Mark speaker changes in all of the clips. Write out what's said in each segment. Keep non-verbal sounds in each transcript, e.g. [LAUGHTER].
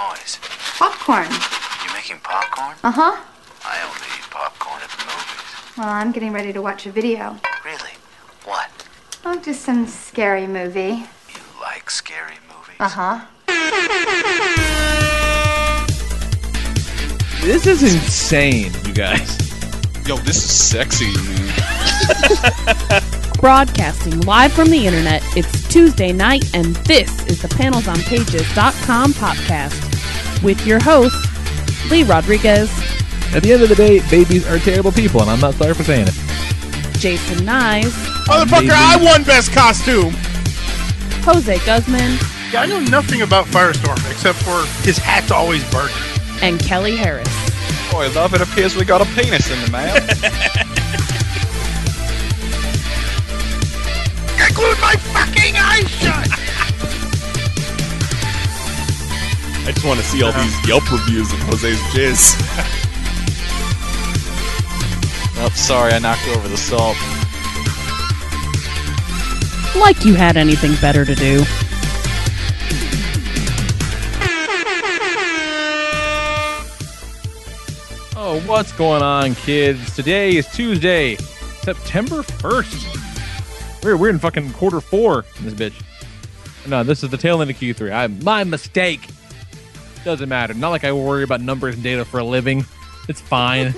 Speaker 1: What's that noise?
Speaker 2: Popcorn.
Speaker 1: You making popcorn?
Speaker 2: Uh huh.
Speaker 1: I only eat popcorn at the movies.
Speaker 2: Well, I'm getting ready to watch a video.
Speaker 1: Really? What?
Speaker 2: Oh, just some scary movie.
Speaker 1: You like scary movies?
Speaker 2: Uh huh.
Speaker 3: This is insane, you guys.
Speaker 4: Yo, this is sexy, man. [LAUGHS]
Speaker 5: Broadcasting live from the internet, it's Tuesday night, and this is the panelsonpages.com podcast with your host, Lee Rodriguez,
Speaker 3: At the end of the day, babies are terrible people, and I'm not sorry for saying it.
Speaker 5: Jason Knize,
Speaker 6: Motherfucker, I won best costume.
Speaker 5: Jose Guzman,
Speaker 6: Yeah, I know nothing about Firestorm except for his hat's always burning.
Speaker 5: and Kelly Harris.
Speaker 4: Boy, love, it appears we got a penis in the mail. [LAUGHS]
Speaker 6: I glued my fucking eyes shut.
Speaker 7: I just want to see all these Yelp reviews of Jose's jizz.
Speaker 4: oh, sorry, I knocked over the salt.
Speaker 5: Like you had anything better to do.
Speaker 3: Oh, what's going on, kids? Today is Tuesday, September 1st. We're, we're in fucking quarter four in this bitch. No, this is the tail end of Q3. I My mistake. Doesn't matter. Not like I worry about numbers and data for a living. It's fine.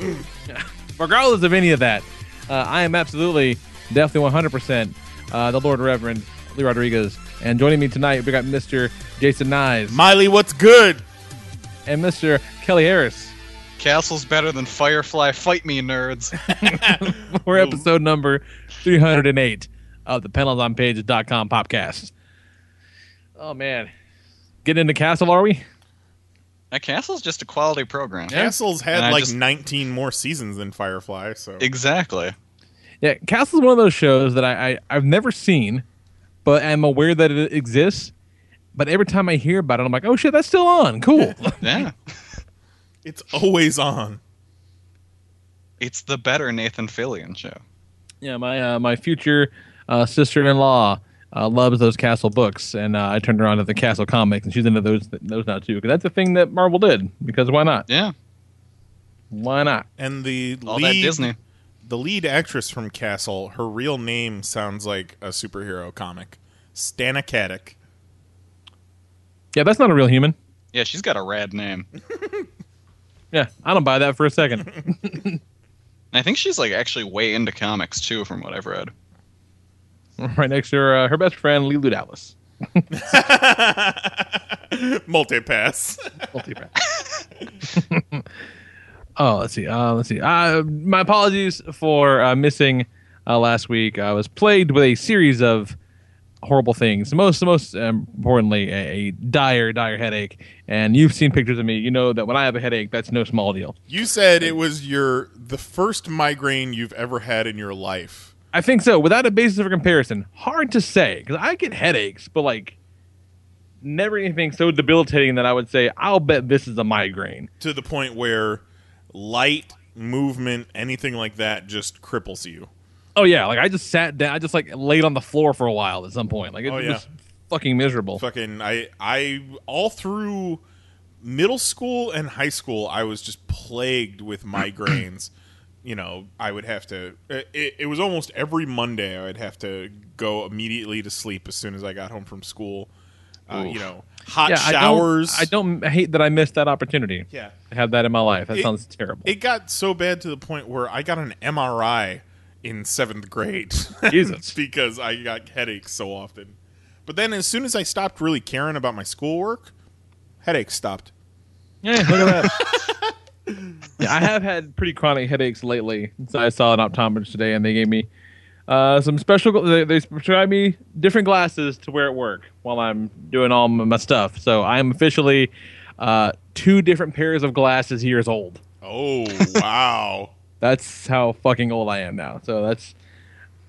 Speaker 3: [LAUGHS] [LAUGHS] Regardless of any of that, uh, I am absolutely, definitely 100% uh, the Lord Reverend Lee Rodriguez. And joining me tonight, we got Mr. Jason Knize
Speaker 6: Miley, what's good?
Speaker 3: and Mr. Kelly Harris.
Speaker 4: Castle's better than Firefly. Fight me, nerds. [LAUGHS]
Speaker 3: We're episode number 308 of the panelsonpages.com podcast. Oh, man. Getting into Castle, are we?
Speaker 4: That Castle's just a quality program.
Speaker 6: Castle's had
Speaker 4: And I
Speaker 6: like
Speaker 4: just-
Speaker 6: 19 more seasons than Firefly, so
Speaker 4: Exactly.
Speaker 3: Yeah, Castle's one of those shows that I, I, I've never seen, but I'm aware that it exists. But every time I hear about it, I'm like, oh shit, that's still on. Cool. [LAUGHS]
Speaker 4: Yeah.
Speaker 6: It's always on.
Speaker 4: it's the better Nathan Fillion show.
Speaker 3: yeah, my uh, my future uh, sister-in-law uh, loves those Castle books, and uh, I turned her on to the Castle comics, and she's into those those now too. Because that's a thing that Marvel did. Because why not?
Speaker 4: Yeah.
Speaker 3: Why not?
Speaker 6: And the
Speaker 4: All that Disney.
Speaker 6: the lead actress from Castle, her real name sounds like a superhero comic. Stana Katic.
Speaker 3: Yeah, that's not a real human.
Speaker 4: Yeah, she's got a rad name. [LAUGHS]
Speaker 3: Yeah, I don't buy that for a second. [LAUGHS]
Speaker 4: I think she's like actually way into comics too, from what I've read. [LAUGHS]
Speaker 3: right next to her, uh, her best friend, Leeloo Dallas. [LAUGHS]
Speaker 6: Multipass.
Speaker 3: Oh, let's see. Uh, let's see. Uh, my apologies for uh, missing uh, last week. I was plagued with a series of horrible things. Most, most um, importantly, a, a dire, dire headache. And you've seen pictures of me. You know that when I have a headache, that's no small deal.
Speaker 6: You said it was your the first migraine you've ever had in your life.
Speaker 3: I think so. Without a basis for comparison, hard to say because I get headaches, but like never anything so debilitating that I would say I'll bet this is a migraine.
Speaker 6: To the point where light, movement, anything like that just cripples you.
Speaker 3: Oh yeah, like I just sat down. I just like laid on the floor for a while at some point. Like it
Speaker 6: Oh, yeah.
Speaker 3: was fucking miserable.
Speaker 6: Fucking I I all through middle school and high school I was just plagued with [CLEARS THROAT] migraines. you know, I would have to it, it was almost every Monday I would have to go immediately to sleep as soon as I got home from school. Uh, you know, hot
Speaker 3: Yeah,
Speaker 6: showers.
Speaker 3: I don't, I don't hate that I missed that opportunity.
Speaker 6: Yeah.
Speaker 3: to have that in my life. That
Speaker 6: It-
Speaker 3: sounds terrible.
Speaker 6: It got so bad to the point where I got an MRI in seventh grade. [LAUGHS]
Speaker 3: Jesus.
Speaker 6: because I got headaches so often. But then as soon as I stopped really caring about my schoolwork, headaches stopped.
Speaker 3: yeah, look at that. [LAUGHS] yeah, I have had pretty chronic headaches lately. So I saw an optometrist today, and they gave me Uh, some special. They, they prescribe me different glasses to wear at work while I'm doing all my my stuff. So I am officially uh, two different pairs of glasses years old.
Speaker 6: Oh wow.
Speaker 3: That's how fucking old I am now. So that's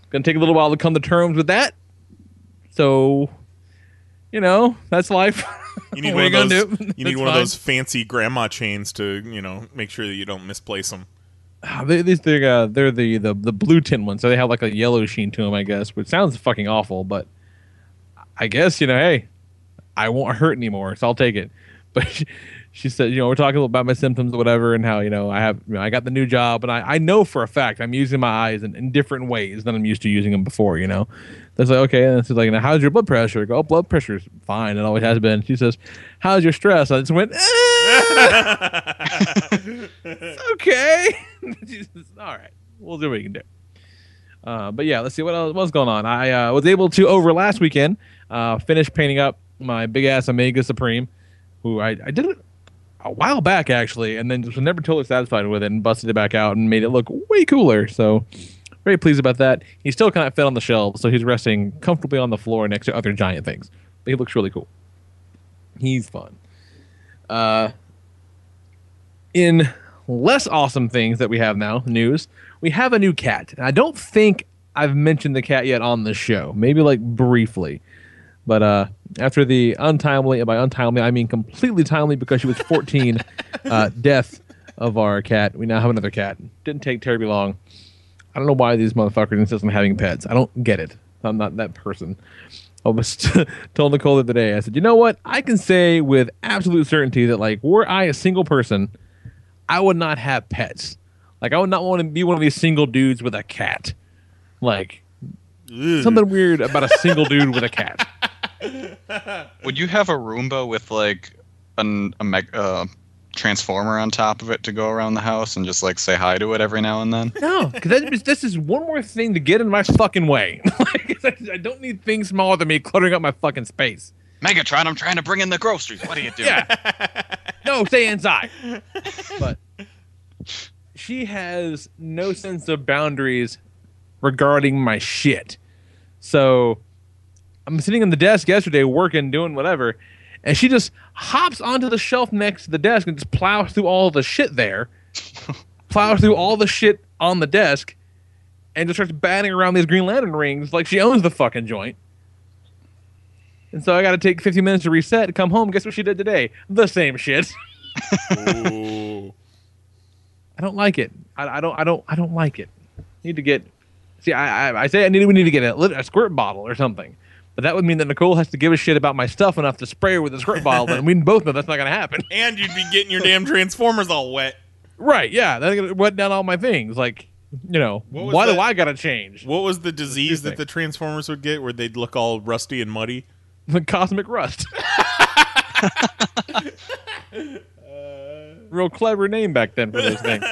Speaker 3: gonna take a little while to come to terms with that. So, you know, that's life. [LAUGHS]
Speaker 6: You need one of those. You need
Speaker 3: That's
Speaker 6: one of those fancy grandma chains to you know make sure that you don't misplace them.
Speaker 3: Ah, they, these they're uh, they're the, the the blue tin ones, so they have like a yellow sheen to them, I guess, which sounds fucking awful, but I guess you know, hey, I won't hurt anymore, so I'll take it. [LAUGHS] But she, said, you know, we're talking about my symptoms or whatever, and how you know I have you know, I got the new job, and I, I know for a fact I'm using my eyes in, in different ways than I'm used to using them before. You know, that's like okay, and she's like, now how's your blood pressure? I go, oh, blood pressure's fine, it always has been. She says, how's your stress? I just went, "It's [LAUGHS] okay. [LAUGHS] She says, All right, we'll see what we can do. Uh, but yeah, let's see what else what's going on. I uh, was able to over last weekend uh, finish painting up my big ass Omega Supreme, who I, I did it a while back actually, and then was never totally satisfied with it and busted it back out and made it look way cooler. So very pleased about that. He still kind of fit on the shelf, so he's resting comfortably on the floor next to other giant things. But he looks really cool. He's fun. Uh, in less awesome things that we have now, news, we have a new cat. And I don't think I've mentioned the cat yet on the show. Maybe like briefly. But uh, after the untimely, and by untimely, I mean completely timely because she was 14, [LAUGHS] uh, death of our cat, we now have another cat. Didn't take terribly long. I don't know why these motherfuckers insist on having pets. I don't get it. I'm not that person. I was [LAUGHS] told Nicole the other day, I said, you know what? I can say with absolute certainty that, like, were I a single person, I would not have pets. Like, I would not want to be one of these single dudes with a cat. Like, something weird about a single dude with a cat. [LAUGHS] [LAUGHS]
Speaker 4: Would you have a Roomba with like an, a meg- uh, transformer on top of it to go around the house and just like say hi to it every now and then?
Speaker 3: No, because this is one more thing to get in my fucking way. [LAUGHS] like, I don't need things smaller than me cluttering up my fucking space.
Speaker 4: Megatron, I'm trying to bring in the groceries. What are you doing?
Speaker 3: Yeah. no, stay inside. [LAUGHS] But she has no sense of boundaries regarding my shit. So I'm sitting on the desk yesterday working, doing whatever, and she just hops onto the shelf next to the desk and just plows through all the shit there, [LAUGHS] plows through all the shit on the desk, and just starts batting around these Green Lantern rings like she owns the fucking joint. And so I got to take 15 minutes to reset, come home. Guess what she did today? The same shit.
Speaker 6: Ooh. [LAUGHS]
Speaker 3: I don't like it. I, I don't. I don't. I don't like it. Need to get. See, I I, I say I need we need to get a, a squirt bottle or something. But that would mean that Nicole has to give a shit about my stuff enough to spray her with a squirt bottle, and we [LAUGHS] both know that's not going to happen. [LAUGHS]
Speaker 6: and you'd be getting your damn transformers all wet.
Speaker 3: Right? Yeah, that's going to wet down all my things. Like, you know, why do? I got to change?
Speaker 6: What was the disease that the transformers would get where they'd look all rusty and muddy? [LAUGHS]
Speaker 3: The cosmic rust. Real clever name back then for those things.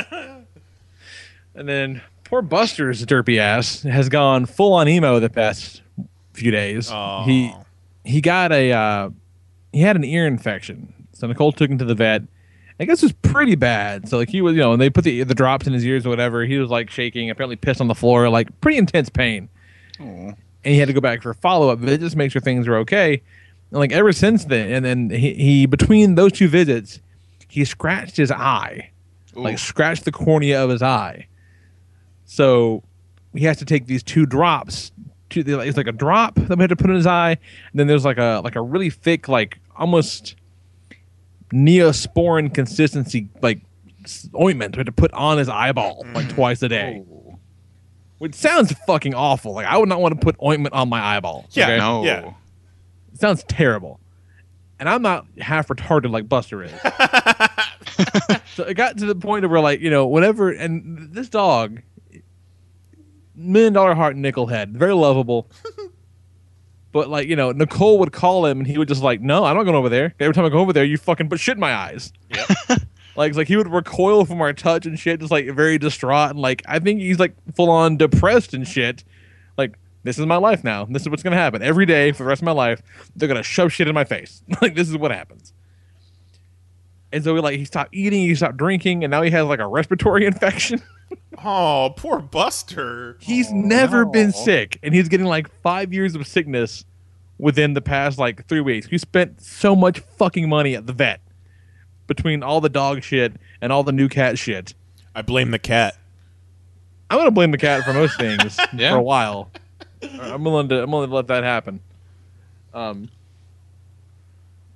Speaker 3: And then poor Buster's derpy ass has gone full on emo the past few days.
Speaker 6: Oh.
Speaker 3: He he got a uh, he had an ear infection. So Nicole took him to the vet. I guess it was pretty bad. So like he was, you know, and they put the the drops in his ears or whatever. He was like shaking, apparently pissed on the floor, like pretty intense pain. And he had to go back for a follow up but it just makes make sure things are okay. And like ever since then, and then he, he between those two visits, he scratched his eye, like scratched the cornea of his eye. So he has to take these two drops. To it's like a drop that we had to put in his eye, and then there's like a like a really thick, like almost neosporin consistency, like ointment we had to put on his eyeball like mm. twice a day. Oh. Which sounds fucking awful. Like I would not want to put ointment on my eyeball.
Speaker 6: Yeah,
Speaker 3: okay?
Speaker 4: No.
Speaker 6: Yeah.
Speaker 3: It sounds terrible. And I'm not half retarded like Buster is. [LAUGHS] so it got to the point where, like, you know, whenever, and this dog, million dollar heart nickelhead, very lovable. [LAUGHS] but, like, you know, Nicole would call him and he would just, like, no, I'm not going over there. Every time I go over there, you fucking put shit in my eyes.
Speaker 6: Yep. [LAUGHS]
Speaker 3: Like, like he would recoil from our touch and shit, just like very distraught. And, like, I think he's like full on depressed and shit. Like, this is my life now. This is what's gonna happen every day for the rest of my life. They're gonna shove shit in my face. [LAUGHS] like this is what happens. And so like he stopped eating, he stopped drinking, and now he has like a respiratory [LAUGHS] infection.
Speaker 6: Oh, poor Buster.
Speaker 3: He's never been sick, and he's getting like five years of sickness within the past like three weeks. We spent so much fucking money at the vet between all the dog shit and all the new cat shit.
Speaker 6: I blame the cat.
Speaker 3: I'm gonna blame the cat for most things [LAUGHS]
Speaker 4: Yeah.
Speaker 3: for a while. I'm willing to I'm willing to let that happen. Um,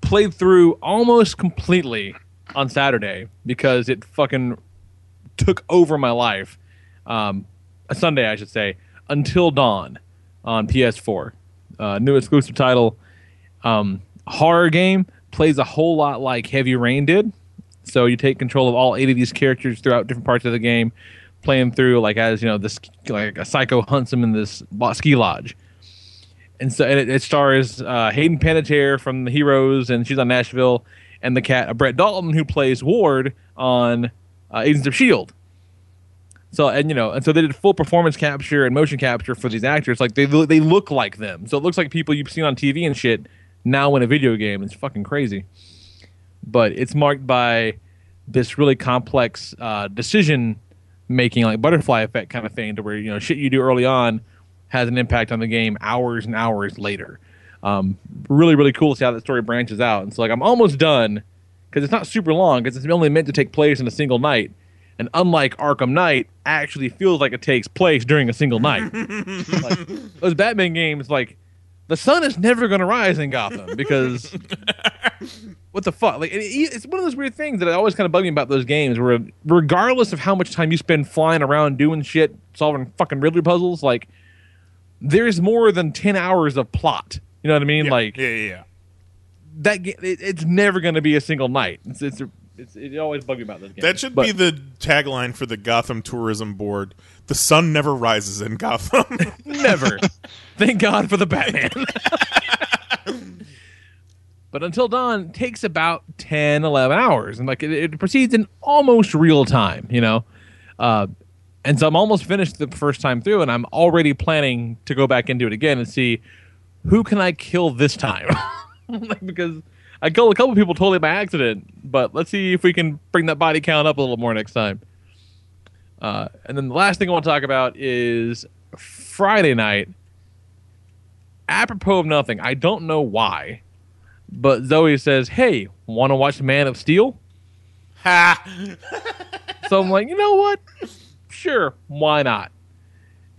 Speaker 3: played through almost completely on Saturday because it fucking took over my life. Um, a Sunday, I should say, until dawn on PS4. Uh, new exclusive title. Um, horror game plays a whole lot like Heavy Rain did. So you take control of all eight of these characters throughout different parts of the game, playing through like as you know this like a psycho hunts him in this ski lodge. And so and it, it stars uh, Hayden Panettiere from the Heroes, and she's on Nashville, and the cat uh, Brett Dalton who plays Ward on uh, Agents of Shield. So and you know and so they did full performance capture and motion capture for these actors. Like they they look like them. So it looks like people you've seen on TV and shit now in a video game. It's fucking crazy. But it's marked by this really complex uh, decision making, like butterfly effect kind of thing, to where you know shit you do early on has an impact on the game hours and hours later. Um, really, really cool to see how that story branches out. And so, like, I'm almost done because it's not super long because it's only meant to take place in a single night. And unlike Arkham Knight, actually feels like it takes place during a single night. [LAUGHS] like, those Batman games, like, the sun is never going to rise in Gotham because [LAUGHS] what the fuck? Like, it, it's one of those weird things that I always kind of bug me about those games, where regardless of how much time you spend flying around doing shit, solving fucking Riddler puzzles, like, there's more than ten hours of plot. You know what I mean?
Speaker 6: Yeah,
Speaker 3: like,
Speaker 6: yeah, yeah, yeah.
Speaker 3: that it, it's never going to be a single night. It's, it's, it's it always bug me about those games.
Speaker 6: That should
Speaker 3: But-
Speaker 6: be the tagline for the Gotham Tourism Board. The sun never rises in Gotham. [LAUGHS]
Speaker 3: Never. Thank God for the Batman. [LAUGHS] but Until Dawn takes about 10, 11 hours. And like it, it proceeds in almost real time, you know? Uh, and so I'm almost finished the first time through, and I'm already planning to go back into it again and see who can I kill this time. [LAUGHS] like, because I killed a couple people totally by accident, but let's see if we can bring that body count up a little more next time. Uh, and then the last thing I want to talk about is Friday night. Apropos of nothing, I don't know why, but Zoe says, "Hey, want to watch Man of Steel?"
Speaker 6: Ha! [LAUGHS]
Speaker 3: so I'm like, you know what? Sure, why not?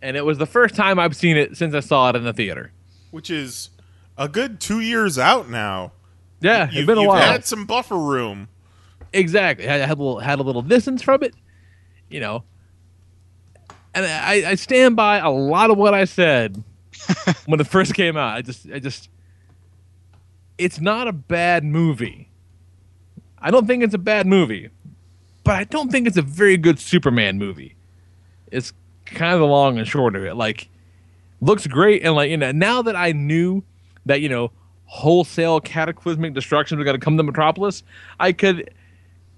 Speaker 3: And it was the first time I've seen it since I saw it in the theater.
Speaker 6: Which is a good two years out now.
Speaker 3: Yeah, it's
Speaker 6: You've,
Speaker 3: been a
Speaker 6: you've
Speaker 3: while.
Speaker 6: had some buffer room.
Speaker 3: Exactly. I had a little had a little distance from it, you know. And I, I stand by a lot of what I said [LAUGHS] when it first came out. I just I just it's not a bad movie. I don't think it's a bad movie, but I don't think it's a very good Superman movie. It's kind of the long and short of it. Like looks great and like you know now that I knew that you know wholesale cataclysmic destruction was going to come to Metropolis, I could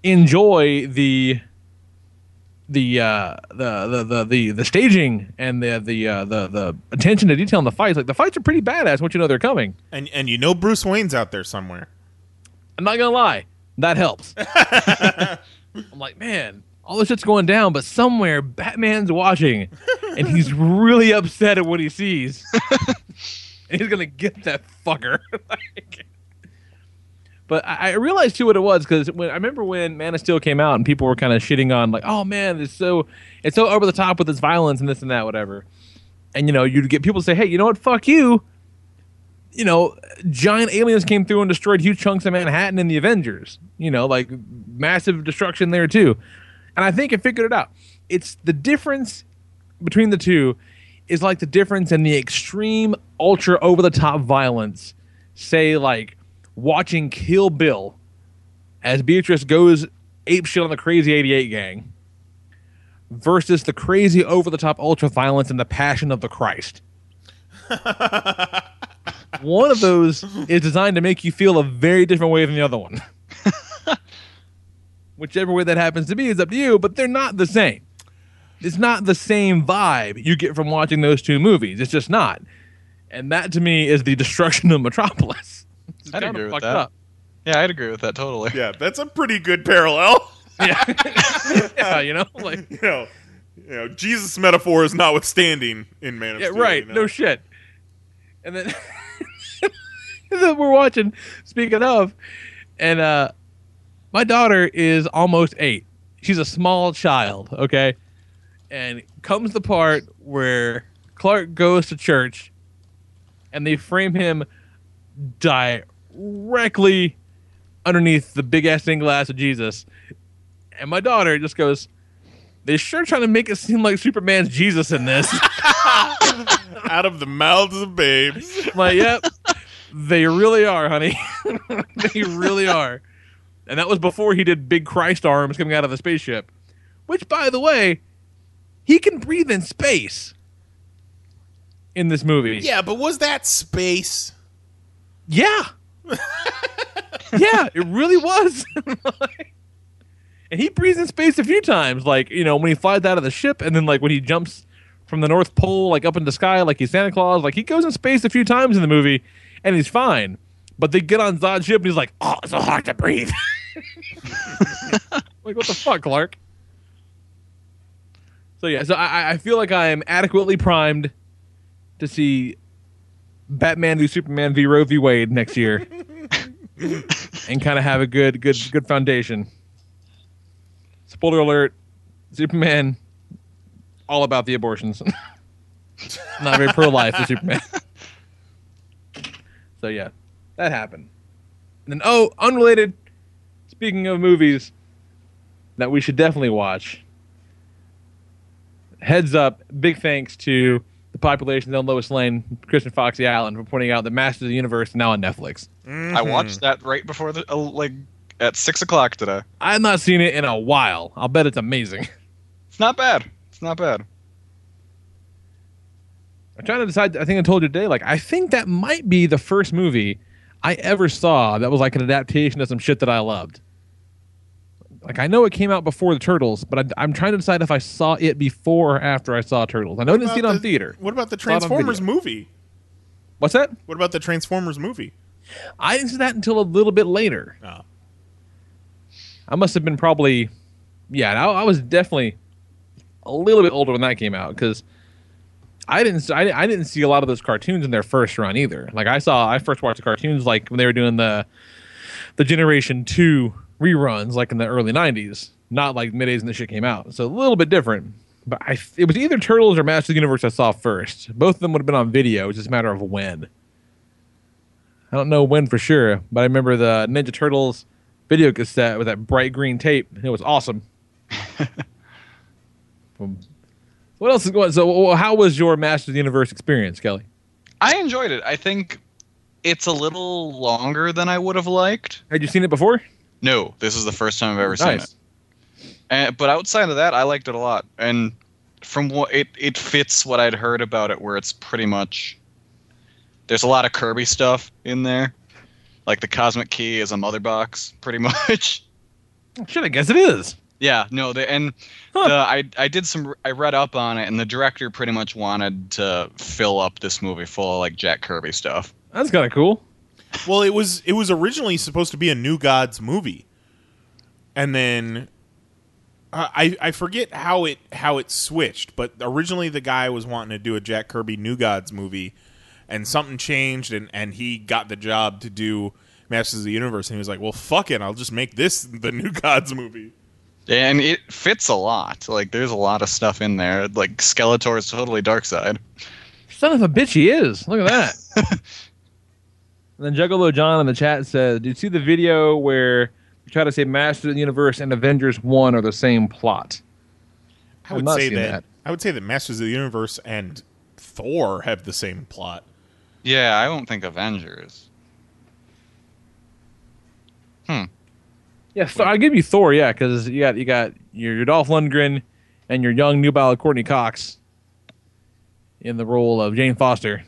Speaker 3: enjoy the the uh the the the the, the staging and the the uh, the the attention to detail in the fights. Like the fights are pretty badass once you know they're coming.
Speaker 6: And and you know Bruce Wayne's out there somewhere.
Speaker 3: I'm not gonna lie, that helps. [LAUGHS] I'm like, man, all this shit's going down, but somewhere Batman's watching, and he's really upset at what he sees, [LAUGHS] and he's gonna get that fucker. [LAUGHS] Like- but I, I realized too what it was because when I remember when Man of Steel came out and people were kind of shitting on like, oh man, it's so it's so over the top with this violence and this and that, whatever. And you know, you'd get people say, hey, you know what, fuck you. You know, giant aliens came through and destroyed huge chunks of Manhattan in the Avengers. You know, like massive destruction there too. And I think I figured it out. It's the difference between the two is like the difference in the extreme, ultra over the top violence. Say, like watching Kill Bill as Beatrice goes ape shit on the crazy 88 gang versus the crazy over the top ultra violence and the passion of the Christ. [LAUGHS] one of those is designed to make you feel a very different way than the other one. Whichever way that happens to be is up to you, but they're not the same. It's not the same vibe you get from watching those two movies. It's just not. And that to me is the destruction of Metropolis. [LAUGHS] It's
Speaker 4: I'd
Speaker 3: kinda
Speaker 4: agree with that.
Speaker 3: up.
Speaker 4: Yeah, I'd agree with that totally.
Speaker 6: Yeah, that's a pretty good parallel. [LAUGHS] [LAUGHS]
Speaker 3: yeah, you know, like
Speaker 6: you know, You know, Jesus metaphor is notwithstanding in Man of
Speaker 3: Yeah,
Speaker 6: Steel.
Speaker 3: right.
Speaker 6: you know?
Speaker 3: No shit. And then, and then we're watching. Speaking of, and uh, my daughter is almost eight. She's a small child. Okay, and comes the part where Clark goes to church, and they frame him directly underneath the big ass stained glass of Jesus, and my daughter just goes. They're sure trying to make it seem like Superman's Jesus in this. [LAUGHS]
Speaker 6: Out of the mouths of babes.
Speaker 3: I'm like, yep, they really are, honey. [LAUGHS] they really are. And that was before he did big Christ arms coming out of the spaceship. Which, by the way, he can breathe in space in this movie.
Speaker 6: Yeah, but was that space?
Speaker 3: Yeah. [LAUGHS] yeah, it really was. [LAUGHS] and he breathes in space a few times, like, you know, when he flies out of the ship and then like when he jumps from the North Pole, like up in the sky, like he's Santa Claus. Like he goes in space a few times in the movie and he's fine. But they get on Zod's ship and he's like, Oh, it's so hard to breathe. [LAUGHS] [LAUGHS] like, what the fuck, Clark? So yeah, so I, I feel like I am adequately primed to see Batman v Superman v Roe v Wade next year, [LAUGHS] and kind of have a good, good, good foundation. Spoiler alert: Superman, all about the abortions. [LAUGHS] Not very pro-life, the Superman. so yeah, that happened. And then oh, unrelated. Speaking of movies that we should definitely watch. Heads up! Big thanks to the population on Lois Lane, Christian Foxy Allen, for pointing out that Masters of the Universe is now on Netflix.
Speaker 4: I watched that right before the uh, like at six o'clock today.
Speaker 3: I have not seen it in a while. I'll bet it's amazing. [LAUGHS]
Speaker 4: It's not bad. It's not bad.
Speaker 3: I'm trying to decide. I think I told you today. Like, I think that might be the first movie I ever saw that was like an adaptation of some shit that I loved. Like, I know it came out before the Turtles, but I, am trying to decide if I saw it before or after I saw Turtles. I know I didn't see it on
Speaker 6: the-
Speaker 3: theater.
Speaker 6: What about the
Speaker 3: Saw it on
Speaker 6: Transformers movie?
Speaker 3: What's that?
Speaker 6: What about the Transformers movie?
Speaker 3: I didn't see that until a little bit later.
Speaker 6: Oh.
Speaker 3: I must have been probably, yeah. I, I was definitely a little bit older when that came out because I didn't, I, I didn't see a lot of those cartoons in their first run either. Like I saw, I first watched the cartoons like when they were doing the the Generation Two reruns, like in the early '90s, not like mid '80s when the shit came out. So a little bit different. But I, it was either Turtles or Masters of the Universe I saw first. Both of them would have been on video. It's just a matter of when. I don't know when for sure, but I remember the Ninja Turtles video cassette with that bright green tape. and It was awesome. [LAUGHS] What else is going? on? So, how was your Masters of the Universe experience, Kelly?
Speaker 4: I enjoyed it. I think it's a little longer than I would have liked.
Speaker 3: Had you seen it before?
Speaker 4: No, this is the first time I've ever seen it. And, but outside of that, I liked it a lot. And from what it it fits what I'd heard about it, where it's pretty much there's a lot of Kirby stuff in there. Like the cosmic key is a mother box, pretty [LAUGHS] much.
Speaker 3: Shit, I guess it is.
Speaker 4: Yeah, no, the, and the, I I did some I read up on it, and the director pretty much wanted to fill up this movie full of like Jack Kirby stuff.
Speaker 3: That's kind of cool.
Speaker 6: Well, it was it was originally supposed to be a New Gods movie, and then uh, I I forget how it how it switched. But originally, the guy was wanting to do a Jack Kirby New Gods movie, and something changed, and and he got the job to do Masters of the Universe, and he was like, "Well, fuck it, I'll just make this the New Gods movie."
Speaker 4: And it fits a lot. Like there's a lot of stuff in there. Like Skeletor is totally Darkseid.
Speaker 3: Son of a bitch, he is. Look at that. [LAUGHS] and then Juggalo John in the chat says, "Do you see the video where you try to say Masters of the Universe and Avengers One are the same plot?"
Speaker 6: I would
Speaker 3: not
Speaker 6: say that,
Speaker 3: that.
Speaker 6: I would say that Masters of the Universe and Thor have the same plot.
Speaker 4: Yeah, I don't think Avengers. Hmm.
Speaker 3: Yeah, so I give you Thor, yeah, because you got you got your, your Dolph Lundgren and your young new ballad Courteney Cox in the role of Jane Foster.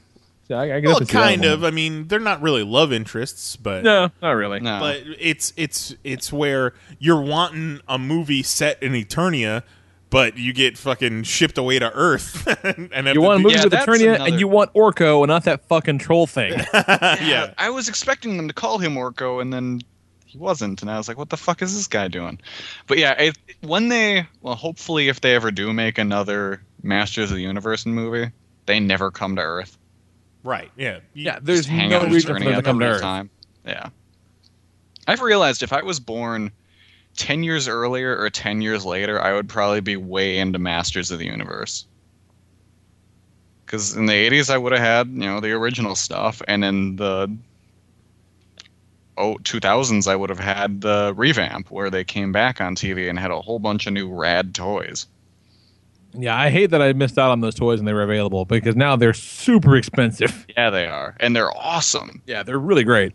Speaker 3: So I, I can
Speaker 6: Well,
Speaker 3: definitely see
Speaker 6: kind
Speaker 3: one.
Speaker 6: of. I mean, they're not really love interests, but
Speaker 3: No, not really.
Speaker 4: No.
Speaker 6: but it's it's it's where you're wanting a movie set in Eternia, but you get fucking shipped away to Earth. [LAUGHS] and have
Speaker 3: You want a movie
Speaker 4: Yeah,
Speaker 3: with Eternia,
Speaker 4: another-
Speaker 3: and you want Orko, and not that fucking troll thing. [LAUGHS]
Speaker 6: yeah.
Speaker 4: I was expecting them to call him Orko, and then he wasn't, and I was like, what the fuck is this guy doing? But yeah, it, when they well, hopefully, if they ever do make another Masters of the Universe movie, they never come to Earth.
Speaker 6: Right. Yeah. You-
Speaker 3: Yeah, there's no reason for them to come to Earth.
Speaker 4: time. Yeah. I've realized if I was born 10 years earlier or 10 years later, I would probably be way into Masters of the Universe. Because in the 80s, I would have had, you know, the original stuff, and in the oh 2000s, I would have had the revamp where they came back on TV and had a whole bunch of new rad toys.
Speaker 3: Yeah, I hate that I missed out on those toys and they were available because now they're super expensive. [LAUGHS]
Speaker 4: Yeah, they are, and they're awesome.
Speaker 3: Yeah, they're really great.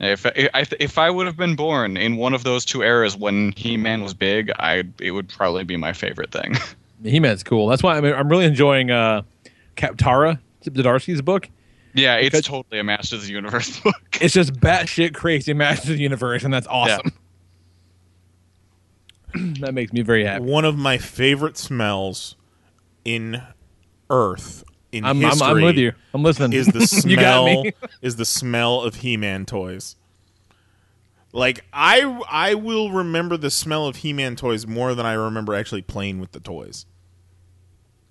Speaker 4: If if if I would have been born in one of those two eras when He-Man was big, I it would probably be my favorite thing. [LAUGHS]
Speaker 3: He Man's cool. That's why I mean, I'm really enjoying uh, Kaptara, Zdarsky's book.
Speaker 4: yeah, it's
Speaker 3: Because-
Speaker 4: totally a Masters of the Universe [LAUGHS] book.
Speaker 3: It's just batshit crazy Masters of the Universe, and that's awesome. [CLEARS THROAT] that makes me very happy.
Speaker 6: One of my favorite smells in Earth in
Speaker 3: I'm, I'm,
Speaker 6: history
Speaker 3: I'm with you. I'm listening.
Speaker 6: is the [LAUGHS] smell
Speaker 3: me.
Speaker 6: is the smell of He-Man toys. Like I I will remember the smell of He-Man toys more than I remember actually playing with the toys.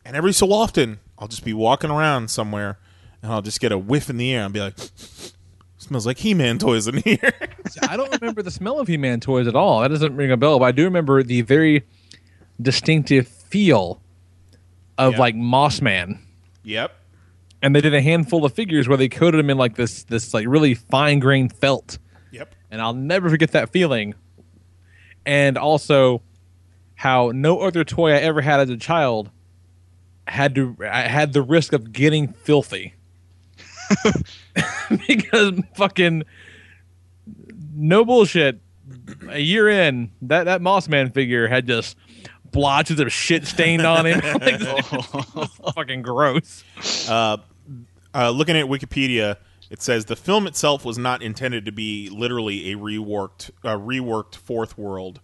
Speaker 6: And every so often, I'll just be walking around somewhere and I'll just get a whiff in the air and be like smells like He-Man toys in here.
Speaker 3: I don't remember the smell of He-Man toys at all. That doesn't ring a bell, but I do remember the very distinctive feel of
Speaker 6: Yeah.
Speaker 3: like Moss Man.
Speaker 6: yep.
Speaker 3: And they did a handful of figures where they coated them in like this this like really fine grained felt.
Speaker 6: Yep.
Speaker 3: And I'll never forget that feeling. And also how no other toy I ever had as a child had to I had the risk of getting filthy. [LAUGHS] [LAUGHS] because fucking no bullshit. A year in, that that Moss Man figure had just blotches of shit stained on him. [LAUGHS] like, [LAUGHS] fucking gross.
Speaker 6: Uh, uh, looking at Wikipedia, it says the film itself was not intended to be literally a reworked, uh, reworked Fourth World,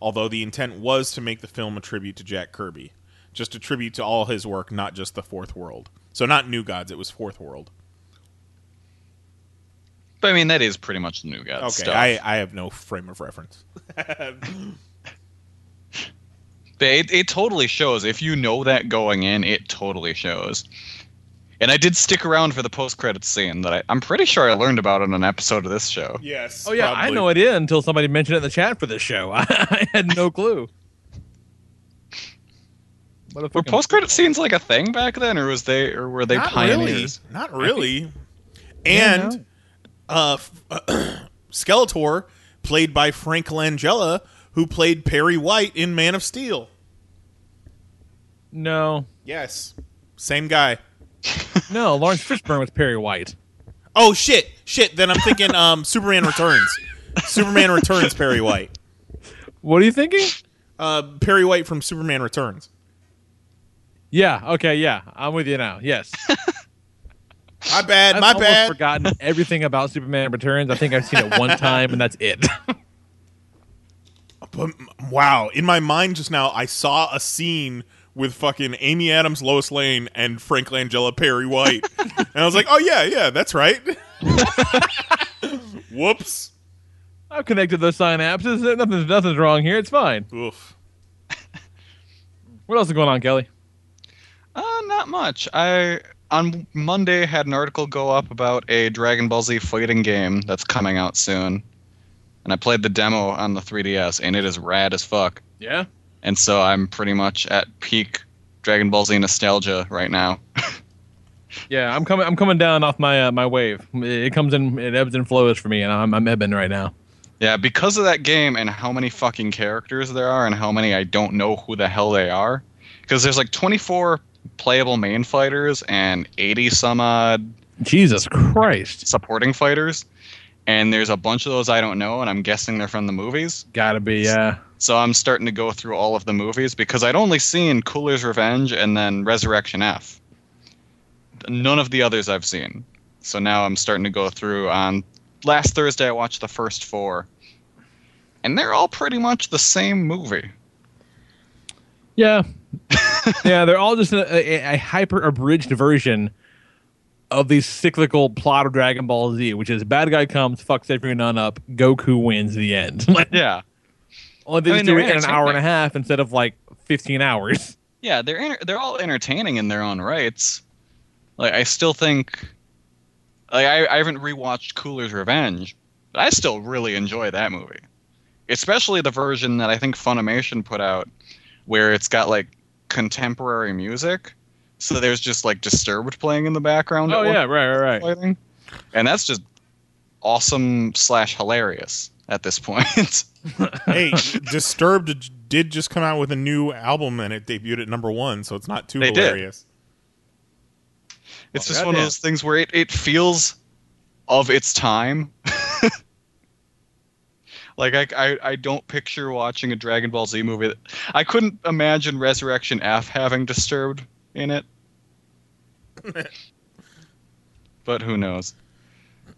Speaker 6: although the intent was to make the film a tribute to Jack Kirby, just a tribute to all his work, not just the Fourth World. So not New Gods, it was Fourth World.
Speaker 4: But I mean, that is pretty much the new God
Speaker 6: Okay,
Speaker 4: stuff.
Speaker 6: I, I have no frame of reference. [LAUGHS]
Speaker 4: It, it totally shows. If you know that going in, it totally shows. And I did stick around for the post-credits scene that I, I'm pretty sure I learned about on an episode of this show.
Speaker 6: yes.
Speaker 3: Oh yeah, I know it is until somebody mentioned it in the chat for this show. [LAUGHS] I, had no clue. What a
Speaker 4: Were post-credit scenes like a thing back then, or was they, or were they
Speaker 6: Not
Speaker 4: pioneers?
Speaker 6: really. Not really.
Speaker 3: Yeah,
Speaker 6: and uh, [CLEARS THROAT] Skeletor, played by Frank Langella, who played Perry White in Man of Steel.
Speaker 3: No,
Speaker 6: Yes, same guy.
Speaker 3: no. Laurence Fishburne was Perry White.
Speaker 6: Oh shit, shit. Then I'm thinking um, [LAUGHS] Superman Returns. Superman Returns, Perry White.
Speaker 3: What are you thinking?
Speaker 6: Uh, Perry White from Superman Returns.
Speaker 3: Yeah. Okay. Yeah, I'm with you now. Yes. [LAUGHS]
Speaker 6: My bad,
Speaker 3: I've
Speaker 6: my
Speaker 3: almost
Speaker 6: bad.
Speaker 3: forgotten [LAUGHS] everything about Superman Returns. I think I've seen it one time, and that's it.
Speaker 6: But, wow, in my mind just now, I saw a scene with fucking Amy Adams, Lois Lane, and Frank Langella, Perry White, and I was like, oh yeah, yeah, that's right. [LAUGHS] Whoops.
Speaker 3: I've connected those synapses. Nothing's nothing's wrong here. It's fine.
Speaker 6: Oof.
Speaker 3: What else is going on, Kelly?
Speaker 4: Uh, not much. I on Monday had an article go up about a Dragon Ball Z fighting game that's coming out soon, and I played the demo on the 3DS, and it is rad as fuck.
Speaker 3: Yeah.
Speaker 4: And so I'm pretty much at peak Dragon Ball Z nostalgia right now. [LAUGHS]
Speaker 3: Yeah, I'm coming. I'm coming down off my uh, my wave. It comes in. It ebbs and flows for me, and I'm I'm ebbing right now.
Speaker 4: Yeah, because of that game and how many fucking characters there are and how many I don't know who the hell they are. Because there's like 24 playable main fighters and 80 some odd
Speaker 3: Jesus Christ!
Speaker 4: supporting fighters. And there's a bunch of those I don't know, and I'm guessing they're from the movies.
Speaker 3: Gotta be. Yeah.
Speaker 4: So I'm starting to go through all of the movies because I'd only seen Cooler's Revenge and then Resurrection F. None of the others I've seen. So now I'm starting to go through on last Thursday I watched the first four. And they're all pretty much the same movie.
Speaker 3: Yeah. [LAUGHS] yeah, they're all just a, a, a hyper abridged version of the cyclical plot of Dragon Ball Z, which is bad guy comes, fucks everyone up, Goku wins the end. [LAUGHS] like,
Speaker 4: Yeah.
Speaker 3: only they
Speaker 4: I
Speaker 3: just
Speaker 4: mean,
Speaker 3: do it in an hour and a half instead of like 15 hours. [LAUGHS]
Speaker 4: Yeah, they're enter- they're all entertaining in their own rights. Like I still think, like I, I haven't rewatched Cooler's Revenge, but I still really enjoy that movie, especially the version that I think Funimation put out, where it's got like contemporary music. So there's just like Disturbed playing in the background.
Speaker 3: Oh yeah, right, right, right.
Speaker 4: fighting. And that's just awesome slash hilarious at this point. [LAUGHS]
Speaker 6: hey, Disturbed did just come out with a new album and it debuted at number one, so it's not too
Speaker 4: They did. it's
Speaker 6: Oh,
Speaker 4: just one of those things where it, it feels of its time. [LAUGHS] like I, I I don't picture watching a Dragon Ball Z movie. That, I couldn't imagine Resurrection F having Disturbed in it. [LAUGHS] but who knows?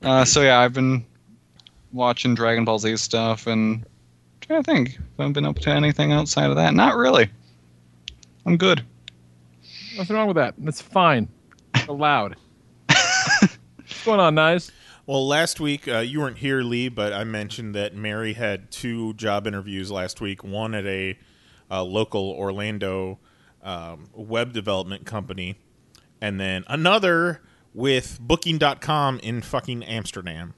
Speaker 4: Uh, so yeah, I've been watching Dragon Ball Z stuff and trying to think if I've been up to anything outside of that. Not really. I'm good.
Speaker 3: Nothing wrong with that. That's fine. It's allowed. [LAUGHS] What's going on, Knize?
Speaker 6: Well, last week uh, you weren't here, Lee, but I mentioned that Mary had two job interviews last week. One at a uh, local Orlando um, web development company, and then another with Booking.com in fucking Amsterdam.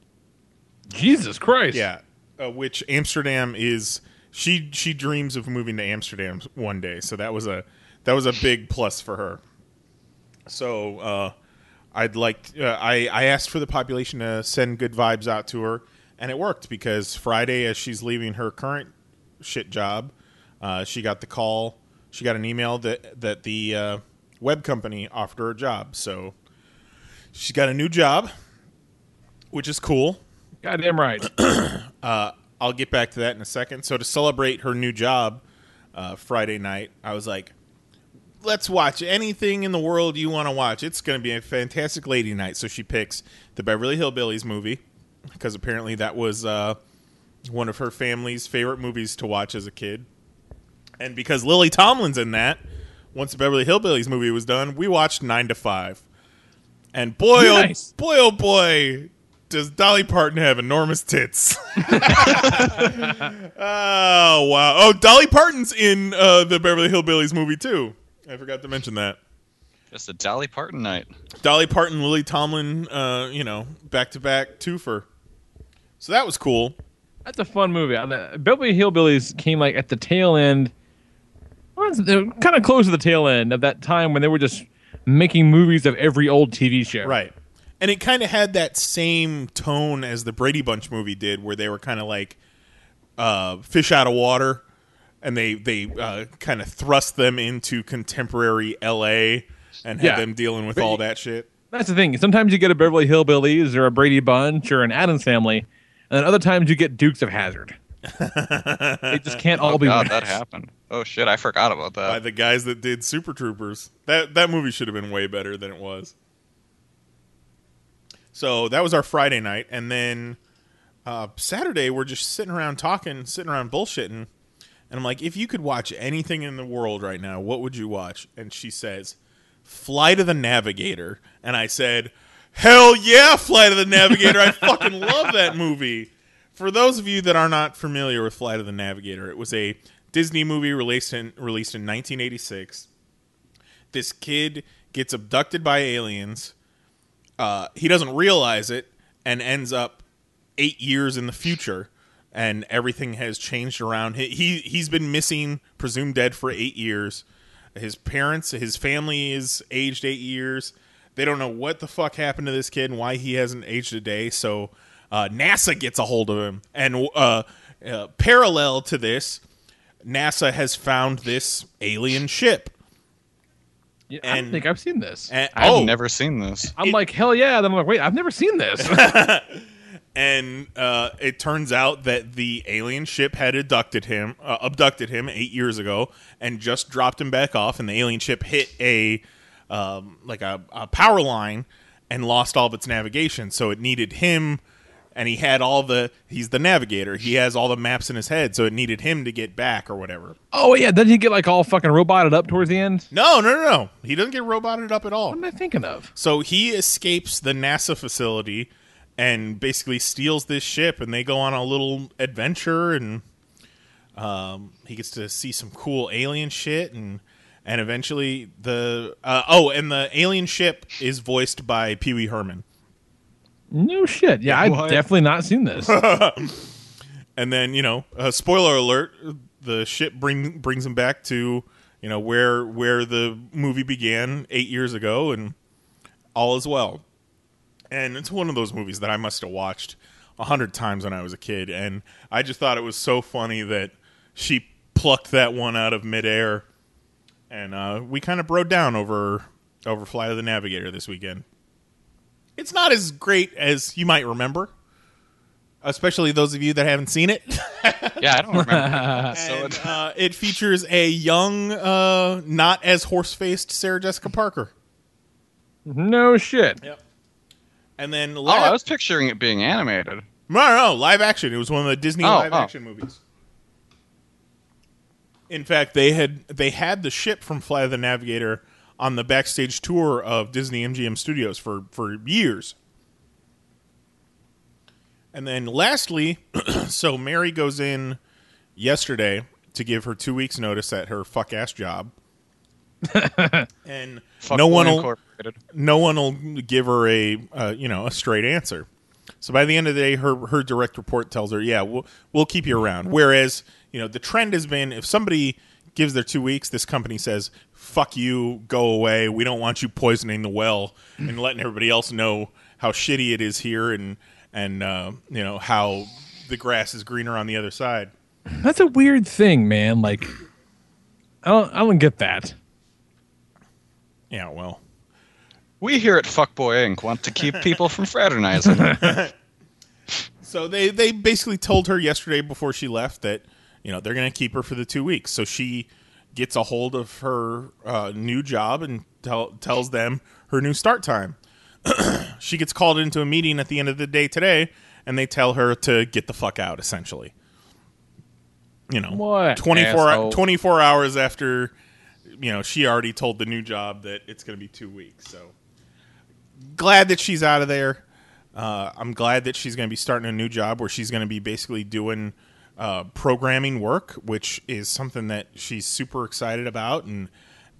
Speaker 3: Jesus Christ.
Speaker 6: Yeah, uh, which Amsterdam is. She she dreams of moving to Amsterdam one day, so that was a that was a big plus for her. So uh, I'd like uh, I I asked for the population to send good vibes out to her, and it worked because Friday, as she's leaving her current shit job, uh, she got the call. She got an email that that the uh, web company offered her a job. So she's got a new job, which is cool.
Speaker 3: Goddamn right. [CLEARS THROAT]
Speaker 6: uh, I'll get back to that in a second. So to celebrate her new job uh, Friday night, I was like, let's watch anything in the world you want to watch. It's going to be a fantastic lady night. So she picks the Beverly Hillbillies movie because apparently that was uh, one of her family's favorite movies to watch as a kid. And because Lily Tomlin's in that, once the Beverly Hillbillies movie was done, we watched 9 to 5. And boy,
Speaker 3: Nice.
Speaker 6: oh boy, oh boy, does Dolly Parton have enormous tits. [LAUGHS] [LAUGHS] oh, wow. Oh, Dolly Parton's in uh, the Beverly Hillbillies movie, too. I forgot to mention that.
Speaker 4: Just a Dolly Parton night.
Speaker 6: Dolly Parton, Lily Tomlin, uh, you know, back to back twofer. So that was cool.
Speaker 3: That's a fun movie. Uh, the Beverly Hillbillies came like at the tail end, kind of close to the tail end of that time when they were just making movies of every old TV show.
Speaker 6: Right. And it kind of had that same tone as the Brady Bunch movie did, where they were kind of like uh, fish out of water, and they they uh, kind of thrust them into contemporary L.A. and had
Speaker 3: Yeah.
Speaker 6: them dealing with
Speaker 3: But
Speaker 6: all that shit.
Speaker 3: That's the thing. Sometimes you get a Beverly Hillbillies or a Brady Bunch or an Addams Family, and then other times you get Dukes of Hazzard. [LAUGHS] they just can't all
Speaker 4: oh
Speaker 3: be.
Speaker 4: God, that happened. Oh shit, I forgot about that.
Speaker 6: by the guys that did Super Troopers. That that movie should have been way better than it was. So that was our Friday night, and then uh, Saturday we're just sitting around talking, sitting around bullshitting, and I'm like, if you could watch anything in the world right now, what would you watch? And she says, Flight of the Navigator, and I said, Hell yeah, Flight of the Navigator! I fucking love that movie. For those of you that are not familiar with Flight of the Navigator, it was a Disney movie released in released in 1986. This kid gets abducted by aliens. Uh, he doesn't realize it and ends up eight years in the future, and everything has changed around. He, he he's been missing, presumed dead for eight years. His parents, his family is aged eight years. They don't know what the fuck happened to this kid and why he hasn't aged a day. So uh, NASA gets a hold of him, and uh, uh, parallel to this, NASA has found this alien ship.
Speaker 3: Yeah, I don't think I've seen this.
Speaker 6: And,
Speaker 4: I've
Speaker 6: oh,
Speaker 4: never seen this.
Speaker 3: I'm like, hell yeah. Then I'm like, wait, I've never seen this. [LAUGHS]
Speaker 6: and uh, it turns out that the alien ship had abducted him, uh, abducted him eight years ago, and just dropped him back off. And the alien ship hit a um, like a, a power line and lost all of its navigation. So it needed him and he had all the he's the navigator. He has all the maps in his head, so it needed him to get back or whatever.
Speaker 3: Oh yeah, doesn't he get like all fucking roboted up towards the end?
Speaker 6: No, no, no, no. He doesn't get roboted up at all.
Speaker 3: What am I thinking of?
Speaker 6: So he escapes the NASA facility and basically steals this ship, and they go on a little adventure, and um, he gets to see some cool alien shit, and and eventually the uh, oh, and the alien ship is voiced by Pee Wee Herman.
Speaker 3: No shit. Yeah, I've
Speaker 6: What?
Speaker 3: definitely not seen this. [LAUGHS]
Speaker 6: and then you know, uh, spoiler alert: the ship bring brings him back to you know where where the movie began eight years ago, and all is well. And it's one of those movies that I must have watched a hundred times when I was a kid, and I just thought it was so funny that she plucked that one out of midair, and uh, we kind of broke down over over Flight of the Navigator this weekend. It's not as great as you might remember especially those of you that haven't seen it. [LAUGHS]
Speaker 4: Yeah, I don't remember. [LAUGHS]
Speaker 6: And, uh, it features a young, uh, not as horse faced Sarah Jessica Parker.
Speaker 3: no shit.
Speaker 6: Yep. And then
Speaker 4: oh, I was picturing it being animated.
Speaker 6: no, no, no, live action. It was one of the Disney
Speaker 4: Oh,
Speaker 6: live
Speaker 4: oh.
Speaker 6: action movies. In fact, they had they had the ship from Fly the Navigator on the backstage tour of Disney MGM Studios for for years. And then lastly, [CLEARS THROAT] so Mary goes in yesterday to give her two weeks notice at her fuck ass job. And
Speaker 4: Fuck
Speaker 6: no one will no one will give her a uh, you know a straight answer. So by the end of the day, her her direct report tells her, "Yeah, we'll we'll keep you around." Whereas you know the trend has been if somebody gives their two weeks, this company says, "Fuck you, go away. We don't want you poisoning the well and letting everybody else know how shitty it is here and and uh, you know how the grass is greener on the other side."
Speaker 3: That's a weird thing, man. Like, I don't, I don't get that.
Speaker 6: Yeah, well,
Speaker 4: We here at Fuckboy Inc. want to keep people from fraternizing. [LAUGHS]
Speaker 6: So they they basically told her yesterday before she left that you know they're going to keep her for the two weeks. So she gets a hold of her uh, new job and tell, tells them her new start time. [CLEARS THROAT] she gets called into a meeting at the end of the day today, and they tell her to get the fuck out. Essentially, you know,
Speaker 3: What
Speaker 6: 24, 24 hours after you know she already told the new job that it's going to be two weeks. So glad that she's out of there. Uh, I'm glad that she's going to be starting a new job where she's going to be basically doing uh, programming work, which is something that she's super excited about and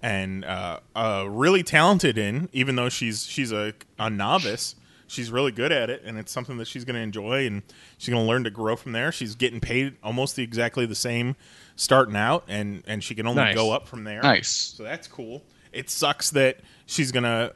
Speaker 6: and uh, uh, really talented in. Even though she's she's a, a novice, she's really good at it, and it's something that she's going to enjoy, and she's going to learn to grow from there. She's getting paid almost the, exactly the same starting out, and and she can only
Speaker 3: Nice.
Speaker 6: go up from there.
Speaker 4: Nice.
Speaker 6: So that's cool. It sucks that she's gonna,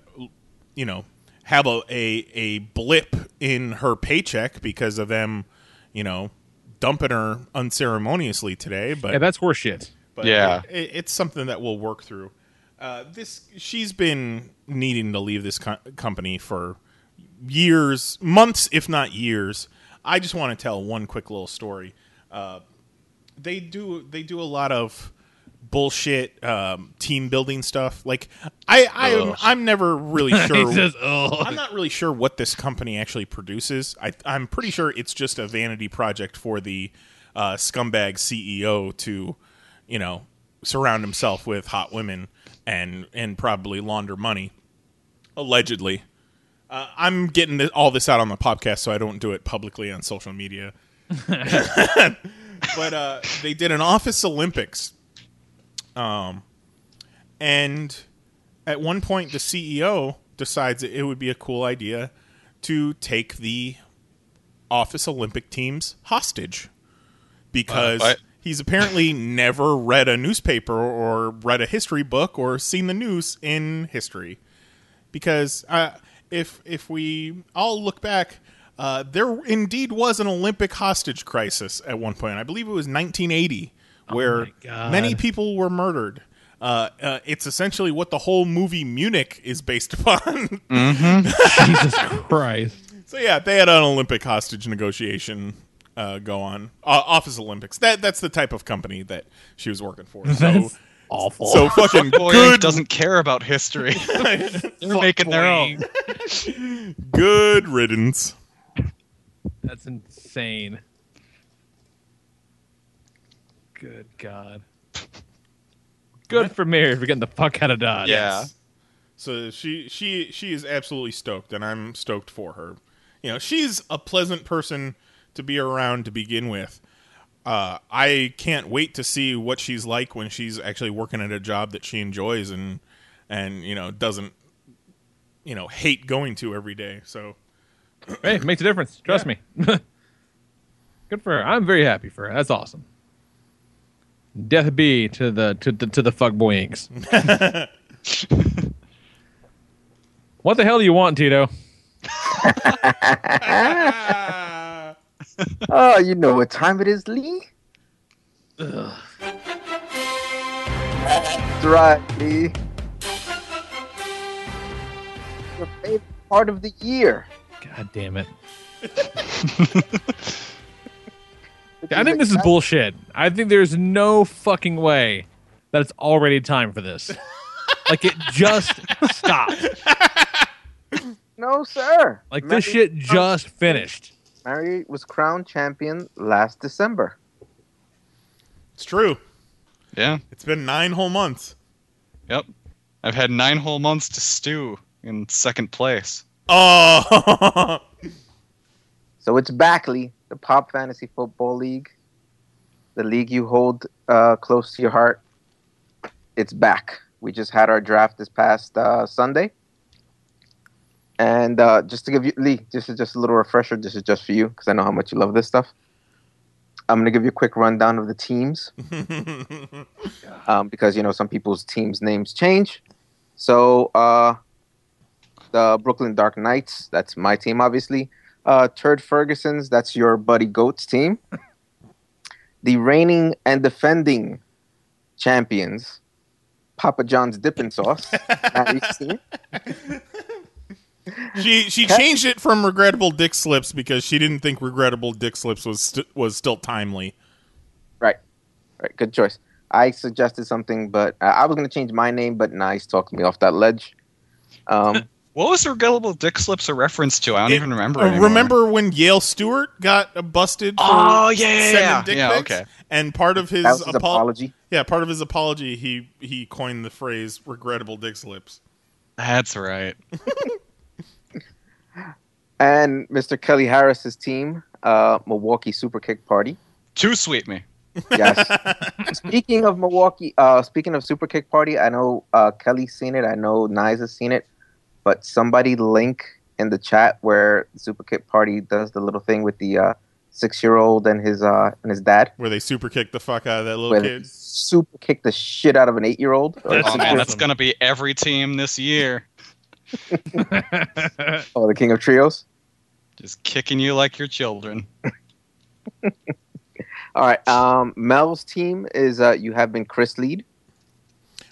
Speaker 6: you know, have a, a a blip in her paycheck because of them, you know, dumping her unceremoniously today. But
Speaker 3: Yeah, that's horseshit.
Speaker 6: but
Speaker 4: Yeah.
Speaker 6: it, it- it's something that we'll work through. Uh, this she's been needing to leave this co- company for years, months, if not years. I just want to tell one quick little story. Uh, they do they do a lot of bullshit um, team building stuff. Like I I
Speaker 4: Ugh.
Speaker 6: I'm never really [LAUGHS] sure.
Speaker 3: Says,
Speaker 6: I'm not really sure what this company actually produces. I, I'm pretty sure it's just a vanity project for the uh, scumbag CEO to, you know, surround himself with hot women and and probably launder money, allegedly. Uh, I'm getting this, all this out on the podcast, so I don't do it publicly on social media. [LAUGHS] [LAUGHS] but uh, they did an Office Olympics, um, and at one point the CEO decides that it would be a cool idea to take the Office Olympic teams hostage because
Speaker 4: Uh, what?
Speaker 6: he's apparently never read a newspaper or read a history book or seen the news in history. Because uh, if if we all look back, uh, there indeed was an Olympic hostage crisis at one point. I believe it was 1980, where
Speaker 3: God.
Speaker 6: many people were murdered. Uh, uh, it's essentially what the whole movie Munich is based [LAUGHS] upon. [LAUGHS]
Speaker 3: Jesus Christ.
Speaker 6: So yeah, they had an Olympic hostage negotiation uh, go on. Uh, Office Olympics. That that's the type of company that she was working for. So [LAUGHS]
Speaker 3: That's awful.
Speaker 6: so [LAUGHS] fucking
Speaker 4: Fuckboy
Speaker 6: good
Speaker 4: doesn't care about history. [LAUGHS] They're making their own. [LAUGHS]
Speaker 6: good riddance.
Speaker 3: That's insane. Good God. Good for Mary for getting the fuck out of Dodge.
Speaker 4: Yeah.
Speaker 6: So she she she is absolutely stoked, and I'm stoked for her. You know, she's a pleasant person to be around to begin with. Uh, I can't wait to see what she's like when she's actually working at a job that she enjoys and and you know doesn't you know hate going to every day. So [CLEARS THROAT]
Speaker 3: Hey, it makes a difference. Trust me. [LAUGHS] Good for her. I'm very happy for her. That's awesome. Death be to the to the to the fuckboy inks. [LAUGHS] what the hell do you want, Tito? [LAUGHS]
Speaker 8: oh, you know what time it is, Lee? That's right, Lee. Your favorite part of the year.
Speaker 3: God damn it. [LAUGHS] I think this is bullshit. I think there's no fucking way that it's already time for this. [LAUGHS] like it just stopped.
Speaker 8: No, sir.
Speaker 3: Like
Speaker 8: Mary
Speaker 3: this shit
Speaker 8: was
Speaker 3: just finished.
Speaker 8: Mary was crowned champion last December.
Speaker 6: it's true.
Speaker 4: Yeah.
Speaker 6: It's been nine whole months.
Speaker 4: Yep. I've had nine whole months to stew in second place.
Speaker 6: Oh, [LAUGHS]
Speaker 8: So it's Backley, the Pop Fantasy Football League, the league you hold uh, close to your heart. It's back. We just had our draft this past uh, Sunday. And uh, just to give you, Lee, this is just a little refresher. This is just for you because I know how much you love this stuff. I'm going to give you a quick rundown of the teams [LAUGHS] um, because, you know, some people's teams' names change. So, uh, the Brooklyn Dark Knights, that's my team, obviously. Uh, Turd Ferguson's, that's your buddy Goat's team. The reigning and defending champions, Papa John's Dippin' Sauce. [LAUGHS] Maddie's team.
Speaker 6: She she changed it from regrettable dick slips because she didn't think regrettable dick slips was st- was still timely.
Speaker 8: Right. Right. Good choice. I suggested something, but uh, I was going to change my name, but Knize talked me off that ledge. Um, [LAUGHS]
Speaker 4: What was Regrettable Dick Slips a reference to? I don't
Speaker 6: It-
Speaker 4: even remember.
Speaker 6: uh, remember when Yale Stewart got uh, busted? For
Speaker 4: Oh, yeah, yeah, yeah.
Speaker 6: dick
Speaker 4: Yeah, okay.
Speaker 6: And part of his,
Speaker 8: his
Speaker 6: apo-
Speaker 8: apology.
Speaker 6: Yeah, part of his apology, he he coined the phrase "regrettable dick slips."
Speaker 4: That's right. [LAUGHS]
Speaker 8: and Mr. Kelly Harris's team, uh, Milwaukee Super Kick Party.
Speaker 4: Too sweet me.
Speaker 8: Yes. [LAUGHS] speaking of Milwaukee, uh, speaking of Super Kick Party, I know uh, Kelly's seen it. I know Knize has seen it. But somebody link in the chat where Super Kick Party does the little thing with the uh, six-year-old and his uh, and his dad,
Speaker 6: Where they super kick the fuck out of that little
Speaker 8: where they
Speaker 6: kid.
Speaker 8: super kick the shit out of an eight-year-old.
Speaker 6: That's
Speaker 4: Oh man, that's gonna be every team this year. [LAUGHS]
Speaker 8: oh, the King of Trios.
Speaker 4: Just kicking you like your children. [LAUGHS]
Speaker 8: All right. Um, Mel's team is uh, you have been Chris Lead.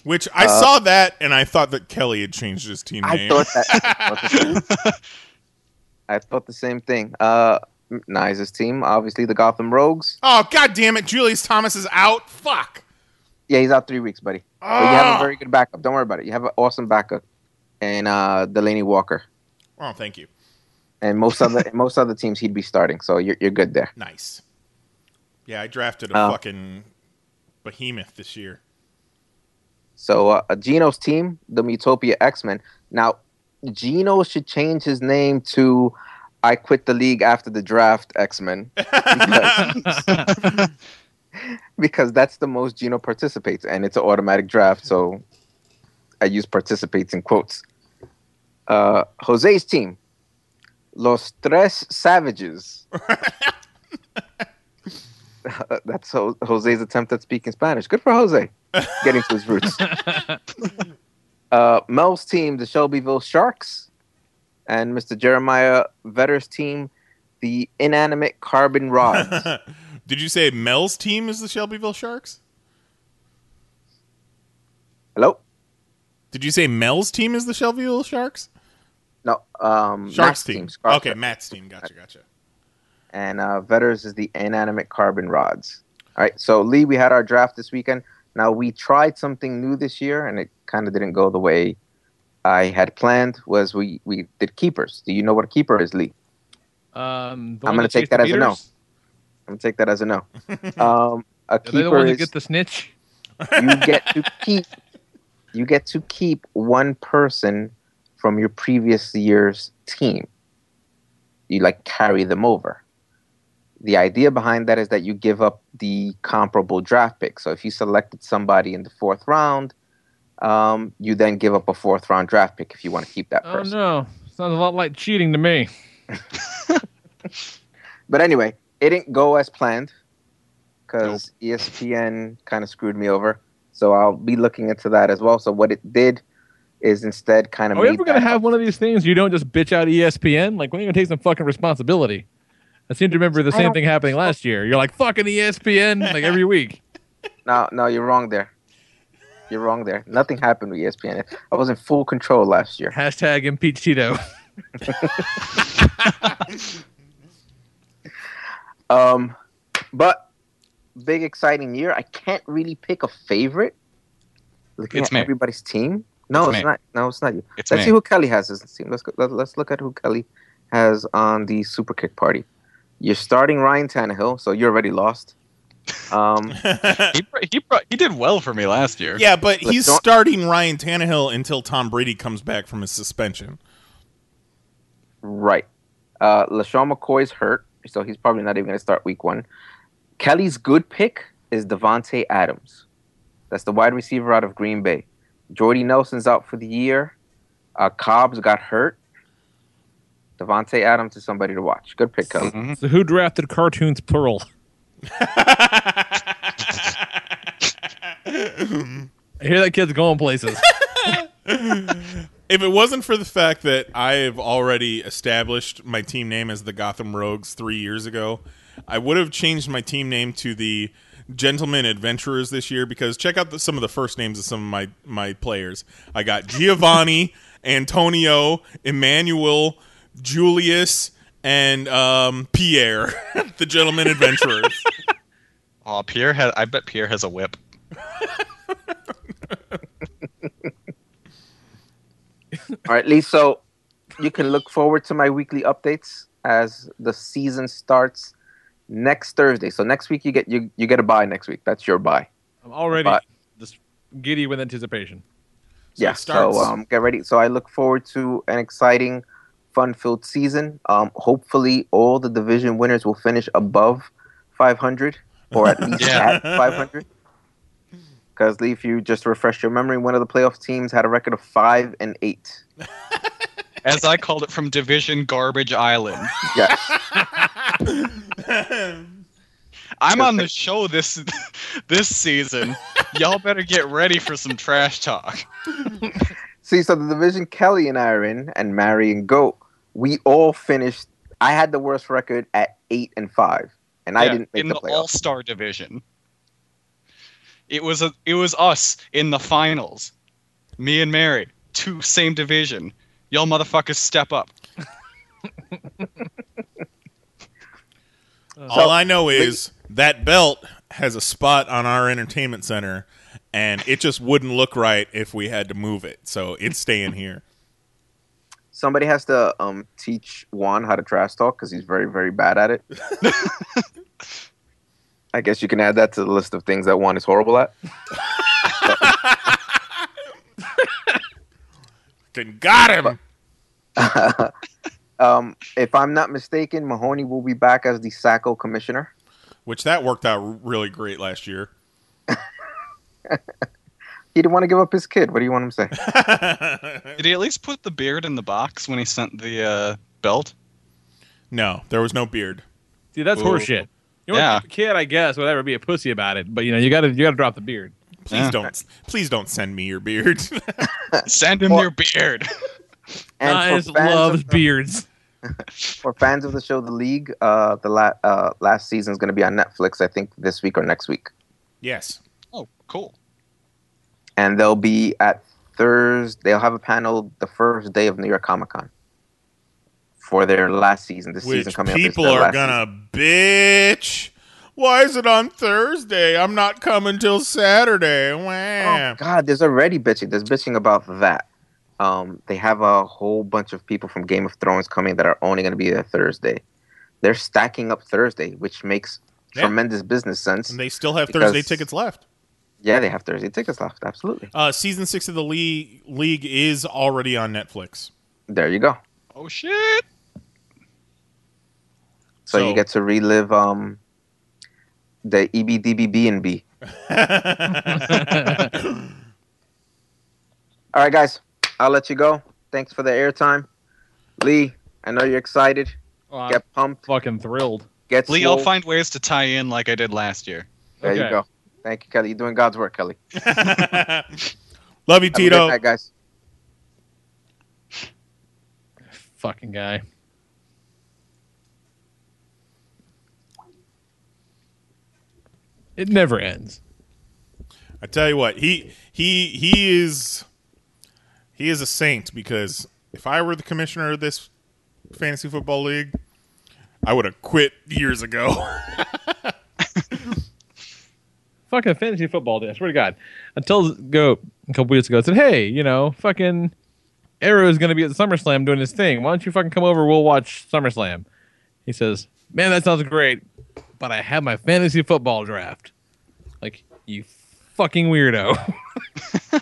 Speaker 6: Which I
Speaker 8: Uh,
Speaker 6: saw that and I thought that Kelly had changed his team
Speaker 8: I
Speaker 6: name.
Speaker 8: thought that. I thought the same, [LAUGHS] I thought the same thing. Uh, Knize' team, obviously the Gotham Rogues.
Speaker 6: oh god damn it! Julius Thomas is out. Fuck.
Speaker 8: Yeah, he's out three weeks, buddy. But you have a very good backup. Don't worry about it. You have an awesome backup, and uh, Delaney Walker.
Speaker 6: Oh, thank you.
Speaker 8: And most other [LAUGHS] most other teams, he'd be starting. So you're you're good there.
Speaker 6: Nice. Yeah, I drafted a
Speaker 8: Uh,
Speaker 6: fucking behemoth this year.
Speaker 8: So uh, Gino's team, the Mutopia X Men. Now, Gino should change his name to "I Quit the League After the Draft X Men" because, [LAUGHS] [LAUGHS] because that's the most Gino participates, and it's an automatic draft. So I use participates in quotes. Uh, Jose's team, Los Tres Savages. [LAUGHS] That's Jose's attempt at speaking Spanish. Good for Jose, getting to his roots. [LAUGHS] uh, Mel's team, the Shelbyville Sharks, and Mr. Jeremiah Vetter's team, the Inanimate Carbon Rods. [LAUGHS]
Speaker 6: Did you say Mel's team is the Shelbyville Sharks?
Speaker 8: Hello?
Speaker 6: Did you say Mel's team is the Shelbyville Sharks?
Speaker 8: No, um,
Speaker 6: Sharks
Speaker 8: Matt's
Speaker 6: team.
Speaker 8: Scar-
Speaker 6: Okay, Matt's team. Gotcha, gotcha.
Speaker 8: and uh, Vetters is the Inanimate Carbon Rods. All right, so Lee, we had our draft this weekend. Now we tried something new this year, and it kind of didn't go the way I had planned. Was we we did keepers? Do you know what a keeper is, Lee?
Speaker 3: Um,
Speaker 8: I'm gonna take that as a no. I'm gonna take that as a no. Um, a
Speaker 3: Are they the
Speaker 8: keeper
Speaker 3: ones that
Speaker 8: is
Speaker 3: get the snitch?
Speaker 8: you get to keep you get to keep one person from your previous year's team. You like carry them over. The idea behind that is that you give up the comparable draft pick. So if you selected somebody in the fourth round, um, you then give up a fourth round draft pick if you want to keep that person.
Speaker 3: Oh no, sounds a lot like cheating to me. [LAUGHS]
Speaker 8: But anyway, it didn't go as planned because E ESPN kind of screwed me over. So I'll be looking into that as well. So what it did is instead kind of
Speaker 3: Are we
Speaker 8: made
Speaker 3: ever gonna have one of these things? You don't just bitch out ESPN. Like when are you gonna take some fucking responsibility? I seem to remember the same thing happening last year. You're like fucking ESPN like every week. [LAUGHS]
Speaker 8: No, no, you're wrong there. You're wrong there. Nothing happened with ESPN. I was in full control last year.
Speaker 3: Hashtag impeach Tito. [LAUGHS]
Speaker 8: Um, but big exciting year. I can't really pick a favorite. Looking
Speaker 4: It's
Speaker 8: at
Speaker 4: me.
Speaker 8: everybody's team. No,
Speaker 4: It's
Speaker 8: it's, not. No, it's not you.
Speaker 4: It's
Speaker 8: let's
Speaker 4: me.
Speaker 8: see who Kelly has as his team. Let's go, let, let's look at who Kelly has on the super kick party. You're starting Ryan Tannehill, so you're already lost. [LAUGHS] Um,
Speaker 4: he, he, br- he did well for me last year.
Speaker 6: Yeah, but
Speaker 8: Look,
Speaker 6: he's starting Ryan Tannehill until Tom Brady comes back from his suspension.
Speaker 8: Right. Uh, LeSean McCoy's hurt, so he's probably not even going to start week one. Kelly's good pick is Davante Adams. That's the wide receiver out of Green Bay. Jordy Nelson's out for the year. Uh, Cobbs got hurt. Davante Adams is somebody to watch. Good pick, Kelly.
Speaker 4: Mm-hmm.
Speaker 3: So who drafted cartoons plural? [LAUGHS] I hear that kid's going places. [LAUGHS]
Speaker 6: If it wasn't for the fact that I have already established my team name as the Gotham Rogues three years ago, I would have changed my team name to the Gentlemen Adventurers this year because check out the, some of the first names of some of my, my players. I got Giovanni, [LAUGHS] Antonio, Emmanuel, Julius, and um, Pierre, [LAUGHS] the Gentlemen Adventurers. [LAUGHS]
Speaker 4: Oh, Pierre has. I bet Pierre has a whip.
Speaker 8: All right, Lee. So you can look forward to my weekly updates as the season starts next Thursday. So next week you get you you get a buy next week. That's your buy.
Speaker 3: I'm already
Speaker 8: But-
Speaker 3: just giddy with anticipation.
Speaker 8: yeah.
Speaker 6: it starts-
Speaker 8: So um, get ready. So I look forward to an exciting, fun-filled season. Um, hopefully all the division winners will finish above 500 or at least [LAUGHS]
Speaker 4: Yeah.
Speaker 8: at 500. Because Lee, if you just refresh your memory, one of the playoff teams had a record of five and eight. [LAUGHS]
Speaker 4: As I called it from Division Garbage Island.
Speaker 8: Yes.
Speaker 4: I'm on the show this [LAUGHS] this season. Y'all better get ready for some trash talk.
Speaker 8: See, so the division Kelly and I are in, and Mary and Goat, we all finished. I had the worst record at eight and five, and I didn't make
Speaker 4: in
Speaker 8: the
Speaker 4: the. All Star division. It was a it was us in the finals. Me and Mary, two same division. Y'all motherfuckers step up. [LAUGHS]
Speaker 6: All I know is that belt has a spot on our entertainment center, and it just wouldn't look right if we had to move it. So it's staying here.
Speaker 8: Somebody has to um, teach Juan how to trash talk because he's very, very bad at it. [LAUGHS] I guess you can add that to the list of things that Juan is horrible at. [LAUGHS]
Speaker 6: Then got him. [LAUGHS]
Speaker 8: um, if I'm not mistaken, Mahoney will be back as the Sacco commissioner.
Speaker 6: Which that worked out really great last year. [LAUGHS]
Speaker 8: He didn't want to give up his kid. What do you want him to say? [LAUGHS]
Speaker 4: Did he at least put the beard in the box when he sent the uh, belt?
Speaker 6: No, there was no beard.
Speaker 3: See, that's
Speaker 4: Ooh.
Speaker 3: horseshit. You want
Speaker 4: Yeah.
Speaker 3: a kid, I guess, whatever, be a pussy about it. But you know, you gotta you gotta drop the beard.
Speaker 6: Please
Speaker 4: Yeah.
Speaker 6: don't. Please don't send me your beard. [LAUGHS]
Speaker 4: Send him
Speaker 8: Well-
Speaker 4: your beard.
Speaker 8: And Knize
Speaker 3: loves beards. [LAUGHS]
Speaker 8: for fans of the show, The League, uh, the la- uh, last season is going to be on Netflix. I think this week or next week,
Speaker 6: yes.
Speaker 4: Oh, cool.
Speaker 8: and they'll be at Thursday. They'll have a panel the first day of New York Comic Con for their last season. This season
Speaker 6: Which
Speaker 8: coming up.
Speaker 6: people are gonna bitch. Why is it on Thursday? I'm not coming till Saturday.
Speaker 8: season.
Speaker 6: Wham.
Speaker 8: Oh God, there's already bitching. There's bitching about that. Um, they have a whole bunch of people from Game of Thrones coming that are only going to be there Thursday. they're stacking up Thursday, which makes
Speaker 6: Yeah.
Speaker 8: tremendous business sense.
Speaker 6: And they still have
Speaker 8: because-
Speaker 6: Thursday tickets left.
Speaker 8: Yeah, they have Thursday tickets left. Absolutely.
Speaker 6: Uh, season six of the league league is already on Netflix.
Speaker 8: There you go.
Speaker 4: Oh shit!
Speaker 8: So,
Speaker 6: So-
Speaker 8: you get to relive um the E EBDBB and B. [LAUGHS] All right, guys, I'll let you go. Thanks for the airtime, Lee. I know you're excited.
Speaker 3: Oh, I'm
Speaker 8: Get pumped.
Speaker 3: fucking thrilled.
Speaker 8: Get
Speaker 4: Lee,
Speaker 8: swole.
Speaker 4: I'll find ways to tie in like I did last year.
Speaker 8: There you go. Thank you, Kelly. You're doing God's work, Kelly. [LAUGHS]
Speaker 6: Love you,
Speaker 8: Have a good
Speaker 6: Tito.
Speaker 8: night, guys.
Speaker 3: Fucking guy. It never ends.
Speaker 6: I tell you what, he he he is he is a saint because if I were the commissioner of this fantasy football league, I would have quit years ago. [LAUGHS]
Speaker 3: fucking fantasy football day. I swear to God. Until go a couple weeks ago, I said, "Hey, you know, fucking Arrow is going to be at SummerSlam doing his thing. Why don't you fucking come over? We'll watch SummerSlam." He says, "Man, that sounds great, but I have my fantasy football draft." Like you fucking weirdo. [LAUGHS]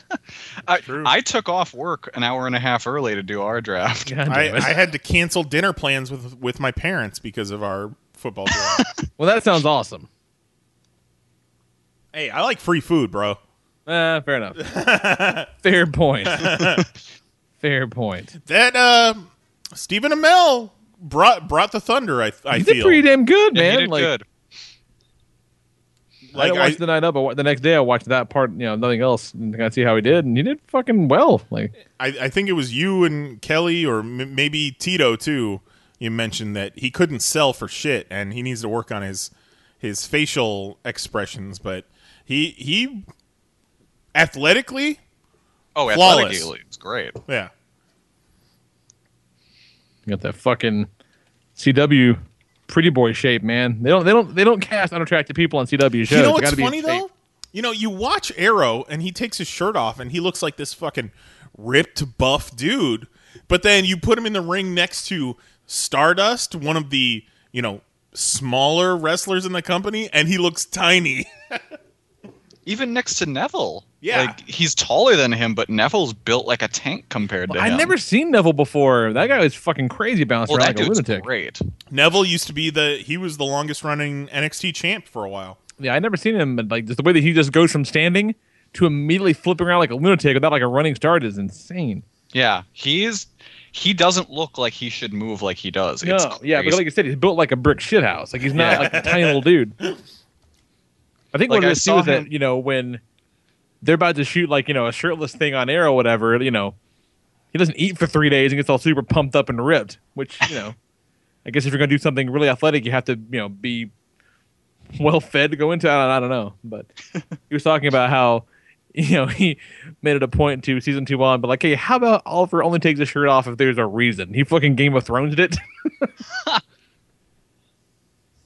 Speaker 4: I, I took off work an hour and a half early to do our draft. [LAUGHS]
Speaker 6: I. I had to cancel dinner plans with with my parents because of our football [LAUGHS] draft.
Speaker 3: well, that sounds awesome.
Speaker 6: hey, I like free food, bro.
Speaker 3: Uh, fair enough. fair point. fair point.
Speaker 6: That uh, Stephen Amell brought brought the thunder. I I
Speaker 3: He
Speaker 6: feel
Speaker 3: did pretty damn good,
Speaker 4: Yeah,
Speaker 3: man.
Speaker 4: he did
Speaker 3: like,
Speaker 4: good.
Speaker 3: I
Speaker 6: Like,
Speaker 3: didn't watch
Speaker 6: I-
Speaker 3: the night up, but the next day I watched that part. You know, nothing else. And I see how he did, and he did fucking well. Like,
Speaker 6: I, I think it was you and Kelly, or m- maybe Tito too. You mentioned that he couldn't sell for shit, and he needs to work on his his facial expressions. But he he athletically,
Speaker 4: Oh,
Speaker 6: Flawless.
Speaker 4: athletically, it's great.
Speaker 6: yeah.
Speaker 3: You got that fucking CW pretty boy shape, man. They don't, they don't, they don't cast unattractive people on CW shows.
Speaker 6: you know
Speaker 3: They
Speaker 6: what's
Speaker 3: gotta be in
Speaker 6: funny
Speaker 3: shape.
Speaker 6: though? You know, you watch Arrow, and he takes his shirt off, and he looks like this fucking ripped, buff dude. But then you put him in the ring next to Stardust, one of the you know smaller wrestlers in the company, and he looks tiny. [LAUGHS]
Speaker 4: Even next to Neville.
Speaker 6: Yeah.
Speaker 4: Like, he's taller than him, but Neville's built like a tank compared to him.
Speaker 3: I've never seen Neville before. That guy was fucking crazy bouncing
Speaker 4: well,
Speaker 3: around
Speaker 4: that
Speaker 3: like a lunatic.
Speaker 4: great.
Speaker 6: Neville used to be the he was the longest running NXT champ for a while.
Speaker 3: Yeah, I never seen him. But like just the way that he just goes from standing to immediately flipping around like a lunatic without like a running start is insane.
Speaker 4: Yeah, he's he doesn't look like he should move like he does.
Speaker 3: No,
Speaker 4: It's
Speaker 3: yeah, but like I said, he's built like a brick shit house. Like he's not
Speaker 4: Yeah.
Speaker 3: like a tiny little dude. [LAUGHS] I think
Speaker 4: Like,
Speaker 3: what
Speaker 4: I
Speaker 3: it is too
Speaker 4: saw
Speaker 3: is that you know when they're about to shoot like you know a shirtless thing on air or whatever, you know, he doesn't eat for three days and gets all super pumped up and ripped. Which you know, [LAUGHS] I guess if you're gonna do something really athletic, you have to you know be well fed to go into. it. I don't, I don't know, but [LAUGHS] he was talking about how you know he made it a point to season two on, but like, hey, how about Oliver only takes his shirt off if there's a reason? He fucking Game of Thrones it. [LAUGHS] so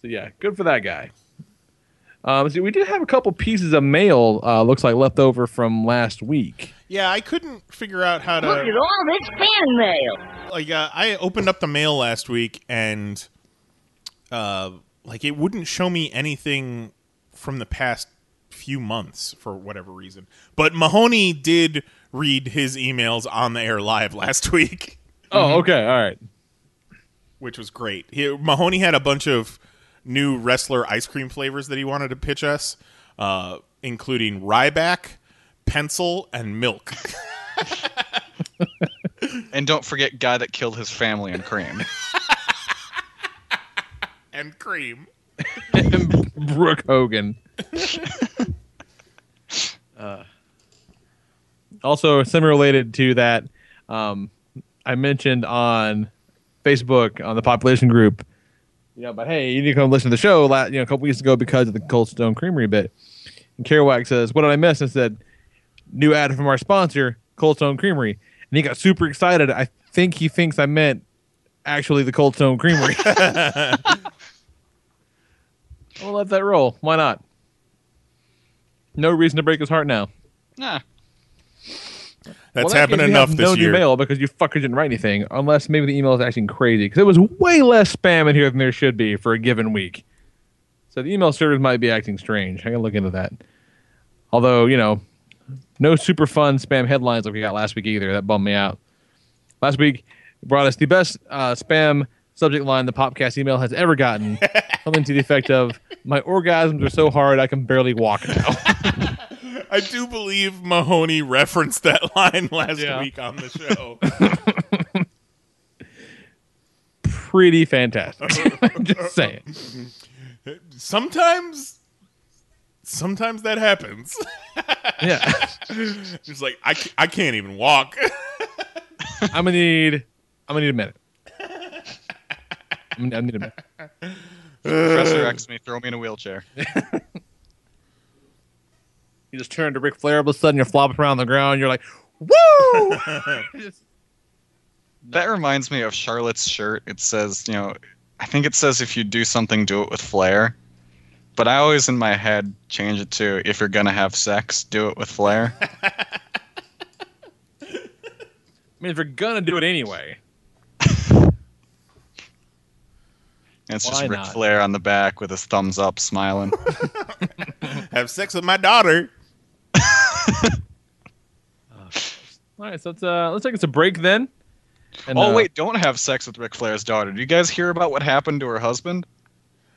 Speaker 3: yeah, good for that guy. Um, so we did have a couple pieces of mail. Uh, looks like left over from last week.
Speaker 6: Yeah, I couldn't figure out how to.
Speaker 9: Look at all this fan mail.
Speaker 6: like uh, I opened up the mail last week and uh like it wouldn't show me anything from the past few months for whatever reason. But Mahoney did read his emails on the air live [LAUGHS] last week,
Speaker 3: Oh, okay, all right.
Speaker 6: which was great. He, Mahoney had a bunch of new wrestler ice cream flavors that he wanted to pitch us, uh, including Ryback, pencil, and milk. [LAUGHS]
Speaker 4: and don't forget guy that killed his family in cream. [LAUGHS]
Speaker 6: and cream.
Speaker 3: Brooke Hogan. uh, also, semi related to that, um, I mentioned on Facebook on the population group, you know, but hey, you need to come listen to the show. La- you know, a couple weeks ago because of the Cold Stone Creamery bit. And Kerouac says, "What did I miss?" I said, "New ad from our sponsor, Cold Stone Creamery," and he got super excited. I think he thinks I meant actually the Cold Stone Creamery. [LAUGHS] I'll let that roll. Why not? No reason to break his heart now.
Speaker 4: Nah.
Speaker 6: That's
Speaker 3: Well, that
Speaker 6: happened enough this
Speaker 3: no
Speaker 6: year.
Speaker 3: new mail because you fuckers didn't write anything, unless maybe the email is acting crazy because it was way less spam in here than there should be for a given week. So the email servers might be acting strange. I gotta look into that. Although you know, no super fun spam headlines like we got last week either. That bummed me out. Last week brought us the best uh, spam subject line the podcast email has ever gotten. [LAUGHS] Something to the effect of, "My orgasms are so hard I can barely walk now." [LAUGHS]
Speaker 6: I do believe Mahoney referenced that [LAUGHS] line last
Speaker 3: Yeah.
Speaker 6: week on the show. [LAUGHS]
Speaker 3: Pretty fantastic. [LAUGHS] Just saying.
Speaker 6: sometimes, sometimes that happens.
Speaker 3: Yeah.
Speaker 6: Just like I, I can't even walk.
Speaker 3: I'm gonna need. I'm gonna need a minute. I'm gonna, I need a minute.
Speaker 4: Professor X me, throw me in a wheelchair.
Speaker 3: You just turn to Ric Flair. All of a sudden, you're flopping around the ground. You're like, "Woo!" [LAUGHS] [LAUGHS]
Speaker 4: That reminds me of Charlotte's shirt. It says, you know, I think it says if you do something, do it with flair. But I always in my head change it to if you're gonna have sex, do it with flair. [LAUGHS]
Speaker 3: I mean, if you're gonna do it anyway,
Speaker 4: And it's just
Speaker 3: Why
Speaker 4: Ric
Speaker 3: not?
Speaker 4: Flair on the back with his thumbs up, smiling.
Speaker 6: Have sex with my daughter. [LAUGHS]
Speaker 3: all right. So let's uh, let's take us a break then. And,
Speaker 4: oh
Speaker 3: uh,
Speaker 4: wait, don't have sex with Ric Flair's daughter. Do you guys hear about what happened to her husband?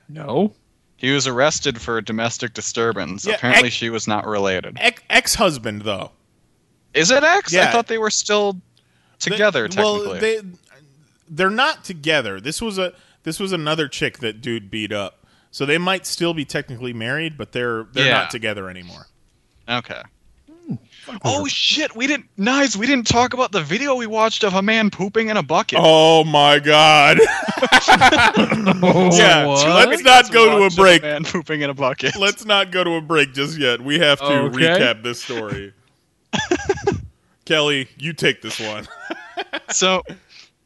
Speaker 3: No.
Speaker 4: He was arrested for domestic disturbance.
Speaker 6: Yeah,
Speaker 4: Apparently,
Speaker 6: ex-
Speaker 4: she was not related.
Speaker 6: Ex- ex-husband though.
Speaker 4: Is it ex? I thought they were still together.
Speaker 6: They-
Speaker 4: technically,
Speaker 6: Well, they they're not together. This was a this was another chick that dude beat up. So they might still be technically married, but they're they're
Speaker 4: Yeah.
Speaker 6: not together anymore.
Speaker 4: Okay. Oh shit! We didn't, Knize. We didn't talk about the video we watched of a man pooping in a bucket.
Speaker 6: Oh my god. [LAUGHS] yeah,
Speaker 3: what?
Speaker 6: let's not go to a
Speaker 4: Watch of
Speaker 6: break.
Speaker 4: man pooping in a bucket. [LAUGHS]
Speaker 6: Let's not go to a break just yet. We have to
Speaker 3: Okay.
Speaker 6: recap this story. [LAUGHS] Kelly, you take this one.
Speaker 4: so,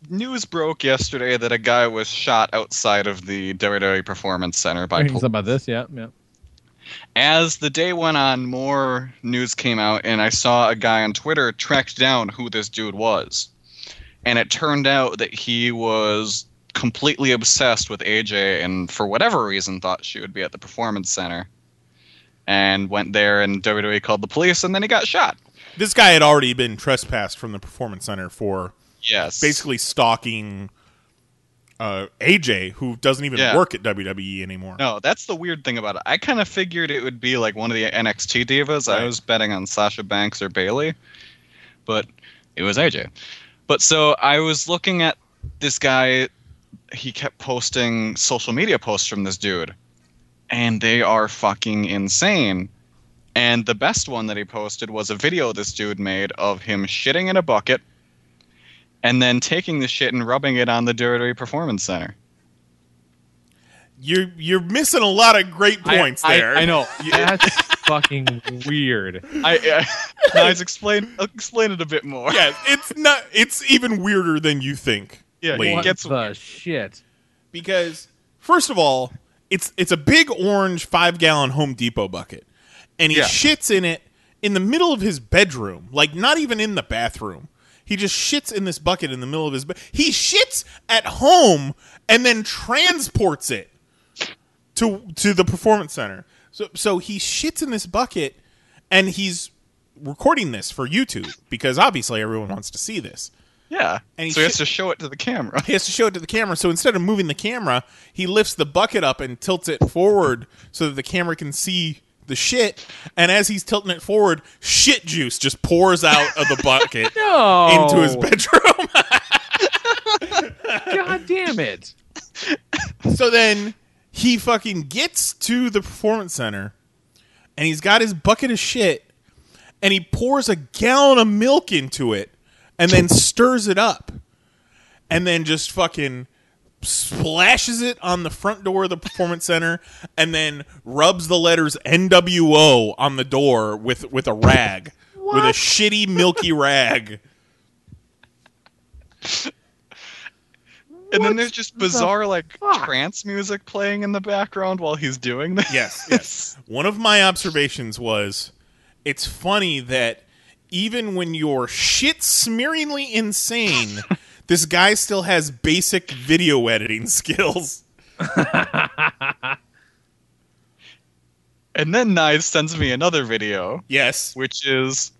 Speaker 4: news broke yesterday that a guy was shot outside of the WWE Performance Center by
Speaker 3: Thinking
Speaker 4: police.
Speaker 3: something about this. Yeah. Yeah.
Speaker 4: As the day went on, more news came out, and I saw a guy on Twitter tracked down who this dude was. And it turned out that he was completely obsessed with AJ and, for whatever reason, thought she would be at the Performance Center. And went there, and WWE called the police, and then he got shot.
Speaker 6: This guy had already been trespassed from the performance center for
Speaker 4: Yes.
Speaker 6: basically stalking uh, AJ, who doesn't even
Speaker 4: Yeah.
Speaker 6: work at WWE anymore.
Speaker 4: No, that's the weird thing about it. I kind of figured it would be like one of the NXT divas. I was betting on Sasha Banks or Bayley, but it was AJ. But so I was looking at this guy. He kept posting social media posts from this dude, and they are fucking insane. And the best one that he posted was a video this dude made of him shitting in a bucket and then taking the shit and rubbing it on the WWE Performance Center.
Speaker 6: You're you're missing a lot of great points
Speaker 4: I,
Speaker 6: there.
Speaker 4: I, I know. [LAUGHS]
Speaker 3: That's fucking weird.
Speaker 4: I, uh, [LAUGHS] I guys explain explain it a bit more.
Speaker 6: Yeah, it's not. It's even weirder than you think.
Speaker 4: Yeah,
Speaker 6: Lee.
Speaker 4: he
Speaker 3: What
Speaker 4: gets
Speaker 3: the shit?
Speaker 6: because first of all, it's it's a big orange five gallon Home Depot bucket, and he
Speaker 4: Yeah.
Speaker 6: shits in it in the middle of his bedroom, like not even in the bathroom. He just shits in this bucket in the middle of his bed. He shits at home and then transports it to to the performance center. So so he shits in this bucket and he's recording this for YouTube because obviously everyone wants to see this.
Speaker 4: Yeah.
Speaker 6: And he
Speaker 4: so he has to show it to the camera.
Speaker 6: He has to show it to the camera. So instead of moving the camera, he lifts the bucket up and tilts it forward so that the camera can see the shit. And as he's tilting it forward, shit juice just pours out of the bucket [LAUGHS]
Speaker 3: No.
Speaker 6: into his bedroom. [LAUGHS]
Speaker 3: God damn it!
Speaker 6: so then he fucking gets to the performance center and he's got his bucket of shit and he pours a gallon of milk into it and then stirs it up and then just fucking splashes it on the front door of the performance center and then rubs the letters NWO on the door with with a rag with a shitty milky rag
Speaker 4: And then there's just bizarre like trance music playing in the background while he's doing this.
Speaker 6: Yes, yes. [LAUGHS] One of my observations was it's funny that even when you're shit smearingly insane, this guy still has basic video editing [LAUGHS] skills.
Speaker 4: And then Knize sends me another video.
Speaker 6: Yes.
Speaker 4: Which is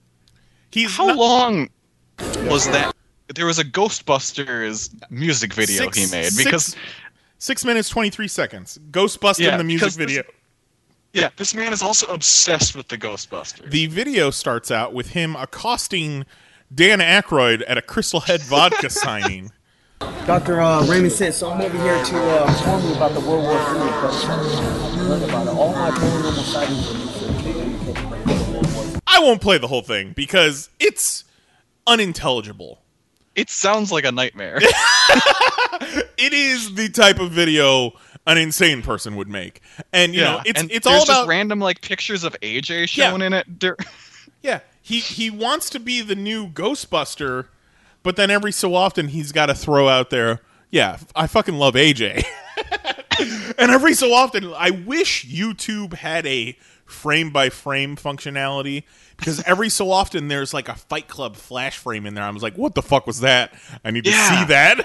Speaker 6: He's
Speaker 4: how
Speaker 6: not-
Speaker 4: long was that? There was a Ghostbusters music video
Speaker 6: Six-
Speaker 4: he made because
Speaker 6: six minutes twenty three seconds. Ghostbusting
Speaker 4: Yeah,
Speaker 6: the music
Speaker 4: because this-
Speaker 6: video.
Speaker 4: yeah, this man is also obsessed with the Ghostbusters.
Speaker 6: The video starts out with him accosting Dan Aykroyd at a Crystal Head vodka [LAUGHS] signing.
Speaker 10: Dr. Uh, Raymond said, so I'm over here to uh, inform you about the World War III abduction. About it. All my paranormal sightings are
Speaker 6: I won't play the whole thing because it's unintelligible.
Speaker 4: It sounds like a nightmare. [LAUGHS]
Speaker 6: it is the type of video an insane person would make, and you know it's
Speaker 4: and
Speaker 6: it's
Speaker 4: there's
Speaker 6: all
Speaker 4: just
Speaker 6: about
Speaker 4: random like pictures of AJ shown in it. Dur-
Speaker 6: yeah. He he wants to be the new Ghostbuster, but then every so often he's got to throw out there, yeah, I fucking love AJ. [LAUGHS] and every so often, I wish YouTube had a frame by frame functionality because every so often there's like a Fight Club flash frame in there. I was like, what the fuck was that? I need to see that.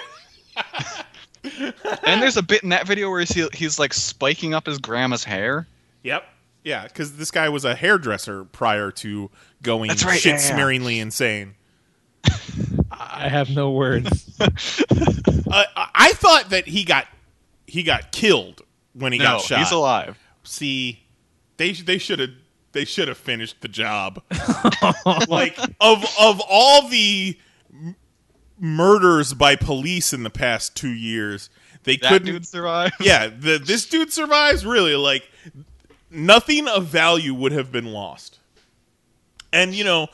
Speaker 6: [LAUGHS]
Speaker 4: and there's a bit in that video where he's he's like spiking up his grandma's hair.
Speaker 6: Yep. Yeah, because this guy was a hairdresser prior to going
Speaker 4: That's right,
Speaker 6: shit
Speaker 4: yeah, yeah.
Speaker 6: smearingly insane. [LAUGHS]
Speaker 3: I have no words. [LAUGHS]
Speaker 6: uh, I I thought that he got he got killed when he
Speaker 4: No,
Speaker 6: got shot.
Speaker 4: he's alive.
Speaker 6: See, they they should have they should have finished the job. [LAUGHS] like of of all the m- murders by police in the past two years, they
Speaker 4: That
Speaker 6: couldn't.
Speaker 4: dude survived.
Speaker 6: Yeah, the, this dude survives. Really, like nothing of value would have been lost. And you know,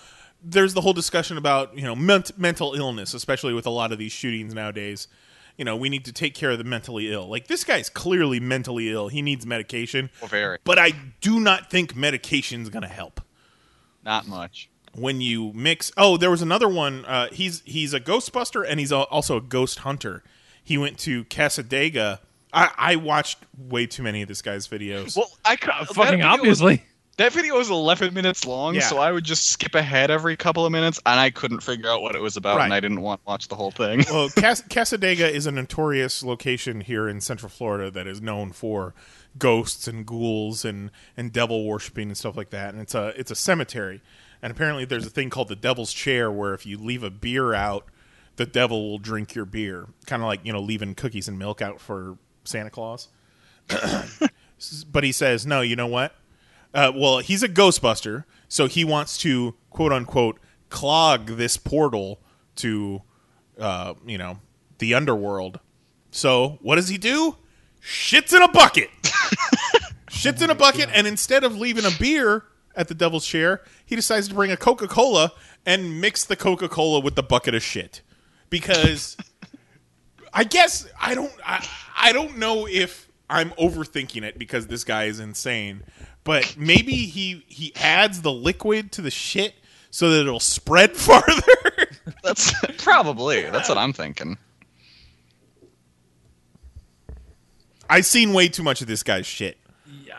Speaker 6: there's the whole discussion about you know ment- mental illness, especially with a lot of these shootings nowadays. You know, we need to take care of the mentally ill. Like this guy's clearly mentally ill. He needs medication.
Speaker 4: Well, very.
Speaker 6: But I do not think medication's going to help
Speaker 4: Not much.
Speaker 6: when you mix. Oh, there was another one. Uh, he's he's a Ghostbuster and he's al- also a ghost hunter. He went to Cassadaga. I, I watched way too many of this guy's videos.
Speaker 4: Well, I could,
Speaker 3: Uh, Fucking obviously.
Speaker 4: That video was 11 minutes long,
Speaker 6: Yeah.
Speaker 4: so I would just skip ahead every couple of minutes, and I couldn't figure out what it was about, and I didn't want to watch the whole thing.
Speaker 6: well, [LAUGHS] Cas- Cassadaga is a notorious location here in Central Florida that is known for ghosts and ghouls and, and devil worshiping and stuff like that. And it's a it's a cemetery. And apparently, there's a thing called the Devil's Chair, where if you leave a beer out, the devil will drink your beer. Kind of like you know leaving cookies and milk out for Santa Claus. [COUGHS] but he says, no, you know what? Uh, well, he's a Ghostbuster, so he wants to quote unquote clog this portal to, uh, you know, the underworld. So what does he do? Shits in a bucket. [LAUGHS] Shits in a bucket, and instead of leaving a beer at the Devil's Chair, he decides to bring a Coca Cola and mix the Coca Cola with the bucket of shit because. [LAUGHS] I guess I don't I, I don't know if I'm overthinking it because this guy is insane, but maybe he he adds the liquid to the shit so that it'll spread [LAUGHS] farther.
Speaker 4: That's probably that's what I'm thinking.
Speaker 6: I've seen way too much of this guy's shit.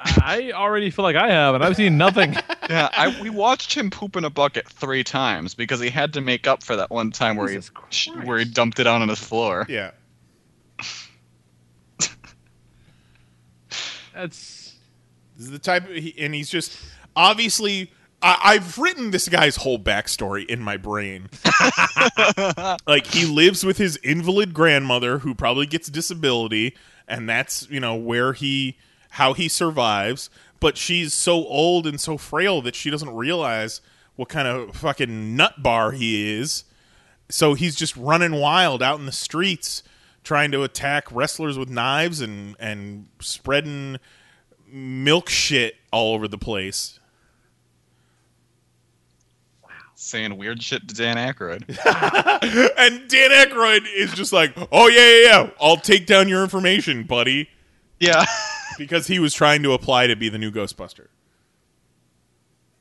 Speaker 3: I already feel like I have, and I've seen nothing. [LAUGHS]
Speaker 4: Yeah, I, we watched him poop in a bucket three times because he had to make up for that one time where he sh- where he dumped it out on his floor.
Speaker 6: Yeah.
Speaker 3: That's
Speaker 6: This is the type, of, he, and he's just obviously. I, I've written this guy's whole backstory in my brain. [LAUGHS] like he lives with his invalid grandmother, who probably gets disability, and that's you know where he how he survives. But she's so old and so frail that she doesn't realize what kind of fucking nut bar he is. So he's just running wild out in the streets, trying to attack wrestlers with knives and and spreading milk shit all over the place.
Speaker 4: Saying weird shit to Dan Aykroyd. [LAUGHS] [LAUGHS]
Speaker 6: and Dan Aykroyd is just like, "Oh yeah, yeah, yeah, I'll take down your information, buddy."
Speaker 4: Yeah, [LAUGHS]
Speaker 6: because he was trying to apply to be the new Ghostbuster.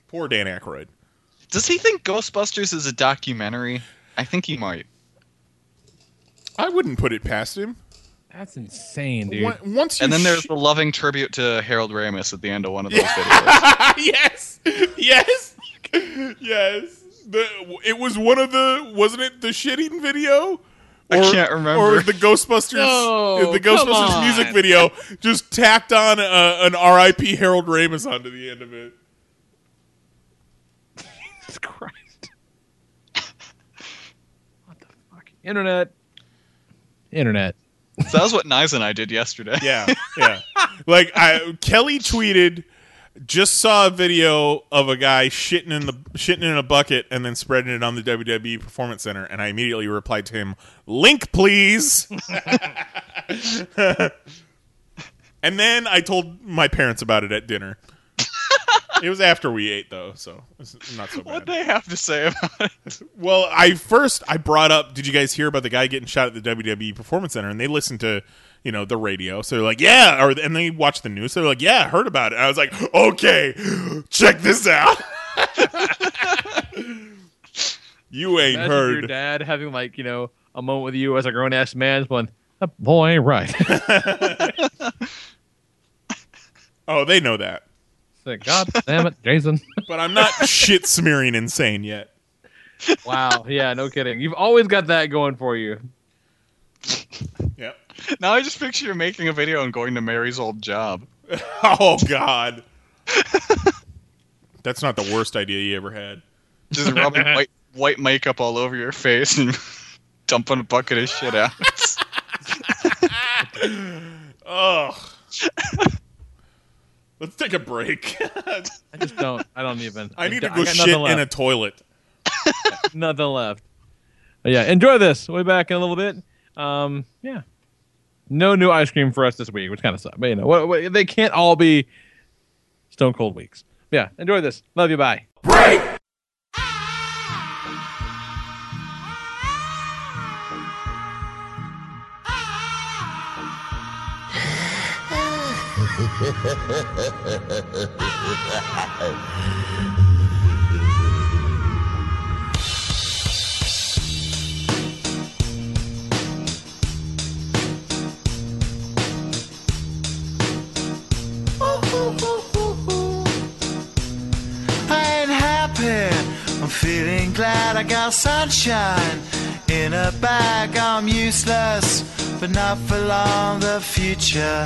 Speaker 6: Poor Dan Aykroyd.
Speaker 4: Does he think Ghostbusters is a documentary? I think he might.
Speaker 6: I wouldn't put it past him.
Speaker 3: That's insane, dude.
Speaker 6: On- Once you
Speaker 4: And then there's
Speaker 6: sh-
Speaker 4: the loving tribute to Harold Ramis at the end of one of those videos. [LAUGHS]
Speaker 6: yes, yes, yes. The, it was one of the wasn't it the shitting video?
Speaker 4: I can't remember.
Speaker 6: Or the Ghostbusters,
Speaker 4: No,
Speaker 6: the Ghostbusters music video just tacked on a, an R.I.P. Harold Ramis onto the end of it.
Speaker 3: Jesus Christ. what the fuck? Internet. Internet.
Speaker 4: So that was what Knize and I did yesterday.
Speaker 6: Yeah, yeah. like I, Kelly tweeted, just saw a video of a guy shitting in the shitting in a bucket and then spreading it on the WWE Performance Center, and I immediately replied to him, "Link, please." [LAUGHS] and then I told my parents about it at dinner. It was after we ate though, so it's not so bad.
Speaker 4: What they have to say about it?
Speaker 6: Well, I first I brought up. Did you guys hear about the guy getting shot at the WWE Performance Center? And they listened to you know the radio, so they're like, yeah, or and they watched the news, so they're like, yeah, I heard about it. And I was like, okay, check this out. [LAUGHS] you ain't
Speaker 3: Imagine
Speaker 6: heard.
Speaker 3: your dad having like you know a moment with you as a grown ass man, going, "That boy ain't right." [LAUGHS]
Speaker 6: Oh, they know that,
Speaker 3: Say, God damn it, Jason. [LAUGHS]
Speaker 6: but I'm not shit smearing insane yet.
Speaker 3: wow. Yeah. No kidding. You've always got that going for you.
Speaker 6: Yep.
Speaker 4: Now I just picture you making a video and going to Mary's old job. [LAUGHS]
Speaker 6: Oh God, that's not the worst idea you ever had.
Speaker 4: Just rubbing [LAUGHS] white white makeup all over your face and dumping a bucket of shit out.
Speaker 6: Ugh. Let's take a break. [LAUGHS]
Speaker 3: I just don't. I don't even.
Speaker 6: I need to go shit in a toilet. [LAUGHS]
Speaker 3: nothing left. But yeah, enjoy this. We'll be back in a little bit. Um, yeah. No new ice cream for us this week, which kind of sucks. But you know, what, what, they can't all be stone cold weeks. Yeah, enjoy this. Love you. Bye.
Speaker 11: I [LAUGHS] feeling glad I got sunshine in a bag. I'm useless, but not for long. The future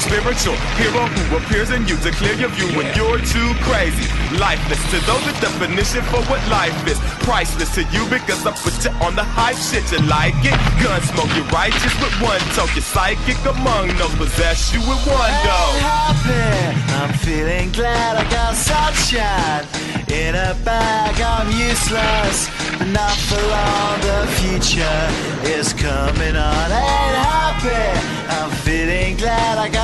Speaker 12: spiritual. Hero who appears in you to clear your view when you're too crazy. Lifeless to those, the definition for what life is. Priceless to you because I put you on the hype shit. You like it? Gun smoke, you're righteous with one. You're psychic among those possess you with one go.
Speaker 11: happy. I'm feeling glad I got sunshine in a bag. I'm useless, but not for long. The future is coming on. Ain't happy. I'm feeling glad I got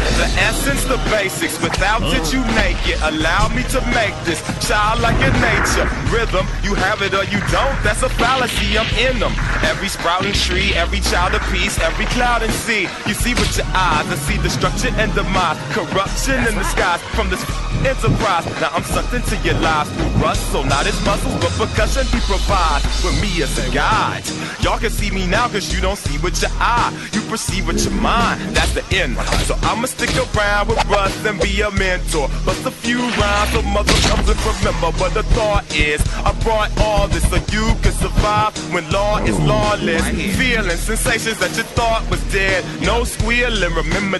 Speaker 12: The essence, the basics. Without it, you naked. Allow me to make this childlike in nature. Rhythm, you have it or you don't. That's a fallacy. I'm in them. Every sprouting tree, every child of peace, every cloud and sea. You see with your eyes. I see destruction and demise. Corruption in the skies from this enterprise. Now I'm sucked into your lives through rust. So not as muscles, but percussion he provides with me as a guide. Y'all can see me now because you don't see with your eye. You perceive with your mind. That's the end. So I'ma stick around with Russ and be a mentor. Bust a few rhymes so mother comes and remember what the thought is. I brought all this so you can survive when law is lawless. Feeling sensations that you thought was dead. No squealing. Remember.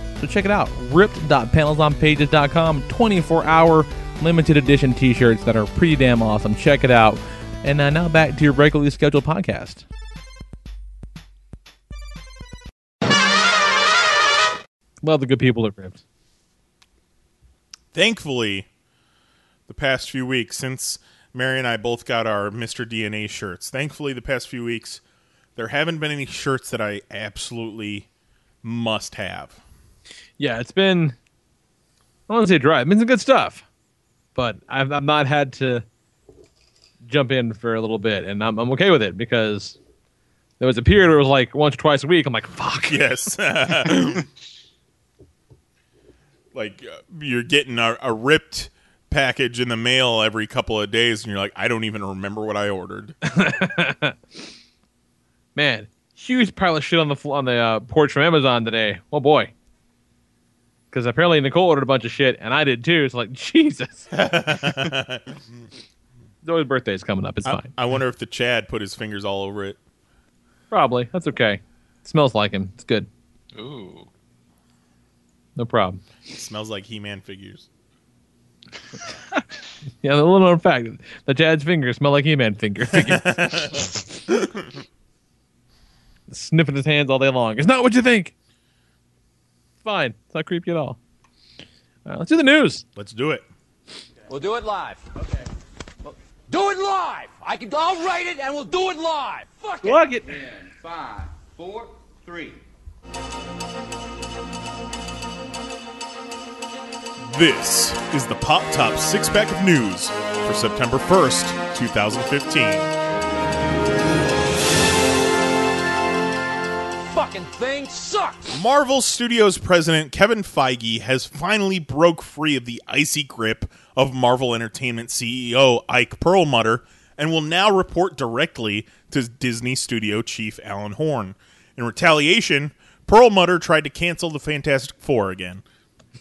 Speaker 3: So check it out. Ripped.panelsonpages.com. 24 hour limited edition t shirts that are pretty damn awesome. Check it out. And uh, now back to your regularly scheduled podcast. Love the good people at RIPT.
Speaker 6: Thankfully, the past few weeks, since Mary and I both got our Mr. DNA shirts, thankfully, the past few weeks, there haven't been any shirts that I absolutely must have.
Speaker 3: Yeah, it's been, I don't want to say dry. It's been some good stuff, but I've, I've not had to jump in for a little bit, and I'm, I'm okay with it because there was a period where it was like once or twice a week. I'm like, fuck.
Speaker 6: Yes. [LAUGHS] like uh, you're getting a, a ripped package in the mail every couple of days, and you're like, I don't even remember what I ordered. [LAUGHS]
Speaker 3: Man, huge pile of shit on the on the uh, porch from Amazon today. Oh boy. Because apparently Nicole ordered a bunch of shit, and I did too. It's like [LAUGHS] Jesus. [LAUGHS] Zoe's is coming up. It's
Speaker 6: I,
Speaker 3: fine.
Speaker 6: I wonder if the Chad put his fingers all over it.
Speaker 3: Probably. That's okay. smells like him. It's good.
Speaker 4: Ooh.
Speaker 3: No problem.
Speaker 6: It smells like He-Man figures. [LAUGHS]
Speaker 3: Yeah, the little known fact: the Chad's fingers smell like He-Man finger figures. Sniffing his hands all day long. It's not what you think. It's fine. It's not creepy at all. All right, let's do the news.
Speaker 6: Let's do it.
Speaker 13: We'll do it live. Okay. Do it live. I can. I'll write it, and we'll do it live. Fuck it.
Speaker 3: Fuck it.
Speaker 13: Five, four, three.
Speaker 6: This is the Pop Top Six Pack of News for September 1st, 2015.
Speaker 13: Fucking thing sucks.
Speaker 6: Marvel Studios president Kevin Feige has finally broke free of the icy grip of Marvel Entertainment CEO Ike Perlmutter and will now report directly to Disney studio chief Alan Horn. In retaliation, Perlmutter tried to cancel the Fantastic Four again.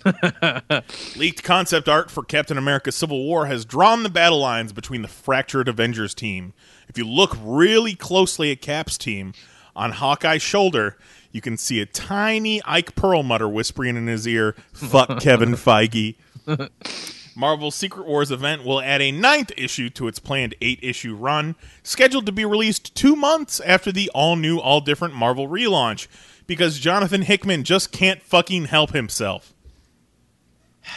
Speaker 6: [LAUGHS] Leaked concept art for Captain America Civil War has drawn the battle lines between the fractured Avengers team. If you look really closely at Cap's team, on Hawkeye's shoulder, you can see a tiny Ike Perlmutter whispering in his ear, fuck [LAUGHS] Kevin Feige. Marvel's Secret Wars event will add a ninth issue to its planned eight issue run, scheduled to be released two months after the all new, all different Marvel relaunch, because Jonathan Hickman just can't fucking help himself. [SIGHS]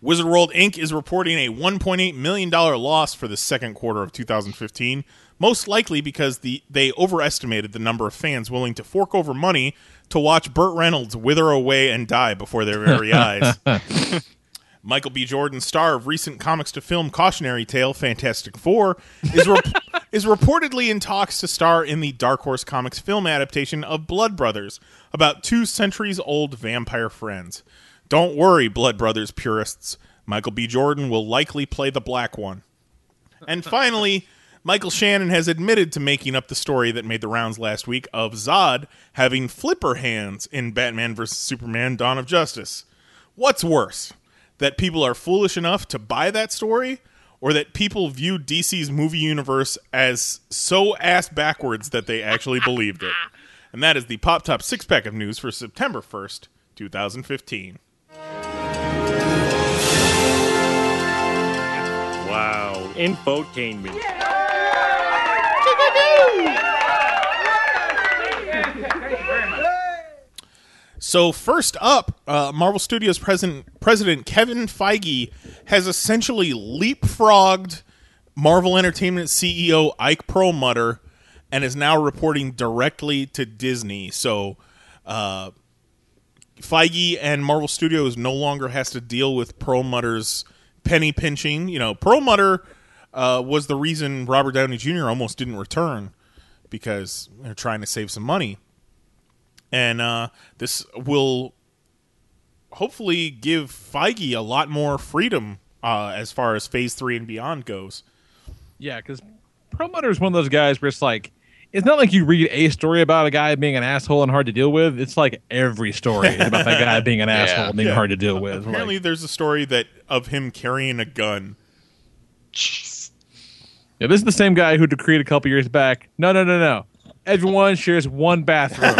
Speaker 6: Wizard World Inc. is reporting a $1.8 million loss for the second quarter of 2015, most likely because the, they overestimated the number of fans willing to fork over money to watch Burt Reynolds wither away and die before their very eyes. [LAUGHS] Michael B. Jordan, star of recent comics to film cautionary tale Fantastic Four, is rep- [LAUGHS] is reportedly in talks to star in the Dark Horse Comics film adaptation of Blood Brothers, about two centuries old vampire friends. Don't worry, Blood Brothers purists. Michael B. Jordan will likely play the black one. And finally, Michael Shannon has admitted to making up the story that made the rounds last week of Zod having flipper hands in Batman vs. Superman Dawn of Justice. What's worse? That people are foolish enough to buy that story, or that people view DC's movie universe as so ass backwards that they actually believed it? And that is the Pop Top six pack of news for September 1st, 2015.
Speaker 14: Wow. Infotainment.
Speaker 6: So first up, uh, Marvel Studios president President Kevin Feige has essentially leapfrogged Marvel Entertainment CEO Ike Perlmutter and is now reporting directly to Disney. So uh, Feige and Marvel Studios no longer has to deal with Perlmutter's penny pinching. You know, Perlmutter uh, was the reason Robert Downey Jr. almost didn't return because they're trying to save some money and uh, this will hopefully give Feige a lot more freedom uh, as far as Phase Three and beyond goes.
Speaker 3: Yeah, because Perlmutter is one of those guys where it's like it's not like you read a story about a guy being an asshole and hard to deal with. It's like every story is about that guy [LAUGHS] being an asshole and being
Speaker 6: Yeah.
Speaker 3: hard to deal with.
Speaker 6: Apparently,
Speaker 3: Like,
Speaker 6: there's a story that of him carrying a gun.
Speaker 3: Yeah, this is the same guy who decreed a couple years back. No, no, no, no. Everyone shares one bathroom.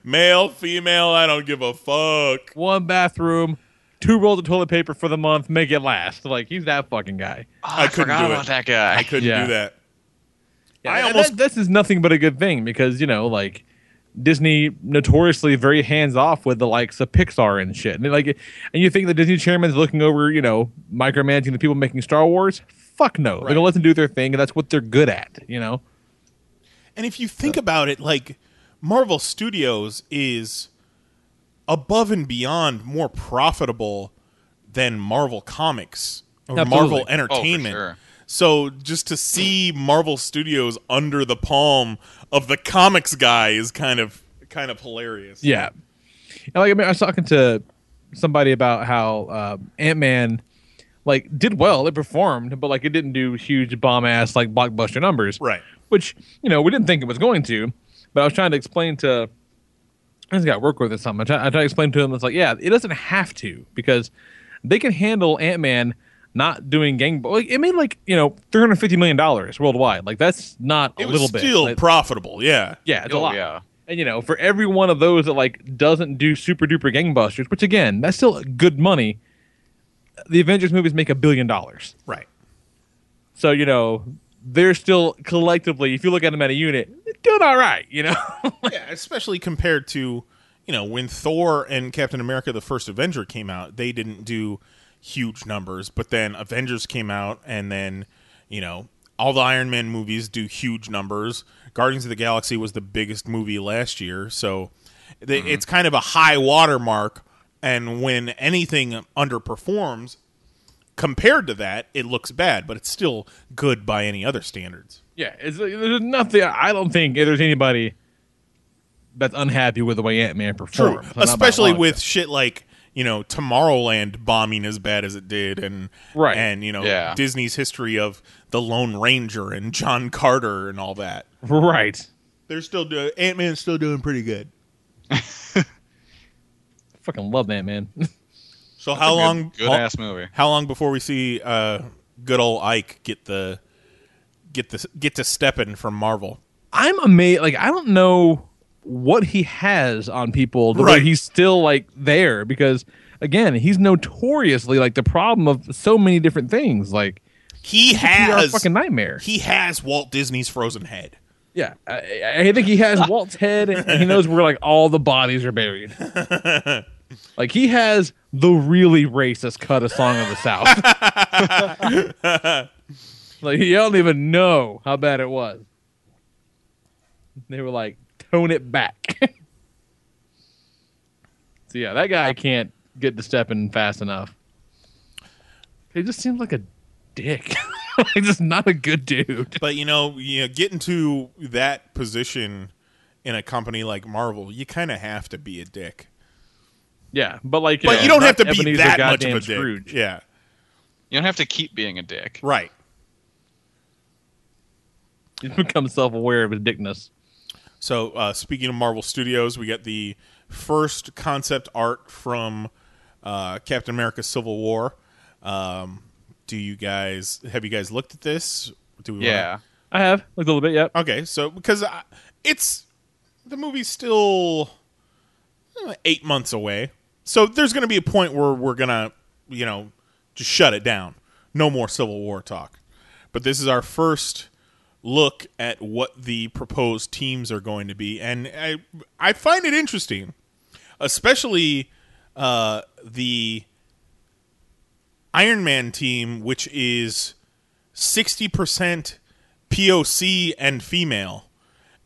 Speaker 3: [LAUGHS]
Speaker 6: Male, female, I don't give a fuck.
Speaker 3: One bathroom, two rolls of toilet paper for the month. Make it last. Like he's that fucking guy.
Speaker 6: Oh, I couldn't
Speaker 4: forgot
Speaker 6: do
Speaker 4: about
Speaker 6: it.
Speaker 4: that guy.
Speaker 6: I couldn't
Speaker 3: Yeah.
Speaker 6: do that.
Speaker 3: Yeah,
Speaker 6: I almost
Speaker 3: that- this is nothing but a good thing because you know, like Disney notoriously very hands off with the likes of Pixar and shit. And like, and you think the Disney chairman's looking over, you know, micromanaging the people making Star Wars? Fuck no. They're gonna let them do their thing, and that's what they're good at. You know.
Speaker 6: And if you think about it, like Marvel Studios is above and beyond more profitable than Marvel Comics or
Speaker 3: Absolutely.
Speaker 6: Marvel
Speaker 3: Oh,
Speaker 6: Entertainment.
Speaker 4: sure.
Speaker 6: So just to see Marvel Studios under the palm of the comics guy is kind of kind of hilarious.
Speaker 3: Yeah. And, like I mean, I was talking to somebody about how uh, Ant Man like did well, it performed, but like it didn't do huge bomb ass like blockbuster numbers.
Speaker 6: Right.
Speaker 3: Which, you know, we didn't think it was going to. But I was trying to explain to I just got work with it something. I try, I try to explain to him it's like, yeah, it doesn't have to because they can handle Ant Man not doing gang. Like, it made like you know three hundred fifty million dollars worldwide. Like that's not a
Speaker 6: It was
Speaker 3: little bit.
Speaker 6: still
Speaker 3: Like,
Speaker 6: profitable, yeah.
Speaker 3: yeah, it's a
Speaker 4: Oh,
Speaker 3: lot.
Speaker 4: yeah.
Speaker 3: And you know, for every one of those that like doesn't do super duper gangbusters, which again, that's still good money. The Avengers movies make a billion dollars.
Speaker 6: Right.
Speaker 3: So, you know, they're still collectively, if you look at them at a unit, doing all right, you know? [LAUGHS]
Speaker 6: yeah, especially compared to, you know, when Thor and Captain America the First Avenger came out, they didn't do huge numbers, but then Avengers came out and then, you know, all the Iron Man movies do huge numbers. Guardians of the Galaxy was the biggest movie last year, so they,
Speaker 3: Mm-hmm.
Speaker 6: it's kind of a high watermark and when anything underperforms compared to that, it looks bad, but it's still good by any other standards.
Speaker 3: yeah, it's, uh, there's nothing, I don't think there's anybody that's unhappy with the way Ant Man
Speaker 6: True,
Speaker 3: performed. So not by a
Speaker 6: especially
Speaker 3: long
Speaker 6: with shit like you know Tomorrowland bombing as bad as it did, and
Speaker 3: Right.
Speaker 6: and you know
Speaker 4: Yeah.
Speaker 6: Disney's history of the Lone Ranger and John Carter and all that. [LAUGHS]
Speaker 3: Right.
Speaker 6: They're still doing Ant Man's still doing pretty good. [LAUGHS]
Speaker 3: fucking love that Man. [LAUGHS]
Speaker 6: So how
Speaker 4: good-
Speaker 6: long?
Speaker 4: good-ass movie.
Speaker 6: How long before we see uh, good old Ike get the get the get to stepping from Marvel?
Speaker 3: I'm amazed. Like, I don't know what he has on people the way he's still like there because again, he's notoriously like the problem of so many different things. Like
Speaker 6: he
Speaker 3: he's a
Speaker 6: has
Speaker 3: fucking nightmare.
Speaker 6: He has Walt Disney's frozen head.
Speaker 3: Yeah, I, I think he has Walt's head, and he knows where like all the bodies are buried. [LAUGHS] like he has the really racist cut of "Song of the South." [LAUGHS] like you don't even know how bad it was. They were like, "Tone it back." [LAUGHS] so yeah, that guy can't get to stepping fast enough. He just seems like a dick. [LAUGHS] like just not a good dude.
Speaker 6: But you know, you know, getting to that position in a company like Marvel, you kind of have to be a dick.
Speaker 3: Yeah, but like,
Speaker 6: but
Speaker 3: know,
Speaker 6: you don't have to
Speaker 3: not
Speaker 6: be
Speaker 3: Ebenezer
Speaker 6: that much of
Speaker 3: goddamn
Speaker 6: a dick.
Speaker 3: Scrooge.
Speaker 6: Yeah,
Speaker 4: You don't have to keep being a dick.
Speaker 6: right. [LAUGHS]
Speaker 3: He's become self-aware of his dickness.
Speaker 6: So, uh, speaking of Marvel Studios, we got the first concept art from uh, Captain America: Civil War. Um, do you guys have you guys looked at this? Do we wanna-
Speaker 4: Yeah.
Speaker 3: I have looked a little bit. Yep.
Speaker 6: Okay, so because I, it's the movie's still uh, eight months away, so there's going to be a point where we're gonna, you know, just shut it down. No more Civil War talk. But this is our first look at what the proposed teams are going to be, and I I find it interesting, especially uh, the Iron Man team, which is sixty percent POC and female,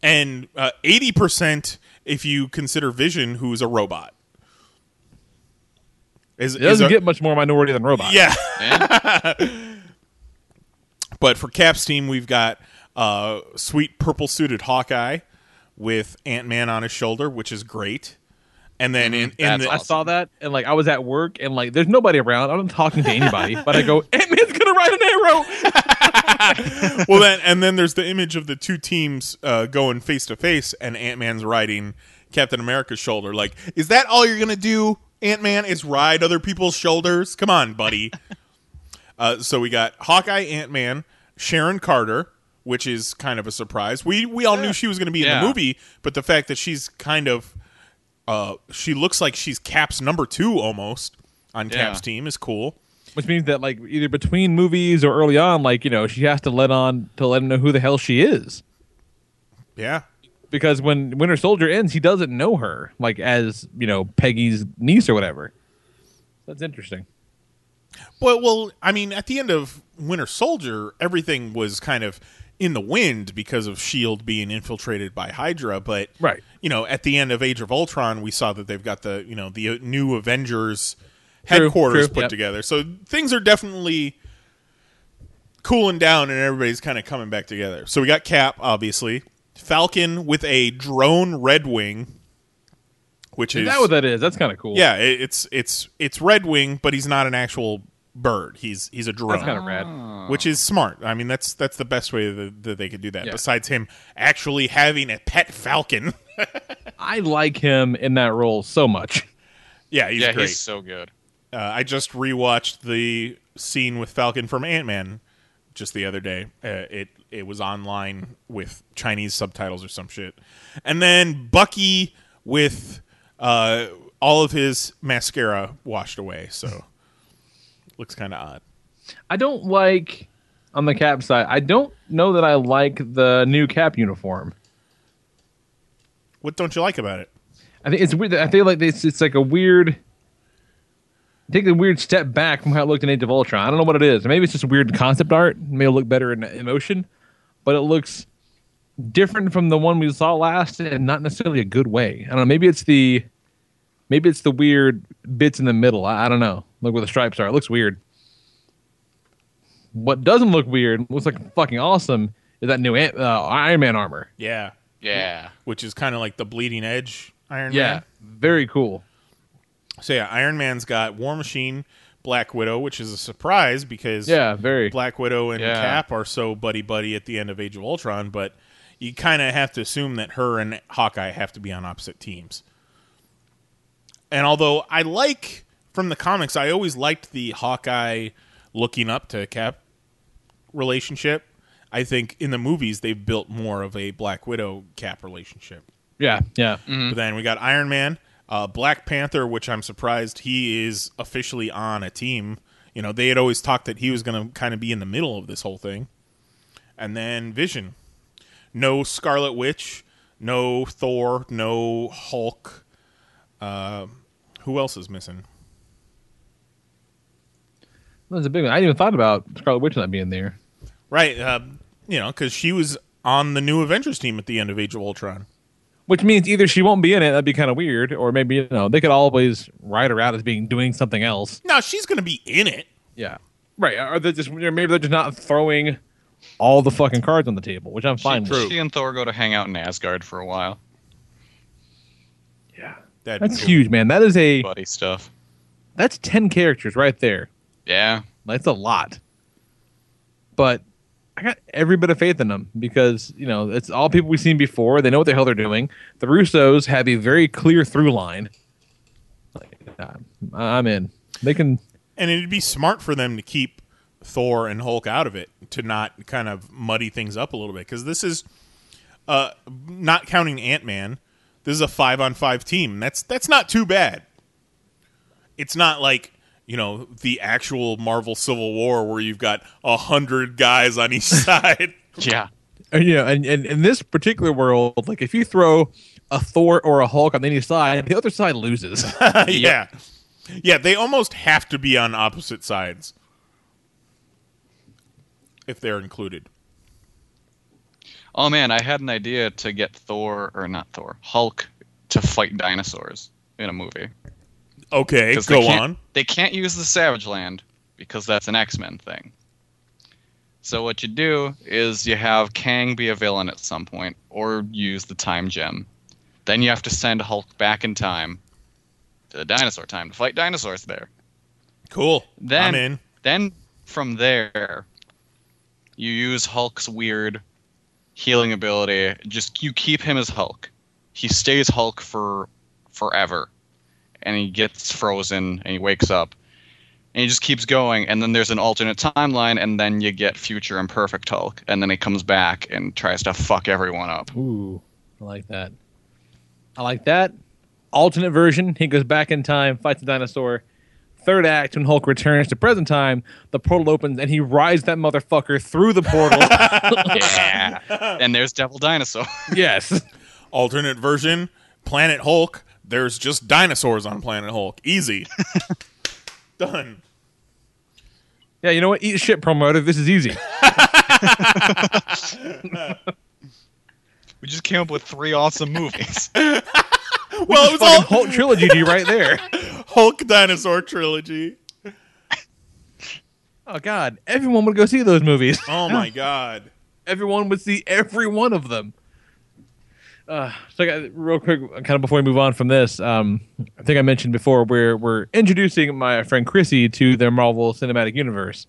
Speaker 6: and uh, eighty percent if you consider Vision, who's a robot. Is,
Speaker 3: It doesn't
Speaker 6: is a-
Speaker 3: get much more minority than robot.
Speaker 6: yeah. [LAUGHS] but for Cap's team, we've got uh, sweet purple suited Hawkeye with Ant Man on his shoulder, which is great. And then in, in the,
Speaker 3: I saw that, and like I was at work, and like there's nobody around. I'm not talking to anybody, but I go, [LAUGHS] Ant Man's gonna ride an arrow. [LAUGHS]
Speaker 6: well then and then there's the image of the two teams uh, going face to face and ant-man's riding captain america's shoulder like is that all you're gonna do ant-man is ride other people's shoulders. Come on buddy. [LAUGHS] Uh, so we got hawkeye ant-man sharon carter which is kind of a surprise. We we all knew she was gonna be in the movie but the fact that she's kind of uh, she looks like she's cap's number two almost on
Speaker 3: Yeah.
Speaker 6: cap's team is cool.
Speaker 3: Which means that like either between movies or early on, like you know, she has to let on to let him know who the hell she is.
Speaker 6: yeah
Speaker 3: Because when Winter Soldier ends, he doesn't know her, like as you know Peggy's niece or whatever. That's interesting.
Speaker 6: Well, well, I mean, at the end of Winter Soldier, everything was kind of in the wind because of Shield being infiltrated by Hydra. But
Speaker 3: right,
Speaker 6: you know, at the end of Age of Ultron, we saw that they've got the you know the uh, new Avengers
Speaker 3: True,
Speaker 6: headquarters
Speaker 3: true,
Speaker 6: put
Speaker 3: yep.
Speaker 6: together. So things are definitely cooling down, and everybody's kind of coming back together. So we got Cap, obviously, Falcon with a drone Red Wing. Which
Speaker 3: Is
Speaker 6: is
Speaker 3: that what that is? That's kind of cool.
Speaker 6: yeah, it, it's it's it's Red Wing, but he's not an actual bird. He's he's a drone.
Speaker 3: That's kinda rad.
Speaker 6: Which is smart. I mean, that's that's the best way that, that they could do that.
Speaker 3: Yeah.
Speaker 6: Besides him actually having a pet falcon. [LAUGHS]
Speaker 3: I like him in that role so much.
Speaker 6: yeah, he's
Speaker 4: yeah,
Speaker 6: great.
Speaker 4: he's so good.
Speaker 6: Uh, I just rewatched the scene with Falcon from Ant Man just the other day. Uh, it it was online with Chinese subtitles or some shit, and then Bucky with uh, all of his mascara washed away. So [LAUGHS] looks kind of odd.
Speaker 3: I don't like on the cap side. I don't know that I like the new cap uniform.
Speaker 6: What don't you like about it?
Speaker 3: I think it's weird. I feel like it's it's like a weird. Take a weird step back from how it looked in Age of Ultron. I don't know what it is. Maybe it's just weird concept art. Maybe it'll look better in emotion, but it looks different from the one we saw last, and not necessarily a good way. I don't know. Maybe it's the, maybe it's the weird bits in the middle. I, I don't know. Look where the stripes are. It looks weird. What doesn't look weird, looks like fucking awesome, is that new uh, Iron Man armor.
Speaker 6: Yeah,
Speaker 4: Yeah.
Speaker 6: which is kind of like the bleeding edge Iron
Speaker 3: Yeah,
Speaker 6: Man.
Speaker 3: very cool.
Speaker 6: So yeah, Iron Man's got War Machine, Black Widow, which is a surprise because
Speaker 3: Yeah, very.
Speaker 6: Black Widow and
Speaker 4: Yeah.
Speaker 6: Cap are so buddy buddy at the end of Age of Ultron, but you kind of have to assume that her and Hawkeye have to be on opposite teams. And although I like from the comics, I always liked the Hawkeye looking up to Cap relationship. I think in the movies they've built more of a Black Widow Cap relationship.
Speaker 3: Yeah, yeah. Mm-hmm.
Speaker 6: But then we got Iron Man. Uh, Black Panther, which I'm surprised he is officially on a team. You know, they had always talked that he was going to kind of be in the middle of this whole thing. And then Vision. No Scarlet Witch, no Thor, no Hulk. Uh, who else is missing?
Speaker 3: That's a big one. I didn't even thought about Scarlet Witch not being there.
Speaker 6: Right. Uh, you know, because she was on the new Avengers team at the end of Age of Ultron.
Speaker 3: Which means either she won't be in it, that'd be kind of weird, or maybe you know they could always write her out as being doing something else.
Speaker 6: No, she's going to be in it.
Speaker 3: Yeah, right. Or they just maybe they're just not throwing all the fucking cards on the table, which I'm fine
Speaker 4: she,
Speaker 3: with.
Speaker 4: she and Thor go to hang out in Asgard for a while.
Speaker 3: Yeah,
Speaker 6: That'd
Speaker 3: That's
Speaker 6: cool.
Speaker 3: huge, man. That is a
Speaker 4: Buddy stuff.
Speaker 3: that's ten characters right there.
Speaker 4: Yeah.
Speaker 3: That's a lot. But I got every bit of faith in them because, you know, it's all people we've seen before. They know what the hell they're doing. The Russos have a very clear through line. I'm in. They can.
Speaker 6: And it'd be smart for them to keep Thor and Hulk out of it to not kind of muddy things up a little bit because this is uh, not counting Ant Man. This is a five on five team. That's that's not too bad. It's not like you know the actual Marvel Civil War where you've got a hundred guys on each [LAUGHS] side.
Speaker 4: Yeah.
Speaker 3: And, you know, and, and in this particular world, like if you throw a Thor or a Hulk on any side, the other side loses. [LAUGHS]
Speaker 6: yeah, yeah. They almost have to be on opposite sides if they're included.
Speaker 4: Oh man, I had an idea to get Thor or not Thor, Hulk to fight dinosaurs in a movie.
Speaker 6: Okay, go
Speaker 4: they
Speaker 6: on.
Speaker 4: They can't use the Savage Land because that's an X Men thing. So what you do is you have Kang be a villain at some point, or use the time gem. Then you have to send Hulk back in time to the dinosaur time to fight dinosaurs there.
Speaker 6: Cool.
Speaker 4: Then,
Speaker 6: I'm in.
Speaker 4: Then from there, you use Hulk's weird healing ability. Just you keep him as Hulk. He stays Hulk for forever, and he gets frozen and he wakes up, and he just keeps going. And then there's an alternate timeline, and then you get future imperfect Hulk, and then he comes back and tries to fuck everyone up.
Speaker 3: Ooh, I like that. I like that. Alternate version, he goes back in time, fights the dinosaur. Third act, when Hulk returns to present time, the portal opens and he rides that motherfucker through the portal. [LAUGHS]
Speaker 4: yeah. And there's Devil Dinosaur.
Speaker 3: yes.
Speaker 6: Alternate version, Planet Hulk. There's just dinosaurs on Planet Hulk. Easy. [LAUGHS] Done.
Speaker 3: Yeah, you know what? Eat shit, promoter. This is easy. [LAUGHS]
Speaker 4: We just came up with three awesome movies. [LAUGHS]
Speaker 6: well, it was
Speaker 3: fucking
Speaker 6: all
Speaker 3: Hulk trilogy to you right there.
Speaker 6: Hulk dinosaur trilogy.
Speaker 3: Oh God, everyone would go see those movies.
Speaker 6: Oh my god.
Speaker 3: everyone would see every one of them. Uh, so, real quick, kind of before we move on from this, um, I think I mentioned before we're we're introducing my friend Chrissy to their Marvel Cinematic Universe.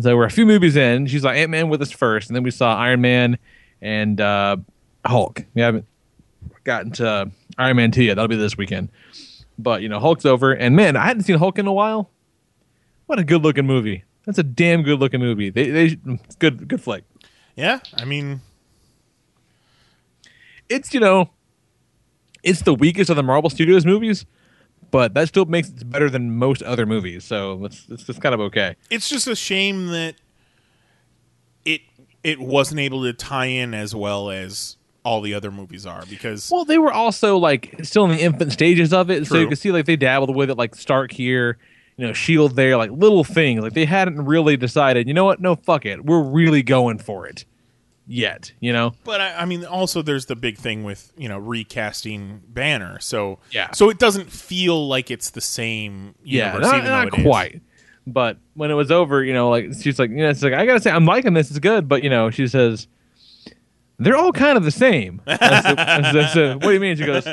Speaker 3: So we're a few movies in. She's like Ant Man with us first, and then we saw Iron Man and uh, Hulk. We haven't gotten to Iron Man two yet. That'll be this weekend. But you know, Hulk's over, and man, I hadn't seen Hulk in a while. What a good looking movie! That's a damn good looking movie. They they good good flick.
Speaker 6: Yeah, I mean,
Speaker 3: it's you know, it's the weakest of the Marvel Studios movies, but that still makes it better than most other movies. So it's it's just kind of okay.
Speaker 6: it's just a shame that it it wasn't able to tie in as well as all the other movies are because
Speaker 3: Well, they were also like still in the infant stages of it, so you
Speaker 6: True.
Speaker 3: can see like they dabbled with it, like Stark here, you know, Shield there, like little things. Like they hadn't really decided, you know what? No, fuck it, we're really going for it yet. You know,
Speaker 6: But I, I mean, also there's the big thing with you know recasting Banner, so
Speaker 3: Yeah.
Speaker 6: so it doesn't feel like it's the same
Speaker 3: yeah,
Speaker 6: universe,
Speaker 3: not,
Speaker 6: even
Speaker 3: not
Speaker 6: it is.
Speaker 3: quite. But when it was over, you know, like she's like, you know, it's like I gotta say, I'm liking this. It's good, but you know, she says they're all kind of the same. I said- I said- said, what do you mean? She goes,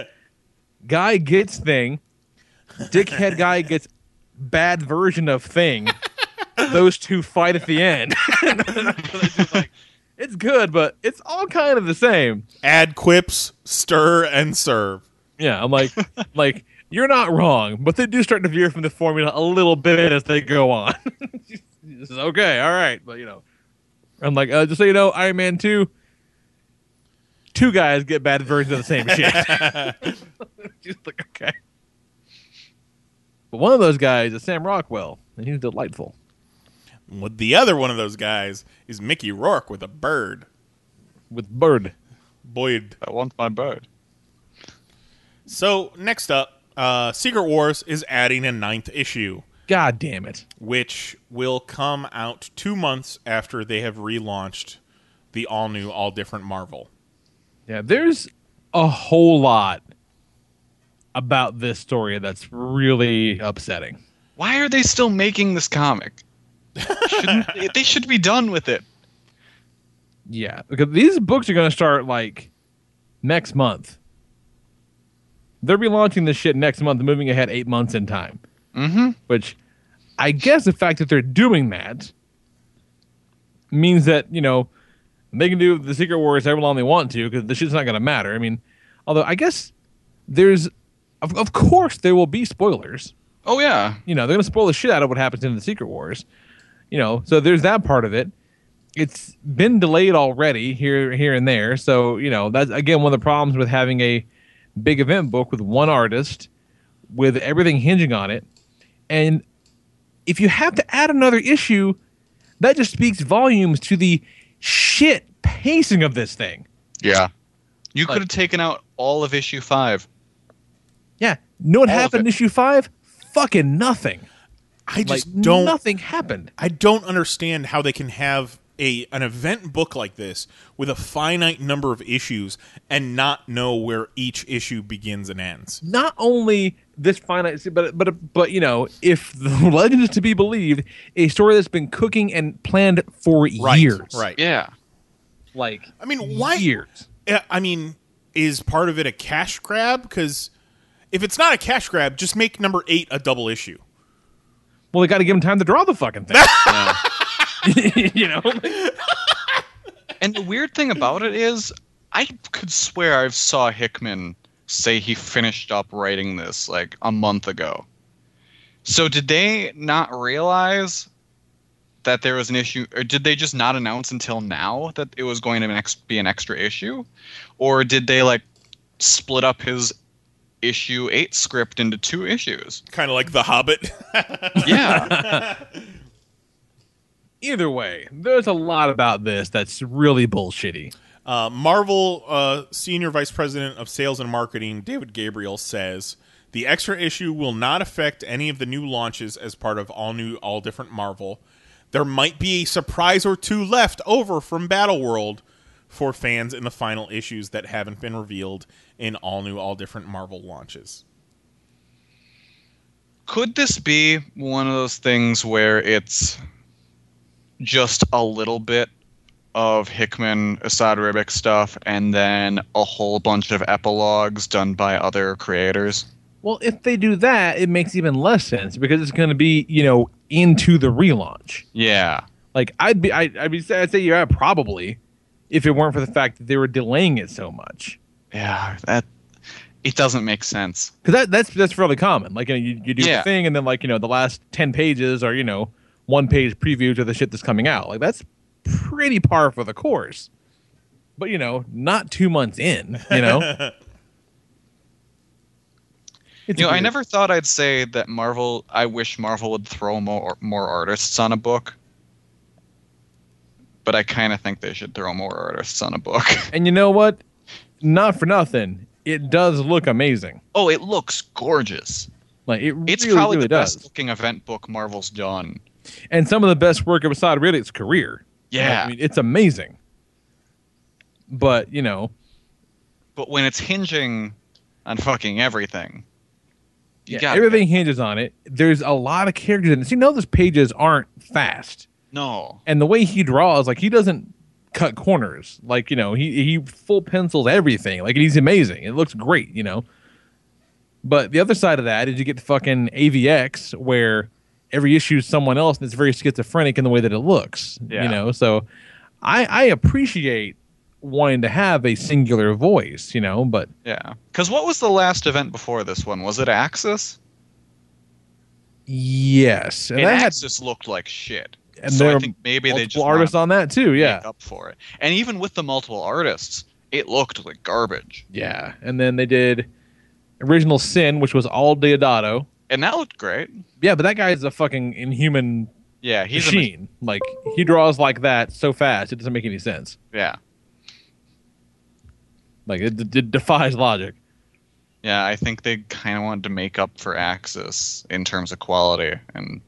Speaker 3: guy gets thing, dickhead guy gets bad version of thing. [LAUGHS] Those two fight at the end. [LAUGHS] [LAUGHS] It's good, but it's all kind of the same.
Speaker 6: Add quips, stir and serve.
Speaker 3: Yeah, I'm like, [LAUGHS] like you're not wrong, but they do start to veer from the formula a little bit as they go on. [LAUGHS] This is okay, all right, but you know, I'm like, uh, just so you know, Iron Man two, two guys get bad versions of the same shit. [LAUGHS] Just like, okay, But one of those guys is Sam Rockwell, and he's delightful.
Speaker 6: With the other one of those guys is Mickey Rourke with a bird.
Speaker 3: With bird.
Speaker 6: Boyd.
Speaker 4: I want my bird.
Speaker 6: So next up, uh, Secret Wars is adding a ninth issue.
Speaker 3: God damn it.
Speaker 6: Which will come out two months after they have relaunched the all new, all different Marvel.
Speaker 3: Yeah, there's a whole lot about this story that's really upsetting.
Speaker 4: Why are they still making this comic? Shouldn't, [LAUGHS] they should be done with it.
Speaker 3: Yeah, because these books are going to start like next month. They're relaunching this shit next month, moving ahead eight months in time.
Speaker 4: Mm-hmm.
Speaker 3: Which I guess the fact that they're doing that means that, you know, they can do the Secret Wars however long they want to because the shit's not going to matter. I mean, although I guess there's, of, of course, there will be spoilers.
Speaker 4: Oh, yeah.
Speaker 3: You know, they're going to spoil the shit out of what happens in the Secret Wars. You know, so there's that part of it. It's been delayed already here, here and there. So you know, that's again one of the problems with having a big event book with one artist, with everything hinging on it, and if you have to add another issue, that just speaks volumes to the shit pacing of this thing.
Speaker 4: Yeah. You
Speaker 3: Like-
Speaker 4: could have taken out all of issue five.
Speaker 3: Yeah, know what
Speaker 6: All
Speaker 3: happened in issue five? Fucking nothing.
Speaker 6: I just
Speaker 3: Like,
Speaker 6: don't.
Speaker 3: Nothing happened.
Speaker 6: I don't understand how they can have a an event book like this with a finite number of issues and not know where each issue begins and ends.
Speaker 3: not only this finite, but but but you know, if the [LAUGHS] legend is to be believed, a story that's been cooking and planned for
Speaker 6: Right,
Speaker 3: years,
Speaker 6: right.
Speaker 4: Yeah.
Speaker 3: Like
Speaker 6: I mean, why
Speaker 3: years?
Speaker 6: Yeah, I mean, is part of it a cash grab? Because if it's not a cash grab, just make number eight a double issue.
Speaker 3: Well, they got to give him time to draw the fucking thing. [LAUGHS] [LAUGHS] you know,
Speaker 4: And the weird thing about it is, I could swear I saw Hickman say he finished up writing this like a month ago. So did they not realize that there was an issue, or did they just not announce until now that it was going to be an extra issue, or did they like split up his issue eight script into two issues?
Speaker 6: Kind of like The Hobbit. [LAUGHS]
Speaker 4: Yeah. [LAUGHS]
Speaker 3: either way, there's a lot about this that's really bullshitty.
Speaker 6: Uh, Marvel uh, Senior Vice President of Sales and Marketing, David Gabriel, says the extra issue will not affect any of the new launches as part of all new, all different Marvel. There might be a surprise or two left over from Battle World for fans in the final issues that haven't been revealed in all new, all different Marvel launches.
Speaker 4: could this be one of those things where it's just a little bit of Hickman Esad Ribic stuff and then a whole bunch of epilogues done by other creators?
Speaker 3: Well, if they do that, it makes even less sense because it's going to be you know into the relaunch.
Speaker 4: Yeah.
Speaker 3: Like I'd be, I, I'd be, I'd say yeah, probably, if it weren't for the fact that they were delaying it so much.
Speaker 4: Yeah, that it doesn't make sense.
Speaker 3: Because that, that's that's fairly common. Like you, know, you, you do
Speaker 4: Yeah.
Speaker 3: the thing, and then like you know the last ten pages are you know one page preview to the shit that's coming out. Like that's pretty par for the course. But you know, not two months in. You know, [LAUGHS] It's
Speaker 4: you know, I never thought I'd say that Marvel. I wish Marvel would throw more more artists on a book, but I kind of think they should throw more artists on a book. [LAUGHS]
Speaker 3: And you know what? Not for nothing. It does look amazing.
Speaker 4: Oh, it looks gorgeous.
Speaker 3: Like it
Speaker 4: It's
Speaker 3: really,
Speaker 4: probably
Speaker 3: really
Speaker 4: the
Speaker 3: does.
Speaker 4: best looking event book Marvel's done.
Speaker 3: And some of the best work of Esad Ribic's career.
Speaker 4: Yeah.
Speaker 3: I mean, it's amazing. But you know,
Speaker 4: But when it's hinging on fucking everything, you
Speaker 3: yeah, everything hinges on it. There's a lot of characters in it. So you know those pages aren't fast.
Speaker 4: No.
Speaker 3: And the way he draws, like he doesn't cut corners. Like, you know, he he full pencils everything. Like he's amazing. It looks great, you know. But the other side of that is you get the fucking AVX where every issue is someone else and it's very schizophrenic in the way that it looks.
Speaker 4: Yeah.
Speaker 3: You know, so I I appreciate wanting to have a singular voice, you know, but
Speaker 4: Yeah. Because what was the last event before this one? Was it Axis?
Speaker 3: yes. And
Speaker 4: And
Speaker 3: that had
Speaker 4: Axis looked like shit.
Speaker 3: And
Speaker 4: so I think maybe they just
Speaker 3: artists on that too, yeah.
Speaker 4: up for it. And even with the multiple artists, it looked like garbage.
Speaker 3: Yeah. And then they did Original Sin, which was all Deodato.
Speaker 4: And that looked great.
Speaker 3: Yeah, but that guy is a fucking inhuman
Speaker 4: Yeah, he's a ma-
Speaker 3: machine. like he draws like that so fast, it doesn't make any sense.
Speaker 4: yeah.
Speaker 3: Like it, it defies logic.
Speaker 4: Yeah, I think they kind of wanted to make up for Axis in terms of quality, and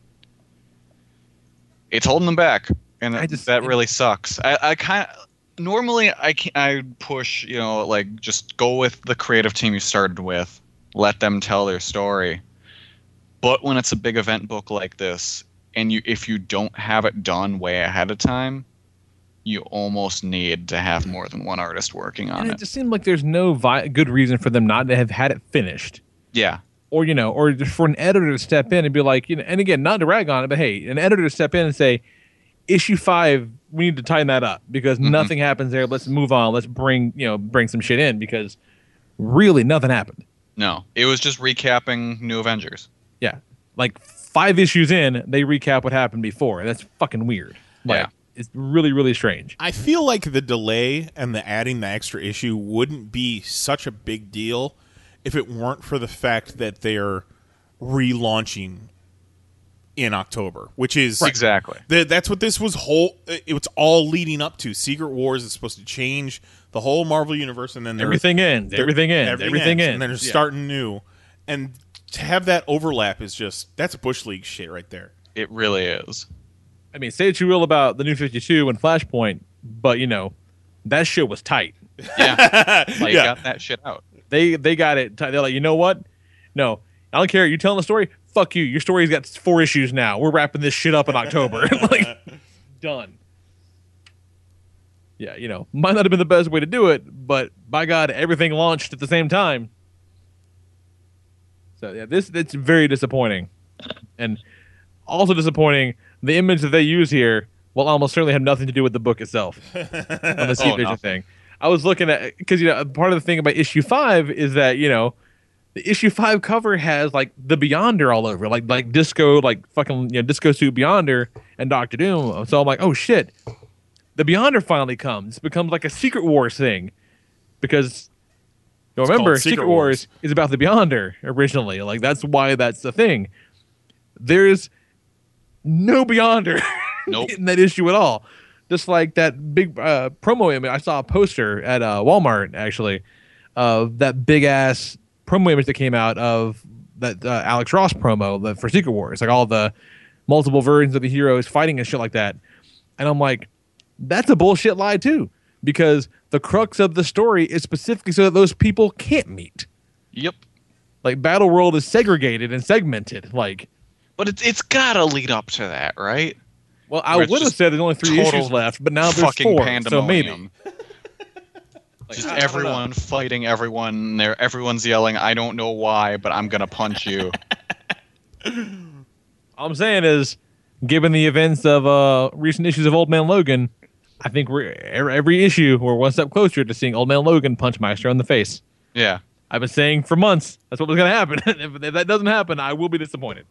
Speaker 4: it's holding them back, and that really sucks. I, I kind of normally I can I push you know like just go with the creative team you started with, let them tell their story. But when it's a big event book like this, and you if you don't have it done way ahead of time, you almost need to have more than one artist working on
Speaker 3: And
Speaker 4: it.
Speaker 3: it just seemed like there's no vi- good reason for them not to have had it finished.
Speaker 4: Yeah.
Speaker 3: Or, you know, or just for an editor to step in and be like, you know, and again, not to rag on it, but hey, an editor to step in and say, issue five, we need to tighten that up because mm-hmm. nothing happens there. Let's move on. Let's bring, you know, bring some shit in because really nothing happened.
Speaker 4: No, it was just recapping New Avengers.
Speaker 3: Yeah. Like five issues in, they recap what happened before. That's fucking weird. Like,
Speaker 4: Yeah.
Speaker 3: It's really, really strange.
Speaker 6: I feel like the delay and the adding the extra issue wouldn't be such a big deal if it weren't for the fact that they're relaunching in October, which is
Speaker 4: Exactly.
Speaker 6: th- that's what this was whole. It was all leading up to. Secret Wars is supposed to change the whole Marvel universe, and then they're-
Speaker 3: Everything ends,
Speaker 6: they're-
Speaker 3: everything ends, everything
Speaker 6: and then they're.
Speaker 3: Yeah.
Speaker 6: starting new, and to have that overlap is just that's bush league shit right there.
Speaker 4: It really is.
Speaker 3: I mean, say what you will about the new 52 and Flashpoint, but, you know, that shit was tight.
Speaker 4: Yeah. [LAUGHS] like
Speaker 6: Yeah.
Speaker 4: got that shit out.
Speaker 3: They they got it. They're like, you know what? No, I don't care. You telling the story? Fuck you. Your story's got four issues now. We're wrapping this shit up in October. [LAUGHS] like, done. Yeah, you know, might not have been the best way to do it, but by God, everything launched at the same time. So yeah, this it's very disappointing, and also disappointing. The image that they use here will almost certainly have nothing to do with the book itself [LAUGHS] on the sea
Speaker 4: Oh,
Speaker 3: vision
Speaker 4: nothing.
Speaker 3: thing. I was looking at because you know part of the thing about issue five is that you know the issue five cover has like the Beyonder all over, like like disco, like fucking you know disco suit Beyonder and Doctor Doom. So I'm like, oh shit, the Beyonder finally comes. It becomes like a Secret Wars thing because you know, remember Secret,
Speaker 6: Secret
Speaker 3: Wars is about the Beyonder originally. Like that's why that's the thing. There's no Beyonder [LAUGHS]
Speaker 4: Nope.
Speaker 3: in that issue at all. Just like that big uh, promo image, I saw a poster at uh, Walmart actually of that big ass promo image that came out of that uh, Alex Ross promo the, for Secret Wars, like all the multiple versions of the heroes fighting and shit like that. And I'm like, that's a bullshit lie too, because the crux of the story is specifically so that those people can't meet.
Speaker 4: Yep.
Speaker 3: Like Battleworld is segregated and segmented. Like,
Speaker 4: But it's it's gotta lead up to that, right?
Speaker 3: Well, I would have said there's only three issues left, but now there's
Speaker 4: fucking
Speaker 3: four, so maybe. [LAUGHS]
Speaker 4: pandemonium. Just
Speaker 3: I- I know.
Speaker 4: everyone fighting everyone. There, everyone's yelling. I don't know why, but I'm gonna punch you. [LAUGHS]
Speaker 3: All I'm saying is, given the events of uh, recent issues of Old Man Logan, I think we're every, every issue we're one step closer to seeing Old Man Logan punch Maestro in the face.
Speaker 4: yeah.
Speaker 3: I've been saying for months that's what was going to happen. if, [LAUGHS] if that doesn't happen, I will be disappointed.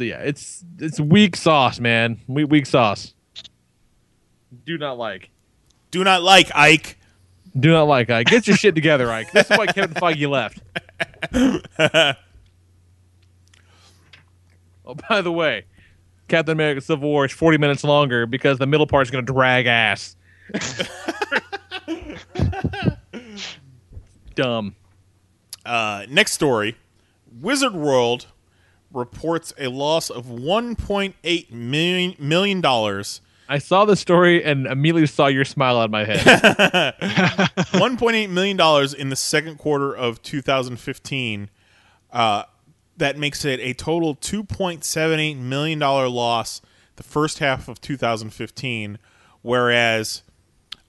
Speaker 3: So yeah, it's it's weak sauce, man. Weak, weak sauce. Do not like.
Speaker 6: Do not like Ike.
Speaker 3: Do not like Ike. Get your shit together, Ike. This is why Kevin Feige left. [LAUGHS] oh, by the way, Captain America: Civil War is 40 minutes longer because the middle part is going to drag ass. [LAUGHS] Dumb.
Speaker 6: Uh, next story: Wizard World reports a loss of 1.8 million million dollars.
Speaker 3: I saw the story and immediately saw your smile on my head. [LAUGHS] [LAUGHS]
Speaker 6: 1.8 million dollars in the second quarter of 2015. Uh, that makes it a total 2.78 million dollar loss the first half of 2015, whereas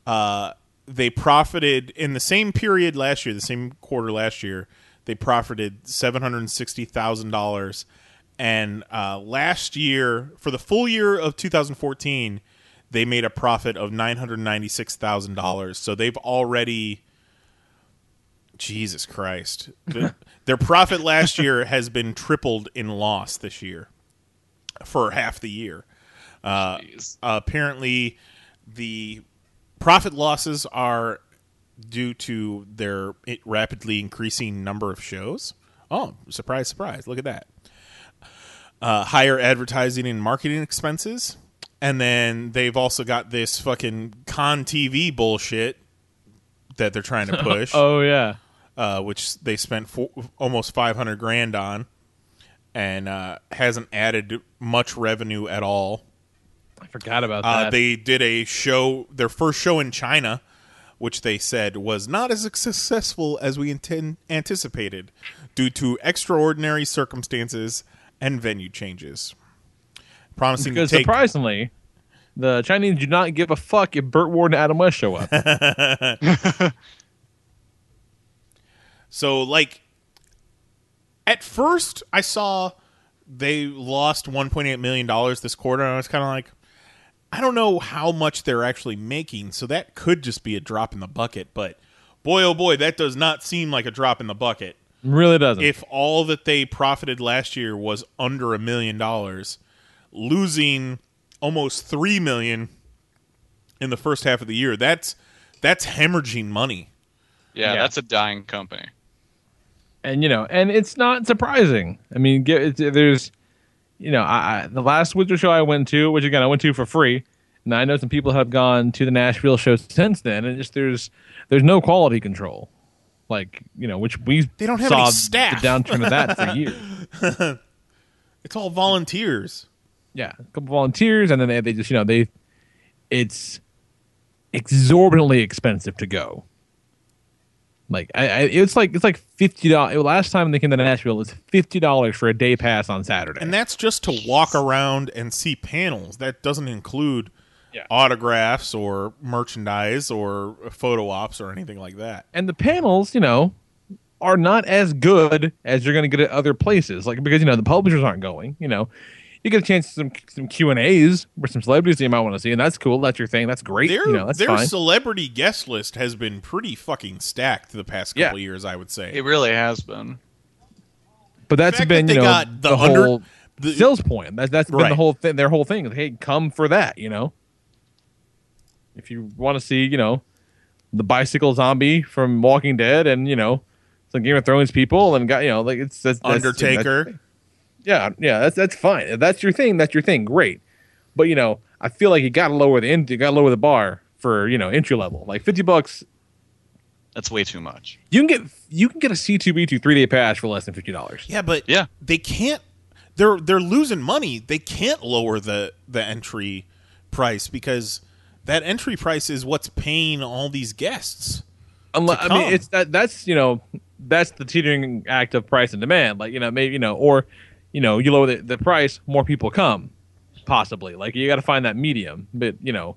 Speaker 6: uh, they profited in the same period last year, the same quarter last year. They profited seven hundred sixty thousand dollars, and uh, last year for the full year of 2014, they made a profit of nine hundred ninety six thousand dollars. So they've already, Jesus Christ, The- [LAUGHS] their profit last year has been tripled in loss this year for half the year. Uh, apparently, the profit losses are due to their rapidly increasing number of shows Oh, surprise, surprise! Look at that. Uh, higher advertising and marketing expenses, and then they've also got this fucking ConTV bullshit that they're trying to [LAUGHS] push.
Speaker 3: oh yeah,
Speaker 6: uh, which they spent four, almost five hundred grand on, and uh, hasn't added much revenue at all.
Speaker 3: I forgot about
Speaker 6: Uh,
Speaker 3: that.
Speaker 6: they did a show, their first show in China, which they said was not as successful as we intend, anticipated due to extraordinary circumstances and venue changes. Promising
Speaker 3: because
Speaker 6: take
Speaker 3: surprisingly, the Chinese do not give a fuck if Burt Ward and Adam West show up. [LAUGHS]
Speaker 6: So, like, at first, I saw they lost $1.8 million this quarter, and I was kind of like, I don't know how much they're actually making, so that could just be a drop in the bucket. But boy, oh boy, that does not seem like a drop in the bucket.
Speaker 3: really doesn't.
Speaker 6: If all that they profited last year was under a million dollars, losing almost three million in the first half of the year, that's that's hemorrhaging money.
Speaker 4: Yeah,
Speaker 3: Yeah.
Speaker 4: that's a dying company.
Speaker 3: and you know, and it's not surprising. I mean, there's, you know, I, I the last Wizard show I went to, which again I went to for free, and I know some people have gone to the Nashville show since then, and just there's there's no quality control, like you know, which we
Speaker 6: They don't have
Speaker 3: saw
Speaker 6: any staff.
Speaker 3: the downturn of that for [LAUGHS] years. [LAUGHS]
Speaker 6: It's all volunteers.
Speaker 3: Yeah, a couple volunteers, and then they, they just you know they, it's exorbitantly expensive to go. Like I, I it's like it's like fifty dollars. Last time they came to Nashville, it was fifty dollars for a day pass on Saturday.
Speaker 6: And that's just to walk around and see panels. That doesn't include
Speaker 3: Yeah.
Speaker 6: autographs or merchandise or photo ops or anything like that.
Speaker 3: and the panels, you know, are not as good as you're going to get at other places. Like because you know the publishers aren't going. You know, you get a chance to some some Q and A's with some celebrities that you might want to see, and that's cool. That's your thing. That's great.
Speaker 6: Their
Speaker 3: you know, that's
Speaker 6: their
Speaker 3: fine.
Speaker 6: celebrity guest list has been pretty fucking stacked the past couple years, I would say.
Speaker 4: It really has been.
Speaker 3: but that's
Speaker 6: fact
Speaker 3: been
Speaker 6: that
Speaker 3: you
Speaker 6: they
Speaker 3: know
Speaker 6: got the
Speaker 3: the,
Speaker 6: under-
Speaker 3: whole
Speaker 6: the-
Speaker 3: sales point. That's that's been
Speaker 6: Right.
Speaker 3: the whole thing. Their whole thing. Hey, come for that. You know, if you want to see, you know, the bicycle zombie from Walking Dead, and you know, some Game of Thrones people, and got you know, like it's that's, that's
Speaker 6: Undertaker.
Speaker 3: that's- yeah, yeah, that's that's fine. If that's your thing, that's your thing. Great. But you know, I feel like you got to lower the end. You got to lower the bar for you know entry level. Like fifty bucks,
Speaker 4: That's way too much.
Speaker 3: you can get you can get a C2E2 three day pass for less than fifty dollars.
Speaker 6: Yeah, but
Speaker 4: Yeah.
Speaker 6: they can't. They're they're losing money. They can't lower the the entry price because that entry price is what's paying all these guests.
Speaker 3: Unless,
Speaker 6: to
Speaker 3: I mean, it's that that's you know that's the teetering act of price and demand. Like you know maybe you know or you know you lower the, the price, more people come, possibly. Like you got to find that medium. But you know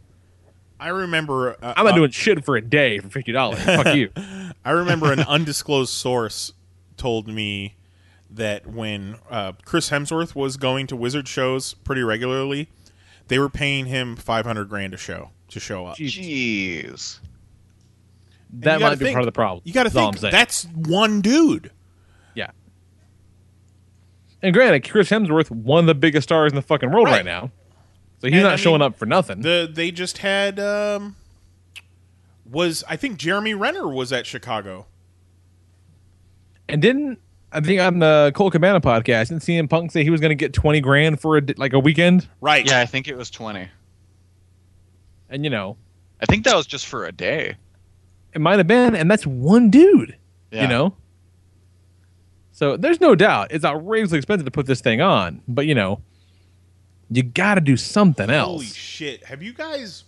Speaker 6: I remember. Uh,
Speaker 3: I'm not
Speaker 6: uh,
Speaker 3: doing shit for a day for fifty dollars. Fuck you. [LAUGHS]
Speaker 6: I remember an undisclosed source told me that when uh, Chris Hemsworth was going to Wizard shows pretty regularly, they were paying him five hundred grand a show to show up.
Speaker 4: Jeez.
Speaker 3: That might be
Speaker 6: think-
Speaker 3: part of the problem.
Speaker 6: You got to think that's one dude.
Speaker 3: Yeah. And granted, Chris Hemsworth, one of the biggest stars in the fucking world right,
Speaker 6: Right.
Speaker 3: now. So he's
Speaker 6: And,
Speaker 3: not
Speaker 6: I
Speaker 3: showing
Speaker 6: mean,
Speaker 3: up for nothing.
Speaker 6: The they just had um, was I think Jeremy Renner was at Chicago.
Speaker 3: and didn't I think on the Colt Cabana podcast, didn't CM Punk say he was going to get 20 grand for a, like a weekend?
Speaker 6: Right.
Speaker 4: Yeah, I think it was 20.
Speaker 3: And, you know,
Speaker 4: I think that was just for a day.
Speaker 3: it might have been, and that's one dude,
Speaker 4: Yeah.
Speaker 3: you know? So there's no doubt it's outrageously expensive to put this thing on, but, you know, you got to do something else.
Speaker 6: Holy shit! Have you guys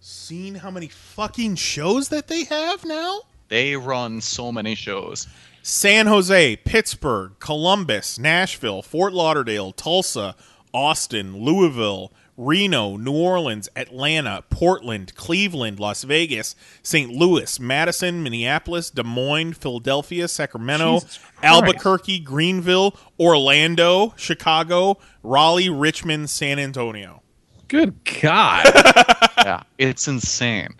Speaker 6: seen how many fucking shows that they have now?
Speaker 4: They run so many shows.
Speaker 6: San Jose, Pittsburgh, Columbus, Nashville, Fort Lauderdale, Tulsa, Austin, Louisville, Reno, New Orleans, Atlanta, Portland, Cleveland, Las Vegas, St. Louis, Madison, Minneapolis, Des Moines, Philadelphia, Sacramento, Albuquerque, Greenville, Orlando, Chicago, Raleigh, Richmond, San Antonio.
Speaker 3: Good God. [LAUGHS]
Speaker 4: yeah, it's insane.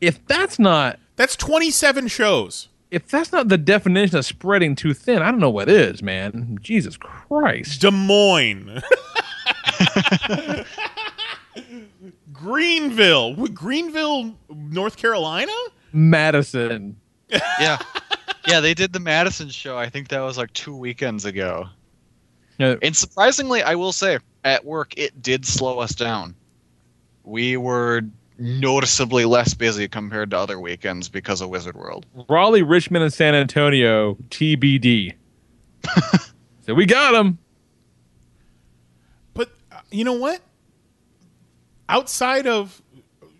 Speaker 3: if that's not
Speaker 6: That's 27 shows.
Speaker 3: If that's not the definition of spreading too thin, I don't know what is, man. Jesus Christ.
Speaker 6: Des Moines. Greenville. Greenville, North Carolina?
Speaker 3: Madison.
Speaker 4: yeah, yeah, they did the Madison show. I think that was like two weekends ago.
Speaker 3: Yeah.
Speaker 4: And surprisingly, I will say, at work, it did slow us down. We were noticeably less busy compared to other weekends because of Wizard World.
Speaker 3: Raleigh, Richmond, and San Antonio TBD. [LAUGHS] so we got them.
Speaker 6: But uh, you know what? Outside of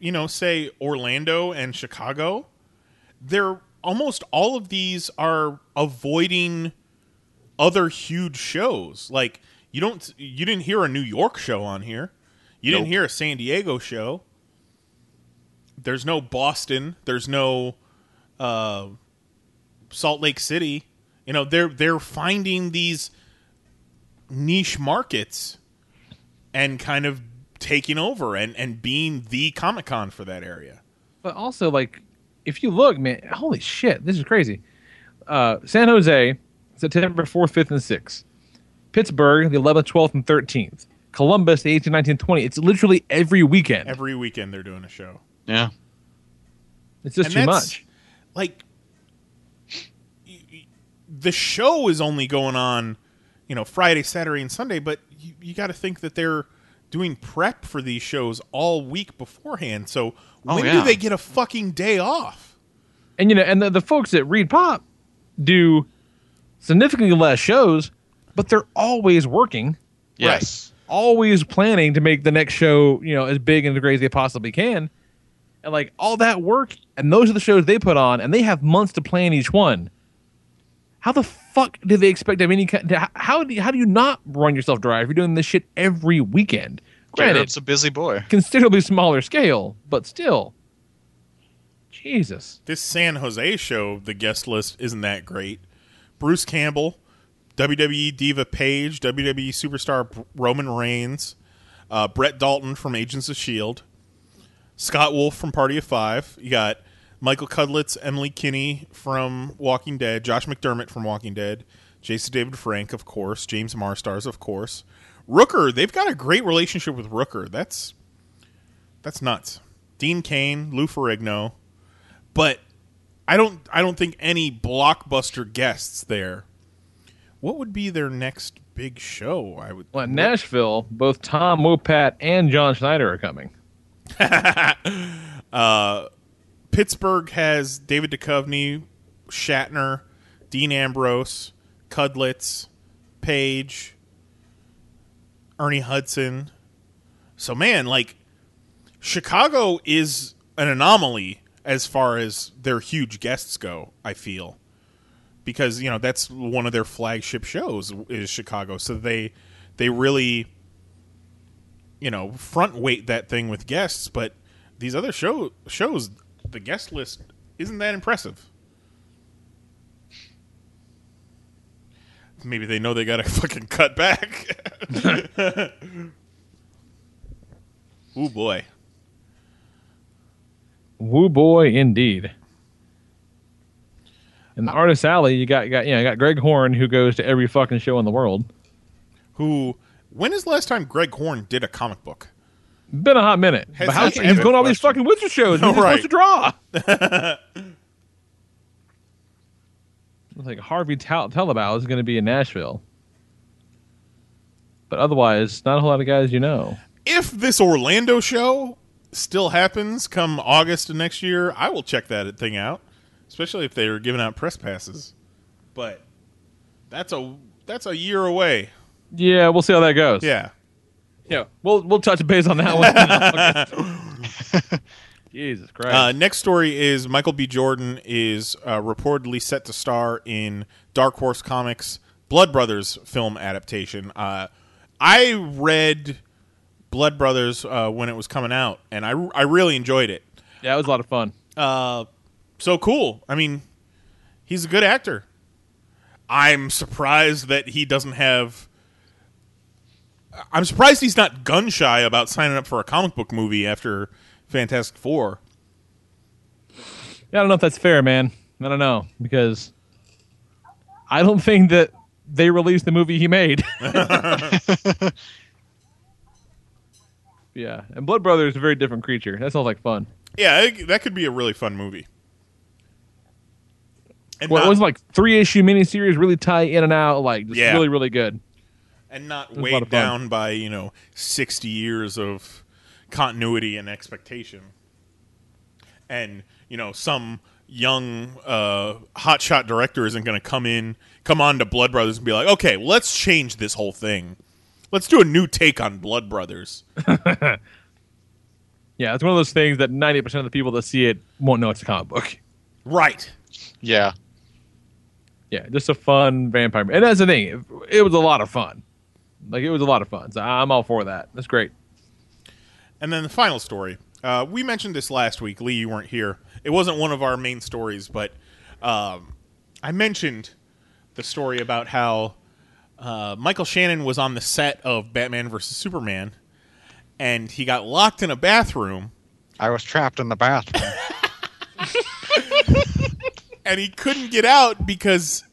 Speaker 6: you know, say Orlando and Chicago, they're almost all of these are avoiding other huge shows. Like you don't you didn't hear a New York show on here. You didn't hear a San Diego show. There's no Boston. There's no uh, Salt Lake City. You know, they're they're finding these niche markets and kind of taking over and, and being the Comic Con for that area.
Speaker 3: But also, like, if you look, man, holy shit, this is crazy. Uh, San Jose, September 4th, 5th, and 6th. Pittsburgh, the 11th, 12th, and 13th. Columbus, the 18th, 19th, 20th. It's literally every weekend.
Speaker 6: Every weekend they're doing a show.
Speaker 4: Yeah.
Speaker 3: It's just
Speaker 6: And
Speaker 3: too much.
Speaker 6: Like y- y- the show is only going on, you know, Friday, Saturday, and Sunday, but you, you got to think that they're doing prep for these shows all week beforehand. So
Speaker 3: Oh,
Speaker 6: when
Speaker 3: yeah.
Speaker 6: do they get a fucking day off?
Speaker 3: And, you know, and the, the folks at ReedPop do significantly less shows, but they're always working.
Speaker 4: Yes.
Speaker 3: Always planning to make the next show, you know, as big and as great as they possibly can. And like all that work, and those are the shows they put on, and they have months to plan each one. How the fuck do they expect to have any kind? to- How do you, how do you not run yourself dry if you're doing this shit every weekend? Granted,
Speaker 4: Garrett's a busy boy.
Speaker 3: considerably smaller scale, but still. Jesus.
Speaker 6: This San Jose show, the guest list isn't that great. Bruce Campbell, WWE Diva Paige, WWE superstar Roman Reigns, uh, Brett Dalton from Agents of S.H.I.E.L.D., Scott Wolf from Party of Five. You got Michael Cudlitz, Emily Kinney from Walking Dead, Josh McDermitt from Walking Dead, Jason David Frank, of course, James Marsters, of course. Rooker, they've got a great relationship with Rooker. That's that's nuts. Dean Cain, Lou Ferrigno, but I don't I don't think any blockbuster guests there. What would be their next big show? I would
Speaker 3: Well, in Nashville, both Tom Wopat and John Schneider are coming. [LAUGHS]
Speaker 6: uh, Pittsburgh has David Duchovny, Shatner, Dean Ambrose, Cudlitz, Paige, Ernie Hudson. So man, like Chicago is an anomaly as far as their huge guests go, I feel. Because, you know, that's one of their flagship shows is Chicago. So they they really you know, front weight that thing with guests, but these other show shows the guest list isn't that impressive. Maybe they know they got to [LAUGHS] fucking cut back. [LAUGHS] Ooh boy.
Speaker 3: Woo boy, indeed. In the artist alley, you got you got you know, you got Greg Horn who goes to every fucking show in the world.
Speaker 6: Who when is the last time Greg Horn did a comic book?
Speaker 3: Been a hot minute.
Speaker 6: Has
Speaker 3: but how, he's going to all these fucking Wizard shows.
Speaker 6: Oh,
Speaker 3: He's [LAUGHS]
Speaker 6: right.
Speaker 3: supposed to draw. [LAUGHS] Like Harvey Tolibao is going to be in Nashville. But otherwise, not a whole lot of guys you know.
Speaker 6: If this Orlando show still happens come August of next year, I will check that thing out, especially if they are giving out press passes. But that's a that's a year away.
Speaker 3: Yeah, we'll see how that goes.
Speaker 6: Yeah.
Speaker 3: Yeah, we'll we'll touch base on that one. [LAUGHS] [LAUGHS] Jesus Christ.
Speaker 6: Uh, next story is Michael B. Jordan is uh, reportedly set to star in Dark Horse Comics' Blood Brothers film adaptation. Uh, I read Blood Brothers uh, when it was coming out, and I, I really enjoyed it.
Speaker 3: yeah, it was a lot of fun.
Speaker 6: Uh, so cool. I mean, he's a good actor. I'm surprised that he doesn't have. I'm surprised he's not gun shy about signing up for a comic book movie after Fantastic Four.
Speaker 3: Yeah, I don't know if that's fair, man. I don't know because I don't think that they released the movie he made. [LAUGHS] yeah, and Blood Brother is a very different creature. That sounds like fun.
Speaker 6: Yeah, it- that could be a really fun movie. And
Speaker 3: well,
Speaker 6: not-
Speaker 3: it was like three issue miniseries, really tie in and out, like just
Speaker 6: Yeah.
Speaker 3: really, really good.
Speaker 6: And not
Speaker 3: It was a lot
Speaker 6: weighed
Speaker 3: of fun.
Speaker 6: down by you know sixty years of continuity and expectation, and you know some young uh, hotshot director isn't going to come in, come on to Blood Brothers and be like, okay, let's change this whole thing. Let's do a new take on Blood Brothers. [LAUGHS]
Speaker 3: Yeah, it's one of those things that ninety percent of the people that see it won't know it's a comic book.
Speaker 6: Right.
Speaker 4: Yeah.
Speaker 3: Yeah, just a fun vampire. And that's the thing; it, it was a lot of fun. Like it was a lot of fun. So I'm all for that. That's great.
Speaker 6: And then the final story. Uh, we mentioned this last week. Lee, you weren't here. It wasn't one of our main stories, but um, I mentioned the story about how uh, Michael Shannon was on the set of Batman vs. Superman, and he got locked in a bathroom.
Speaker 4: I was trapped in the bathroom. [LAUGHS]
Speaker 6: and he couldn't get out because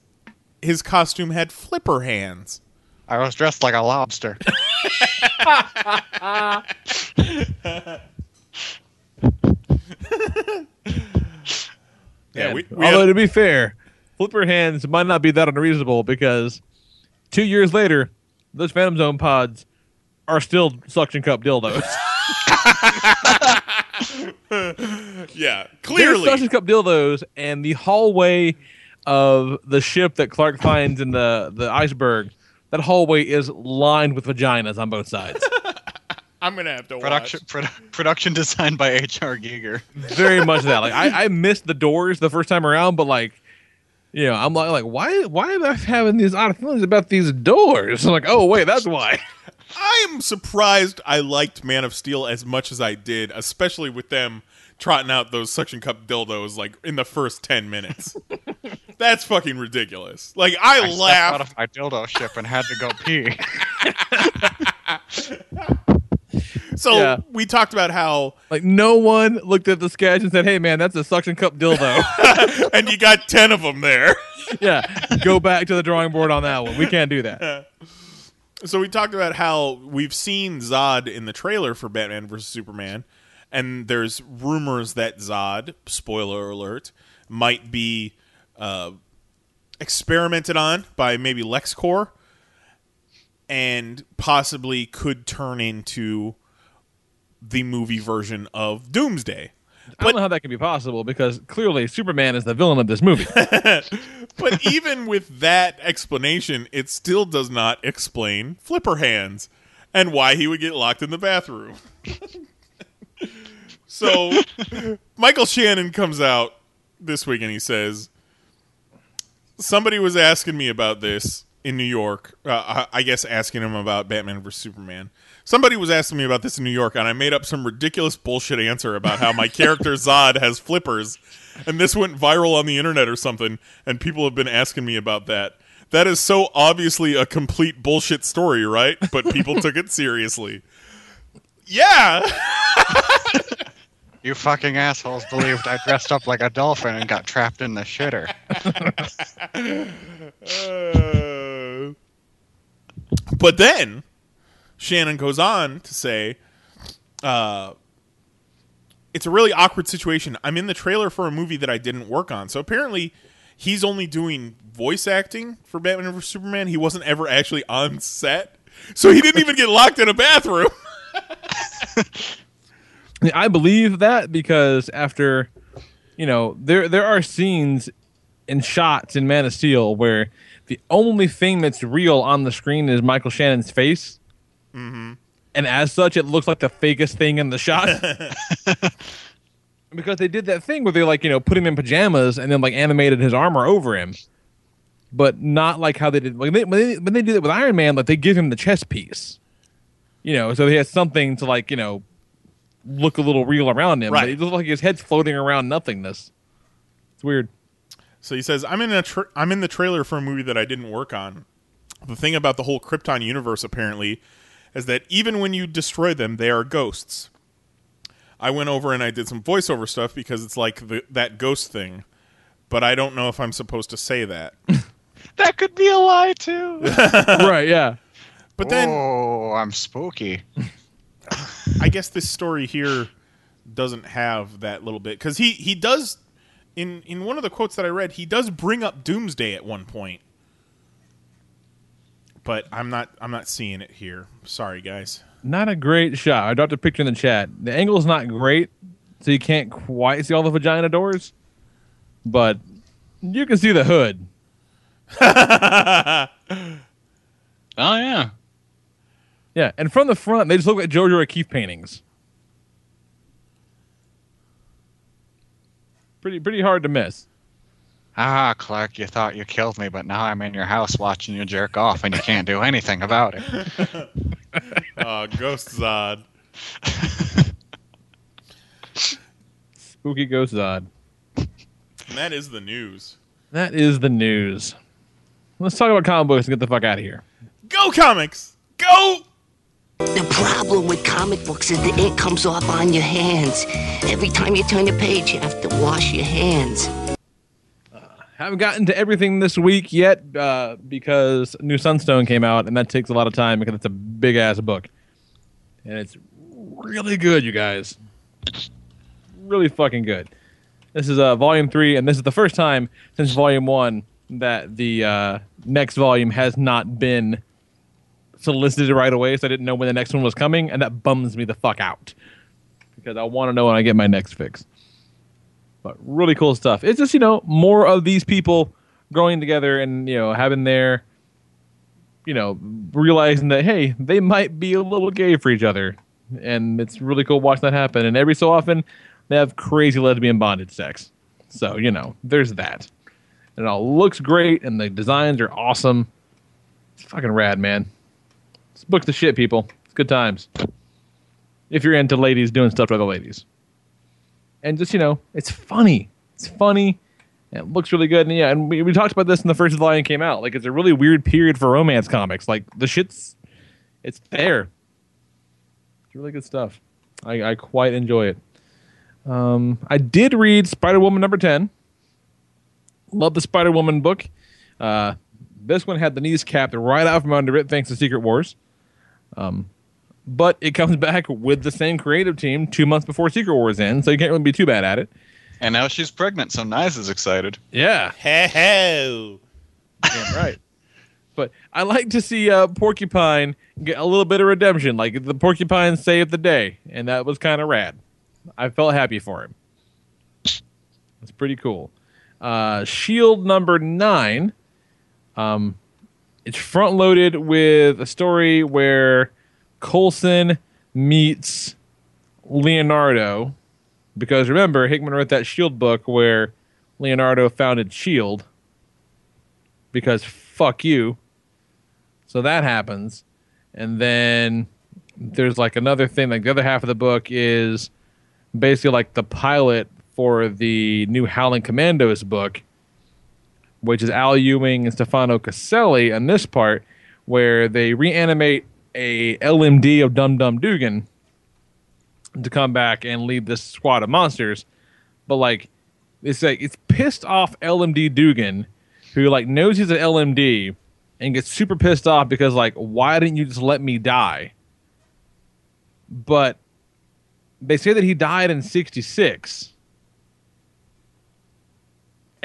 Speaker 6: his costume had flipper hands.
Speaker 4: I was dressed like a lobster. [LAUGHS]
Speaker 6: Yeah,
Speaker 3: And
Speaker 6: we- we
Speaker 3: although
Speaker 6: had-
Speaker 3: to be fair, flipper hands might not be that unreasonable because two years later, those Phantom Zone pods are still suction cup dildos. [LAUGHS]
Speaker 6: yeah,
Speaker 3: They're
Speaker 6: clearly.
Speaker 3: suction cup dildos, and the hallway of the ship that Clark finds in the the iceberg, that hallway is lined with vaginas on both sides. [LAUGHS]
Speaker 6: I'm gonna have to
Speaker 4: Production produ- production designed by H.R. Giger.
Speaker 3: Very much that. Like I, I [LAUGHS] missed the doors the first time around, but like, you know, I'm like, like why why am I having these odd feelings about these doors? I'm like, oh wait, that's why. [LAUGHS]
Speaker 6: I am surprised I liked Man of Steel as much as I did, especially with them trotting out those suction cup dildos like in the first ten minutes. That's fucking ridiculous. Like I,
Speaker 4: I stepped out of my dildo ship and had to go pee. [LAUGHS]
Speaker 6: So
Speaker 3: Yeah.
Speaker 6: we talked about how
Speaker 3: Like no one looked at the sketch and said, "Hey man, that's a suction cup dildo." [LAUGHS]
Speaker 6: and you got ten of them there. [LAUGHS]
Speaker 3: yeah, go back to the drawing board on that one. We can't do that.
Speaker 6: So we talked about how we've seen Zod in the trailer for Batman vs Superman, and there's rumors that Zod, spoiler alert, might be uh, experimented on by maybe LexCorp, and possibly could turn into the movie version of Doomsday.
Speaker 3: I don't know how that can be possible because clearly Superman is the villain of this movie. [LAUGHS] [LAUGHS]
Speaker 6: But even with that explanation, it still does not explain Flipper Hands and why he would get locked in the bathroom. [LAUGHS] so Michael Shannon comes out this week and he says, Somebody was asking me about this in New York. Uh, I I guess asking him about Batman vs. Superman. Somebody was asking me about this in New York, and I made up some ridiculous bullshit answer about how my character [LAUGHS] Zod has flippers, and this went viral on the internet or something, and people have been asking me about that. That is so obviously a complete bullshit story, right? But people took it [LAUGHS] seriously. Yeah. [LAUGHS]
Speaker 4: You fucking assholes believed I dressed up like a dolphin and got trapped in the shitter.
Speaker 6: Uh, [LAUGHS] but then Shannon goes on to say, uh, it's a really awkward situation. I'm in the trailer for a movie that I didn't work on. So apparently he's only doing voice acting for Batman vs Superman. He wasn't ever actually on set. So he didn't even get locked in a bathroom. [LAUGHS]
Speaker 3: I believe that because after, you know, there there are scenes and shots in Man of Steel where the only thing that's real on the screen is Michael Shannon's face,
Speaker 6: mm-hmm.
Speaker 3: and as such, it looks like the fakest thing in the shot. [LAUGHS] [LAUGHS] because they did that thing where they like you know put him in pajamas and then like animated his armor over him, but not like how they did like they, when they when they do that with Iron Man, like they give him the chest piece, you know, so he has something to like you know look a little real around him.
Speaker 6: Right.
Speaker 3: But it looks like his head's floating around nothingness. It's weird.
Speaker 6: So he says, "I'm in a tra- I'm in the trailer for a movie that I didn't work on. The thing about the whole Krypton universe apparently is that even when you destroy them, they are ghosts. I went over and I did some voiceover stuff because it's like the, that ghost thing, but I don't know if I'm supposed to say that. [LAUGHS]
Speaker 4: That could be a lie too. [LAUGHS]
Speaker 3: right? Yeah.
Speaker 6: But then,
Speaker 4: oh, I'm spooky. [LAUGHS]
Speaker 6: I guess this story here doesn't have that little bit because he he does in in one of the quotes that I read, he does bring up Doomsday at one point, but I'm not I'm not seeing it here. Sorry, guys.
Speaker 3: Not a great shot. I dropped a picture in the chat. The angle's not great, so you can't quite see all the vagina doors, but you can see the hood. [LAUGHS]
Speaker 4: Oh yeah.
Speaker 3: Yeah, and from the front, they just look like Jojo O'Keeffe paintings. Pretty pretty hard to miss.
Speaker 4: Ah, Clark, you thought you killed me, but now I'm in your house watching you jerk off, and you can't do anything about it.
Speaker 6: uh, [LAUGHS] Ghost Zod.
Speaker 3: Spooky Ghost Zod.
Speaker 6: And that is the news.
Speaker 3: That is the news. Let's talk about comic books and get the fuck out of here.
Speaker 6: Go comics. Go.
Speaker 9: The problem with comic books is the ink comes off on your hands. Every time you turn a page, you have to wash your hands.
Speaker 3: Haven't gotten to everything this week yet uh, because New Sunstone came out, and that takes a lot of time because it's a big ass book, and it's really good, you guys. Really fucking good. This is uh, volume three, and this is the first time since volume one that the uh, next volume has not been solicited it right away. So I didn't know when the next one was coming, and that bums me the fuck out because I want to know when I get my next fix. But really cool stuff. It's just you know more of these people growing together and you know having their you know realizing that hey they might be a little gay for each other, and it's really cool watching that happen. And every so often they have crazy lesbian bondage sex. So you know there's that. And it all looks great, and the designs are awesome. It's fucking rad, man. This book's the shit, people. It's good times. If you're into ladies doing stuff to other ladies and just you know, it's funny. It's funny. It looks really good. And yeah, and we, we talked about this in the first volume came out. Like it's a really weird period for romance comics. Like the shit's, it's there. It's really good stuff. I, I quite enjoy it. Um, I did read Spider Woman number ten. Love the Spider Woman book. Uh, this one had the knees capped right out from under it, thanks to Secret Wars. Um, but it comes [LAUGHS] back with the same creative team two months before Secret Wars ends, so you can't really be too bad at it.
Speaker 4: And now she's pregnant, so Knize is excited.
Speaker 3: Yeah.
Speaker 6: Hey,
Speaker 3: Damn right. But I like to see uh, Porcupine get a little bit of redemption. Like the Porcupine saved the day, and that was kind of rad. I felt happy for him. It's pretty cool. Uh, Shield number nine. Um, it's front loaded with a story where Coulson meets Leonardo, because remember Hickman wrote that Shield book where Leonardo founded Shield. Because fuck you. So that happens, and then there's like another thing. Like the other half of the book is basically like the pilot for the new Howling Commandos book, which is Al Ewing and Stefano Caselli on this part, where they reanimate a LMD of Dum Dum Dugan to come back and lead this squad of monsters. But like it's like it's pissed off LMD Dugan, who like knows he's an LMD and gets super pissed off because like why didn't you just let me die? But they say that he died in 66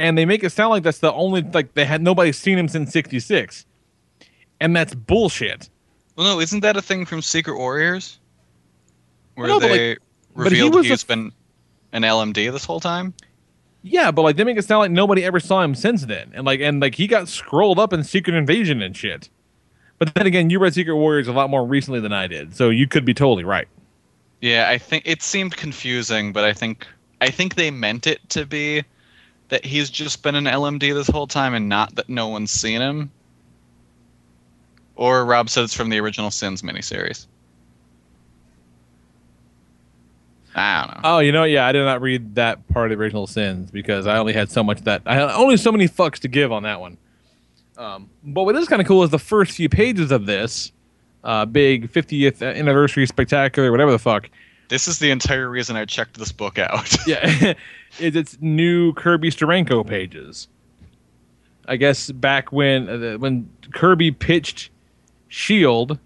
Speaker 3: and they make it sound like that's the only like they had nobody seen him since 66 and that's bullshit.
Speaker 4: Well, no, isn't that a thing from Secret Warriors? Where
Speaker 3: No, but,
Speaker 4: they
Speaker 3: revealed but he
Speaker 4: revealed
Speaker 3: was
Speaker 4: he's
Speaker 3: a-
Speaker 4: been an LMD this whole time?
Speaker 3: yeah but like they make it sound like nobody ever saw him since then. And like and like he got scrolled up in secret invasion and shit. But then again you read secret warriors a lot more recently than i did so you could be totally right.
Speaker 4: Yeah, I think it seemed confusing, but I think I think they meant it to be that he's just been an LMD this whole time and not that no one's seen him. Or Rob said it's from the original Sins miniseries. I don't know.
Speaker 3: Oh, you know, yeah, I did not read that part of the original sins because I only had so much that I had only so many fucks to give on that one. Um, but what is kind of cool is the first few pages of this uh, big 50th anniversary spectacular, whatever the fuck.
Speaker 4: This is the entire reason I checked this book out. [LAUGHS]
Speaker 3: Yeah, [LAUGHS] is its new Kirby Steranko pages. I guess back when uh, when Kirby pitched Shield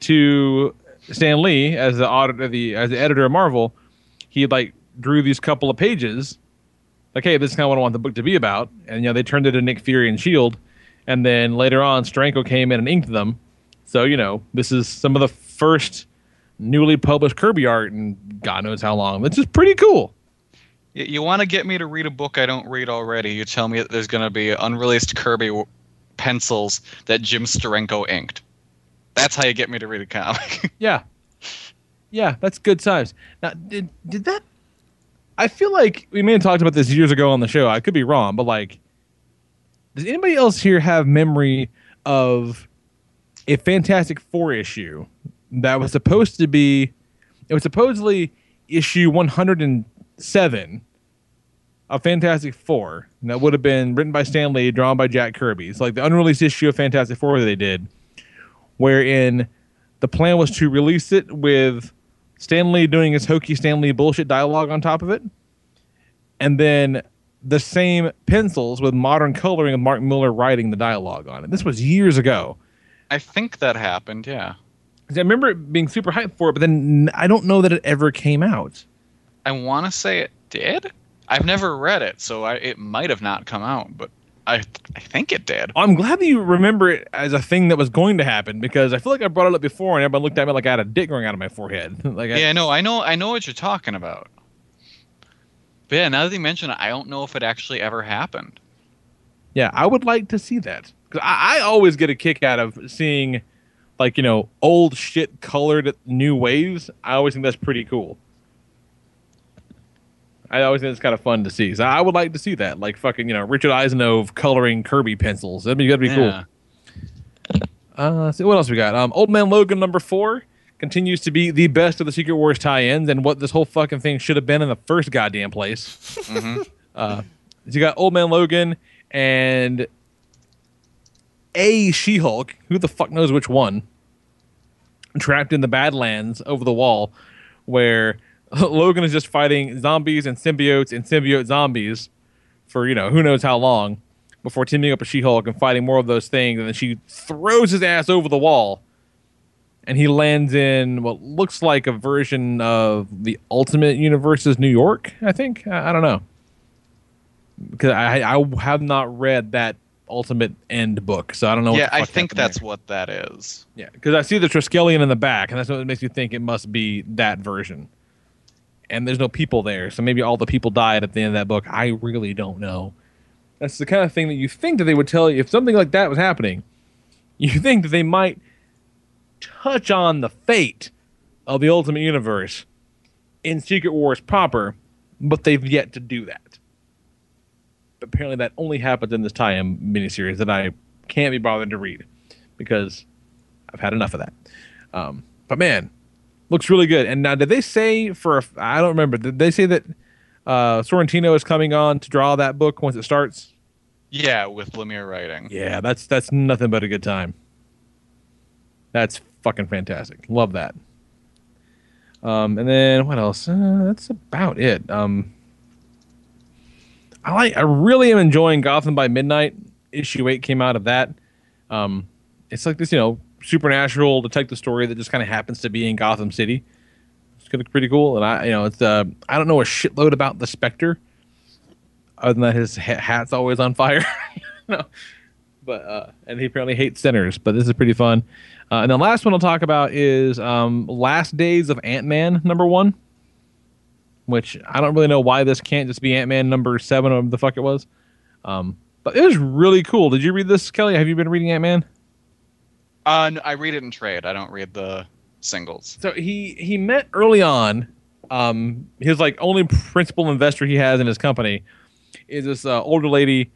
Speaker 3: to Stan Lee as the auditor, the as the editor of Marvel, he like drew these couple of pages, like, hey, this is kind of what I want the book to be about. And you know, they turned it to Nick Fury and Shield, and then later on, Steranko came in and inked them. So you know, this is some of the first newly published Kirby art in God knows how long. This is pretty cool.
Speaker 4: You, you want to get me to read a book I don't read already? You tell me that there's going to be unreleased Kirby w- pencils that Jim Steranko inked. That's how you get me to read a comic. [LAUGHS]
Speaker 3: Yeah. Yeah, that's good size. Now, did did that? I feel like we may have talked about this years ago on the show. I could be wrong, but like, does anybody else here have memory of a Fantastic Four issue that was supposed to be? It was supposedly issue one hundred and seven of Fantastic Four. And that would have been written by Stan Lee, drawn by Jack Kirby. It's like the unreleased issue of Fantastic Four that they did, wherein the plan was to release it with Stan Lee doing his hokey Stan Lee bullshit dialogue on top of it, and then the same pencils with modern coloring of Mark Millar writing the dialogue on it. This was years ago.
Speaker 4: I think that happened. Yeah.
Speaker 3: I remember it being super hyped for it, but then I don't know that it ever came out.
Speaker 4: I want to say it did. I've never read it, so I, it might have not come out, but I I think it did.
Speaker 3: I'm glad that you remember it as a thing that was going to happen because I feel like I brought it up before and everybody looked at me like I had a dick growing out of my forehead. [LAUGHS] like I,
Speaker 4: Yeah, no, I know, I know what you're talking about. But yeah, now that you mention it, I don't know if it actually ever happened.
Speaker 3: Yeah, I would like to see that. 'Cause I, I always get a kick out of seeing, like, you know, old shit colored new waves. I always think that's pretty cool. I always think it's kind of fun to see. So I would like to see that. Like, fucking, you know, Richard Isanove coloring Kirby pencils. That'd be, that'd be
Speaker 4: Yeah.
Speaker 3: cool. Uh, let's see what else we got. Um, Old Man Logan number four continues to be the best of the Secret Wars tie-ins and what this whole fucking thing should have been in the first goddamn place.
Speaker 4: Mhm.
Speaker 3: Uh, so you got Old Man Logan and a She-Hulk. Who the fuck knows which one? Trapped in the Badlands over the wall, where [LAUGHS] Logan is just fighting zombies and symbiotes and symbiote zombies for you know who knows how long before teaming up with She-Hulk and fighting more of those things, and then she throws his ass over the wall, and he lands in what looks like a version of the Ultimate Universe's New York. I think I, I don't know because I I have not read that Ultimate End book, so I don't know. what
Speaker 4: yeah, I think
Speaker 3: happened there.
Speaker 4: that's what that is.
Speaker 3: Yeah, because I see the Triskelion in the back, and that's what makes me think it must be that version. And there's no people there, so maybe all the people died at the end of that book. I really don't know. That's the kind of thing that you think that they would tell you if something like that was happening. You [LAUGHS] think that they might touch on the fate of the Ultimate Universe in Secret Wars proper, but they've yet to do that. Apparently, that only happens in this tie-in miniseries that I can't be bothered to read because I've had enough of that. Um, but man, looks really good. And now, did they say for a, I don't remember. Did they say that uh, Sorrentino is coming on to draw that book once it starts?
Speaker 4: Yeah, with Lemire writing.
Speaker 3: Yeah, that's that's nothing but a good time. That's fucking fantastic. Love that. Um, and then what else? Uh, that's about it. Um, I like. I really am enjoying Gotham by Midnight. Issue eight came out of that. Um, it's like this, you know, supernatural detective story that just kind of happens to be in Gotham City. It's gonna be pretty cool. And I, you know, it's uh, I don't know a shitload about the Spectre, other than that his ha- hat's always on fire. [LAUGHS] no, but uh, and he apparently hates sinners. But this is pretty fun. Uh, and the last one I'll talk about is um, Last Days of Ant Man number one, which I don't really know why this can't just be Ant Man number seven or the fuck it was. Um, but it was really cool. Did you read this, Kelly? Have you been reading Ant Man?
Speaker 4: Uh, no, I read it in trade. I don't read the singles.
Speaker 3: So he he met early on. Um, his like only principal investor he has in his company is this uh, older lady,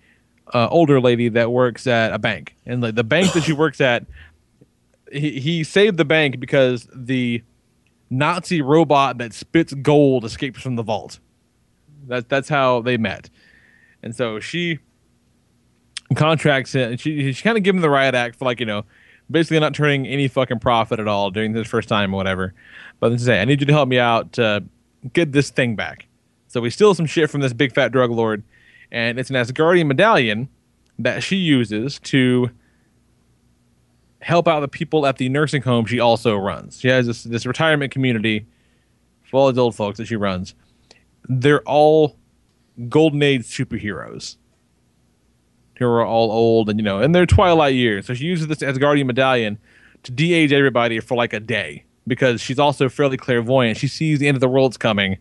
Speaker 3: uh, older lady that works at a bank, and like the bank that she works at, he he saved the bank because the Nazi robot that spits gold escapes from the vault. That that's how they met, and so she contracts it. She she kind of give him the riot act for like you know basically not turning any fucking profit at all during this first time or whatever. But then say, I need you to help me out to get this thing back. So we steal some shit from this big fat drug lord, and it's an Asgardian medallion that she uses to help out the people at the nursing home she also runs. She has this this retirement community for all these old folks that she runs. They're all golden age superheroes who are all old and you know in their twilight years. So she uses this Asgardian medallion to de-age everybody for like a day because she's also fairly clairvoyant. She sees the end of the world's coming,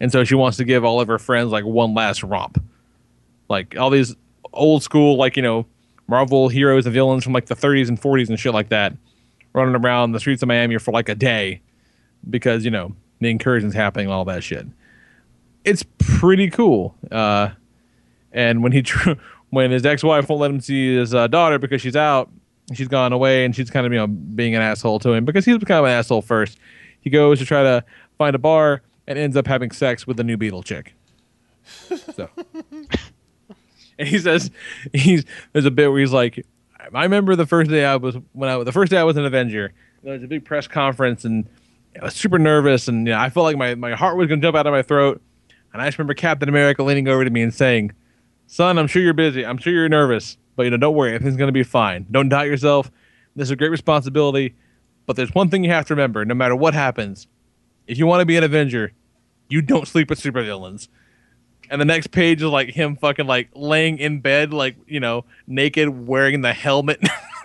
Speaker 3: and so she wants to give all of her friends like one last romp, like all these old school like you know Marvel heroes and villains from like the 30s and 40s and shit like that, running around the streets of Miami for like a day because you know the incursions happening and all that shit. It's pretty cool. Uh, and when he [LAUGHS] when his ex-wife won't let him see his uh, daughter because she's out, she's gone away, and she's kind of you know being an asshole to him because he was kind of an asshole first. He goes to try to find a bar and ends up having sex with a new Beetle chick. So, [LAUGHS] and he says he's there's a bit where he's like, I remember the first day I was when I the first day I was an Avenger. There was a big press conference and I was super nervous and you know, I felt like my, my heart was gonna jump out of my throat. And I just remember Captain America leaning over to me and saying, Son, I'm sure you're busy. I'm sure you're nervous, but you know, don't worry, everything's gonna be fine. Don't doubt yourself. This is a great responsibility. But there's one thing you have to remember, no matter what happens, if you want to be an Avenger, you don't sleep with supervillains. And the next page is like him fucking like laying in bed, like, you know, naked, wearing the helmet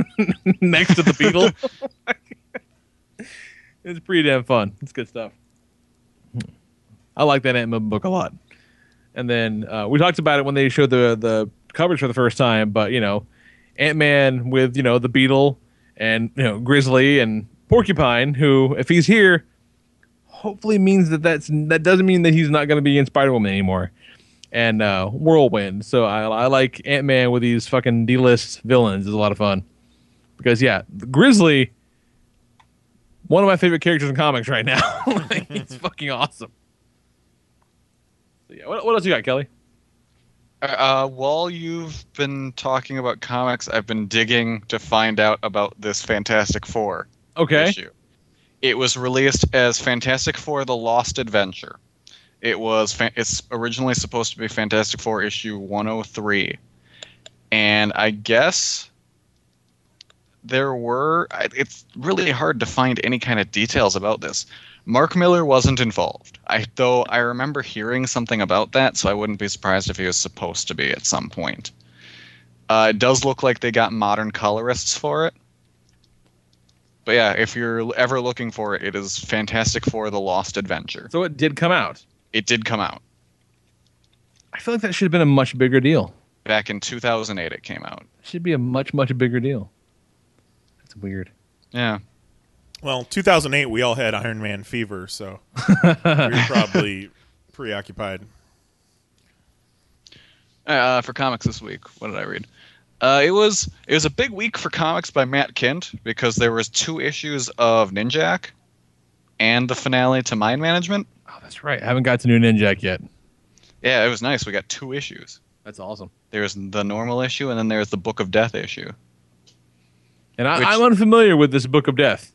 Speaker 3: [LAUGHS] next to the beetle. [LAUGHS] [LAUGHS] it's pretty damn fun. It's good stuff. I like that Ant Man book a lot. And then uh, we talked about it when they showed the the coverage for the first time, but you know, Ant Man with you know the Beetle and you know Grizzly and Porcupine, who if he's here, hopefully means that that's that doesn't mean that he's not going to be in Spider Woman anymore. And uh, Whirlwind. So I, I like Ant Man with these fucking D list villains is a lot of fun because yeah, Grizzly, one of my favorite characters in comics right now. [LAUGHS] like, it's [LAUGHS] fucking awesome. So yeah, what, what else you got, Kelly?
Speaker 4: Uh, while you've been talking about comics, I've been digging to find out about this Fantastic Four
Speaker 3: Okay.
Speaker 4: issue. It was released as Fantastic Four: The Lost Adventure. It was fa- it's originally supposed to be Fantastic Four issue 103, and I guess there were. It's really hard to find any kind of details about this. Mark Millar wasn't involved. I though I remember hearing something about that, so I wouldn't be surprised if he was supposed to be at some point. Uh, it does look like they got modern colorists for it. But yeah, if you're ever looking for it, it is Fantastic Four: The Lost Adventure.
Speaker 3: So it did come out.
Speaker 4: It did come out
Speaker 3: I feel like that should have been a much bigger deal.
Speaker 4: back in 2008. It came out.
Speaker 3: Should be a much much bigger deal. That's weird.
Speaker 4: Yeah.
Speaker 6: Well, 2008, we all had Iron Man fever, so we [LAUGHS] were probably preoccupied.
Speaker 4: Uh, for comics this week, what did I read? Uh, it was it was a big week for comics by Matt Kindt because there was two issues of Ninjak and the finale to Mind Management.
Speaker 3: Oh, that's right. I haven't got to new Ninjak yet.
Speaker 4: Yeah, it was nice. We got two issues.
Speaker 3: That's awesome.
Speaker 4: There's the normal issue, and then there's the Book of Death issue.
Speaker 3: And I,
Speaker 4: Which-
Speaker 3: I'm unfamiliar with this Book of Death.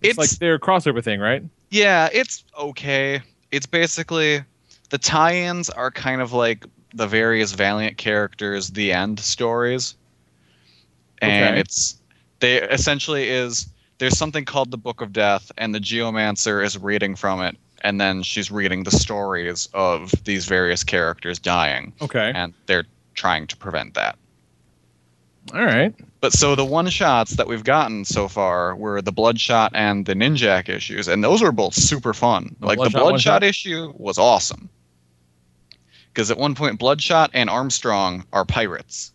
Speaker 3: It's,
Speaker 4: It's-
Speaker 3: like their crossover thing, right?
Speaker 4: Yeah, it's okay. It's basically the tie-ins are kind of like the various Valiant characters, the end stories, and
Speaker 3: Okay.
Speaker 4: it's they essentially is there's something called the Book of Death, and the Geomancer is reading from it, and then she's reading the stories of these various characters dying.
Speaker 3: Okay.
Speaker 4: and they're trying to prevent that.
Speaker 3: All right.
Speaker 4: But so the one shots that we've gotten so far were the Bloodshot and the Ninjak issues, and those were both super fun.
Speaker 3: The
Speaker 4: like the
Speaker 3: Bloodshot one
Speaker 4: Bloodshot
Speaker 3: shot?
Speaker 4: issue was awesome. Because at one point, Bloodshot and Armstrong are pirates.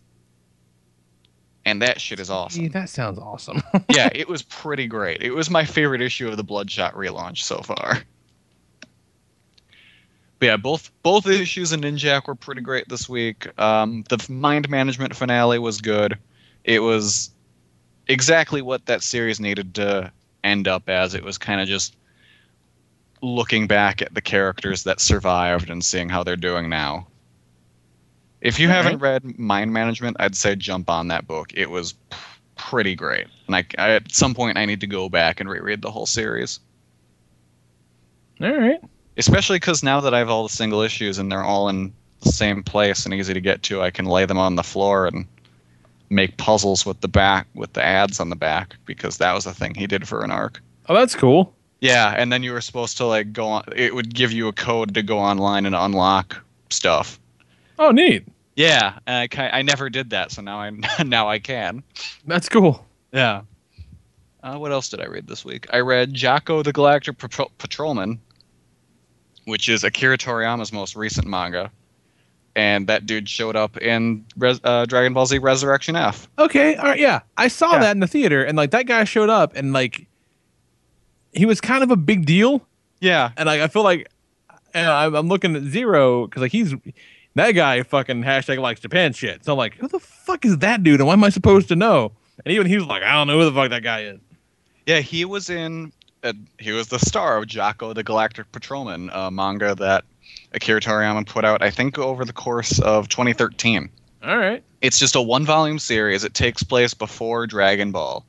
Speaker 4: And that shit is awesome.
Speaker 3: Gee, that sounds awesome. [LAUGHS]
Speaker 4: yeah, [LAUGHS] it was pretty great. It was my favorite issue of the Bloodshot relaunch so far. But yeah, both both issues in Ninjak were pretty great this week. Um, the mind management finale was good. It was exactly what that series needed to end up as. It was kind of just looking back at the characters that survived and seeing how they're doing now. If you haven't read Mind Management, I'd say jump on that book. It was pretty great. And I, I, at some point, I need to go back and reread the whole series.
Speaker 3: All right.
Speaker 4: Especially because now that I have all the single issues and they're all in the same place and easy to get to, I can lay them on the floor and make puzzles with the back with the ads on the back because that was the thing he did for an arc.
Speaker 3: Oh, that's cool.
Speaker 4: Yeah, and then you were supposed to like go on. It would give you a code to go online and unlock stuff.
Speaker 3: Oh, neat.
Speaker 4: Yeah, I I never did that, so now I [LAUGHS] now I can.
Speaker 3: That's cool.
Speaker 4: Yeah. Uh, what else did I read this week? I read Jaco the Galactic Patro- Patrolman, which is Akira Toriyama's most recent manga, and that dude showed up in Res- uh, Dragon Ball Z Resurrection F.
Speaker 3: Okay, all right, yeah. I saw that in the theater, and like that guy showed up, and like he was kind of a big deal.
Speaker 4: Yeah,
Speaker 3: and like I feel like, and I'm, I'm looking at Zero because like he's that guy fucking hashtag likes Japan shit. So I'm like, who the fuck is that dude, and why am I supposed to know? And even he was like, I don't know who the fuck that guy is.
Speaker 4: Yeah, he was in. Uh, he was the star of Jaco the Galactic Patrolman, a manga that Akira Toriyama put out, I think, over the course of 2013.
Speaker 3: All right.
Speaker 4: It's just a one-volume series. It takes place before Dragon Ball,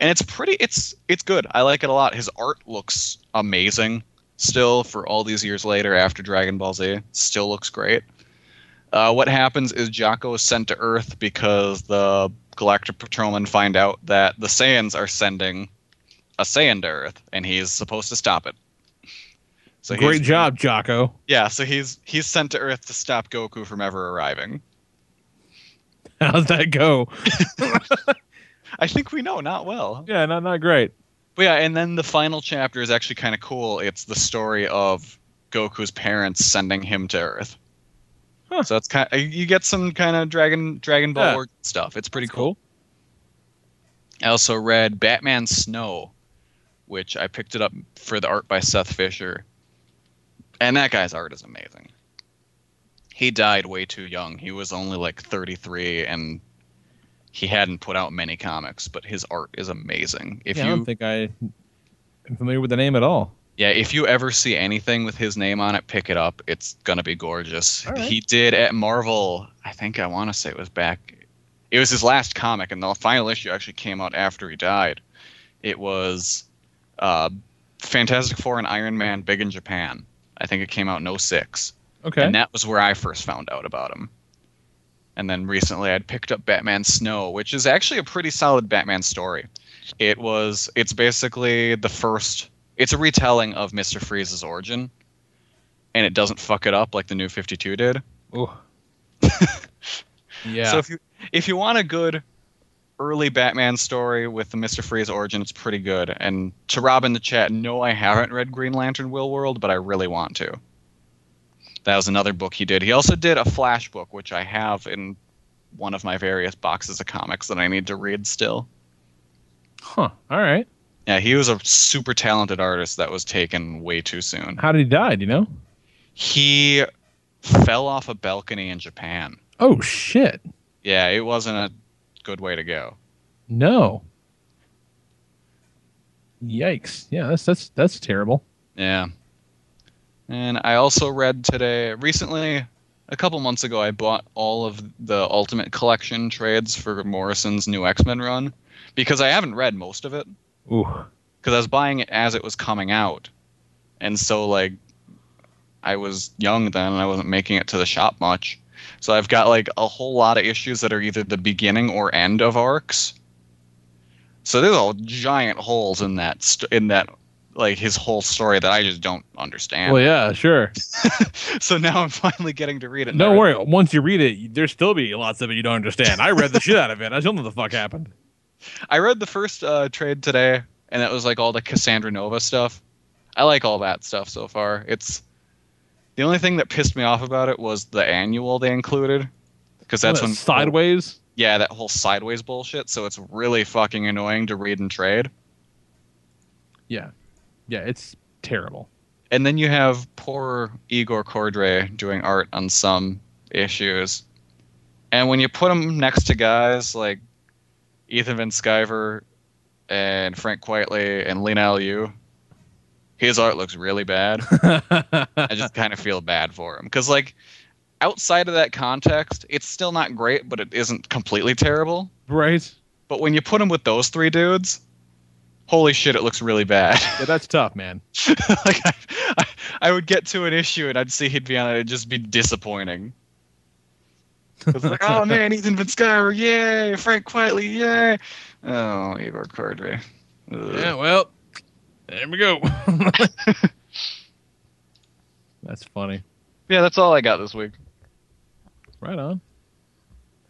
Speaker 4: and it's pretty. It's it's good. I like it a lot. His art looks amazing. Still, for all these years later, after Dragon Ball Z, still looks great. Uh, what happens is Jaco is sent to Earth because the Galactic Patrolmen find out that the Saiyans are sending a Saiyan to Earth, and he's supposed to stop it. So
Speaker 3: Great job, Jaco.
Speaker 4: Yeah, so he's he's sent to Earth to stop Goku from ever arriving. [LAUGHS]
Speaker 3: How's that go? [LAUGHS]
Speaker 4: I think we know not well.
Speaker 3: Yeah, not not great.
Speaker 4: But yeah, and then the final chapter is actually kind of cool. It's the story of Goku's parents sending him to Earth. So it's kind of, uh, you get some kind of Dragon Dragon Ball
Speaker 3: Yeah.
Speaker 4: Stuff. It's pretty cool. I also read Batman Snow, which I picked it up for the art by Seth Fisher. And that guy's art is amazing. He died way too young. He was only like 33 and he hadn't put out many comics, but his art is amazing. If
Speaker 3: yeah,
Speaker 4: you
Speaker 3: I don't think I am familiar with the name at all.
Speaker 4: Yeah, if you ever see anything with his name on it, pick it up. It's gonna be gorgeous.
Speaker 3: Right.
Speaker 4: He did at Marvel. I think I want to say it was back. It was his last comic, and the final issue actually came out after he died. It was uh, Fantastic Four and Iron Man big in Japan. I think it came out in 06.
Speaker 3: Okay.
Speaker 4: And that was where I first found out about him. And then recently I'd picked up Batman Snow, which is actually a pretty solid Batman story. It was it's basically the first it's a retelling of Mr. Freeze's origin. And it doesn't fuck it up like the new 52 did.
Speaker 3: Ooh. [LAUGHS] yeah.
Speaker 4: So if you if you want a good early Batman story with the Mr. Freeze origin, it's pretty good. And to Rob in the chat, no, I haven't read Green Lantern Willworld, but I really want to. That was another book he did. He also did a Flash book, which I have in one of my various boxes of comics that I need to read still.
Speaker 3: Huh. All right.
Speaker 4: Yeah, he was a super talented artist that was taken way too soon.
Speaker 3: How did he die? Do you know?
Speaker 4: He fell off a balcony in Japan.
Speaker 3: Oh shit.
Speaker 4: Yeah, it wasn't a good way to go.
Speaker 3: No. Yikes. Yeah, that's that's that's terrible.
Speaker 4: Yeah. And I also read today, recently, a couple months ago, I bought all of the Ultimate Collection trades for Morrison's new X Men run because I haven't read most of it.
Speaker 3: Ooh.
Speaker 4: Because I was buying it as it was coming out. And so, like, I was young then and I wasn't making it to the shop much. So I've got, like, a whole lot of issues that are either the beginning or end of arcs. So there's all giant holes in that, st- in that, like, his whole story that I just don't understand.
Speaker 3: Well, yeah, sure. [LAUGHS]
Speaker 4: so now I'm finally getting to read it.
Speaker 3: Don't worry. Once you read it, there's still be lots of it you don't understand. I read the shit out of it. I don't know what the fuck happened.
Speaker 4: I read the first uh, trade today, and it was like all the Cassandra Nova stuff. I like all that stuff so far. It's the only thing that pissed me off about it was the annual they included, because that's
Speaker 3: Oh, that
Speaker 4: when
Speaker 3: sideways.
Speaker 4: Yeah, that whole sideways bullshit. So it's really fucking annoying to read and trade.
Speaker 3: Yeah. Yeah, it's terrible.
Speaker 4: And then you have poor Igor Kordey doing art on some issues. And when you put them next to guys like Ethan Van Sciver and Frank Quitely and Leinil Yu, his art looks really bad. I just kind of feel bad for him. Because, like, outside of that context, it's still not great, but it isn't completely terrible.
Speaker 3: Right.
Speaker 4: But when you put him with those three dudes, holy shit, it looks really bad.
Speaker 3: Yeah, that's tough, man. [LAUGHS]
Speaker 4: like I, I, I would get to an issue and I'd see he'd be on it, it'd just be disappointing. It's like, oh man, Ethan Van Sciver, yay! Frank Quitely, yay! Oh, Igor Kordey. Ugh.
Speaker 3: Yeah, well, there we go. [LAUGHS] that's funny.
Speaker 4: Yeah, that's all I got this week.
Speaker 3: Right on.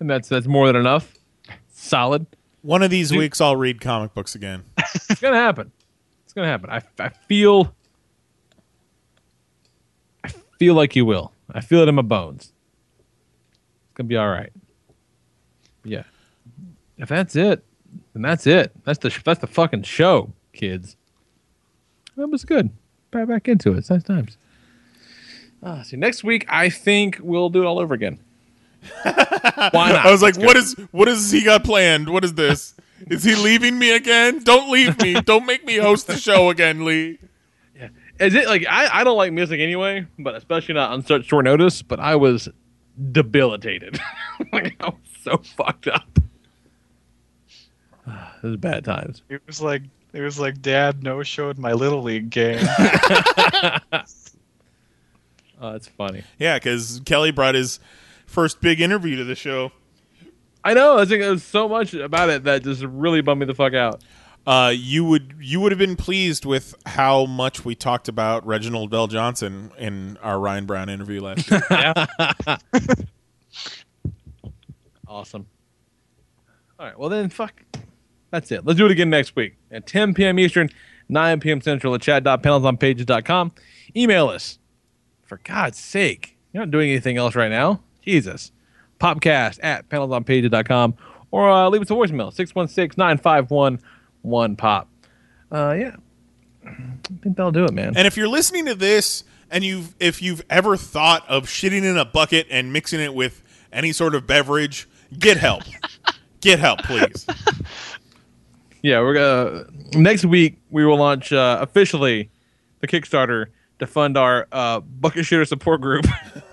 Speaker 3: And that's that's more than enough. Solid.
Speaker 6: One of these
Speaker 3: Dude.
Speaker 6: weeks, I'll read comic books again. [LAUGHS]
Speaker 3: It's gonna happen. It's gonna happen. I, I feel. I feel like you will. I feel it in my bones. Gonna be all right. Yeah. If that's it, then that's it. That's the that's the fucking show, kids. That was good. Back back into it. It's nice times. Ah, see, next week I think we'll do it all over again. [LAUGHS] Why not?
Speaker 6: I was like,
Speaker 3: Let's
Speaker 6: what
Speaker 3: go.
Speaker 6: is what is he got planned? What is this? Is he leaving me again? Don't leave me. [LAUGHS] Don't make me host the show again, Lee.
Speaker 3: Is it like I, I don't like music anyway, but especially not on such short notice. But I was debilitated. [LAUGHS] like I was so fucked up. [SIGHS] it was bad times.
Speaker 4: It was like it was like Dad no showed my little league game. [LAUGHS] [LAUGHS]
Speaker 3: Oh, it's funny.
Speaker 6: Yeah, because Kelly brought his first big interview to the show.
Speaker 3: I know. I think there's so much about it that just really bummed me the fuck out.
Speaker 6: Uh, you would you would have been pleased with how much we talked about Reginald VelJohnson in our Ryan Brown interview last year. [LAUGHS] [LAUGHS]
Speaker 3: Awesome. All right. Well then, fuck. That's it. Let's do it again next week at 10 p.m. Eastern, 9 p.m. Central at chat.panelsonpages.com. Email us. For God's sake, you're not doing anything else right now. Jesus. Popcast at panelsonpages.com or uh, leave us a voicemail 616 951 1pop. Uh, yeah. I think that'll do it, man.
Speaker 6: And if you're listening to this and you've if you've ever thought of shitting in a bucket and mixing it with any sort of beverage, get help. [LAUGHS] get help, please.
Speaker 3: Yeah, we're gonna next week we will launch uh, officially the Kickstarter to fund our uh, bucket shooter support group. [LAUGHS]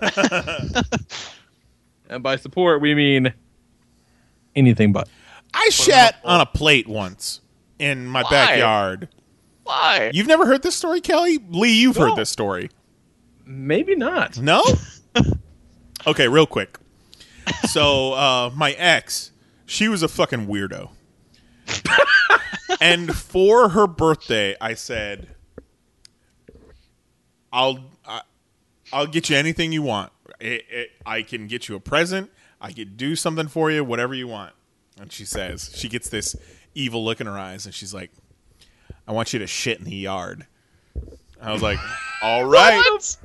Speaker 3: and by support we mean anything but.
Speaker 6: I shat on a plate once in my
Speaker 3: Why?
Speaker 6: backyard.
Speaker 4: Why?
Speaker 6: You've never heard this story, Kelly? Lee, you've heard this story.
Speaker 3: Maybe not.
Speaker 6: No? [LAUGHS] okay, real quick. So, uh, my ex, she was a fucking weirdo. [LAUGHS] and for her birthday, I said, "I'll I, I'll get you anything you want. It, it, I can get you a present. I could do something for you, whatever you want." And she says, she gets this evil look in her eyes, and she's like, "I want you to shit in the yard." I was like, [LAUGHS] "All right,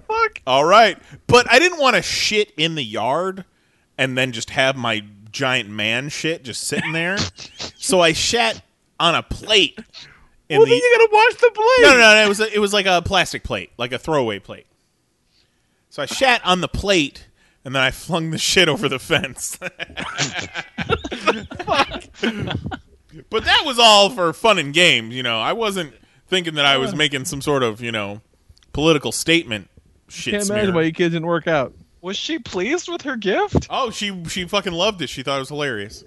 Speaker 4: fuck?
Speaker 6: all right," but I didn't want to shit in the yard and then just have my giant man shit just sitting there. [LAUGHS] so I shat on a plate. In
Speaker 3: well,
Speaker 6: the,
Speaker 3: then you gotta wash the plate.
Speaker 6: no, no, no. It was a, it was like a plastic plate, like a throwaway plate. So I shat on the plate, and then I flung the shit over the fence. [LAUGHS] but that was all for fun and games, you know. I wasn't thinking that I was making some sort of, you know, political statement. Shit
Speaker 3: Can't
Speaker 6: smear.
Speaker 3: imagine why you kids didn't work out.
Speaker 4: Was she pleased with her gift?
Speaker 6: Oh, she she fucking loved it. She thought it was hilarious.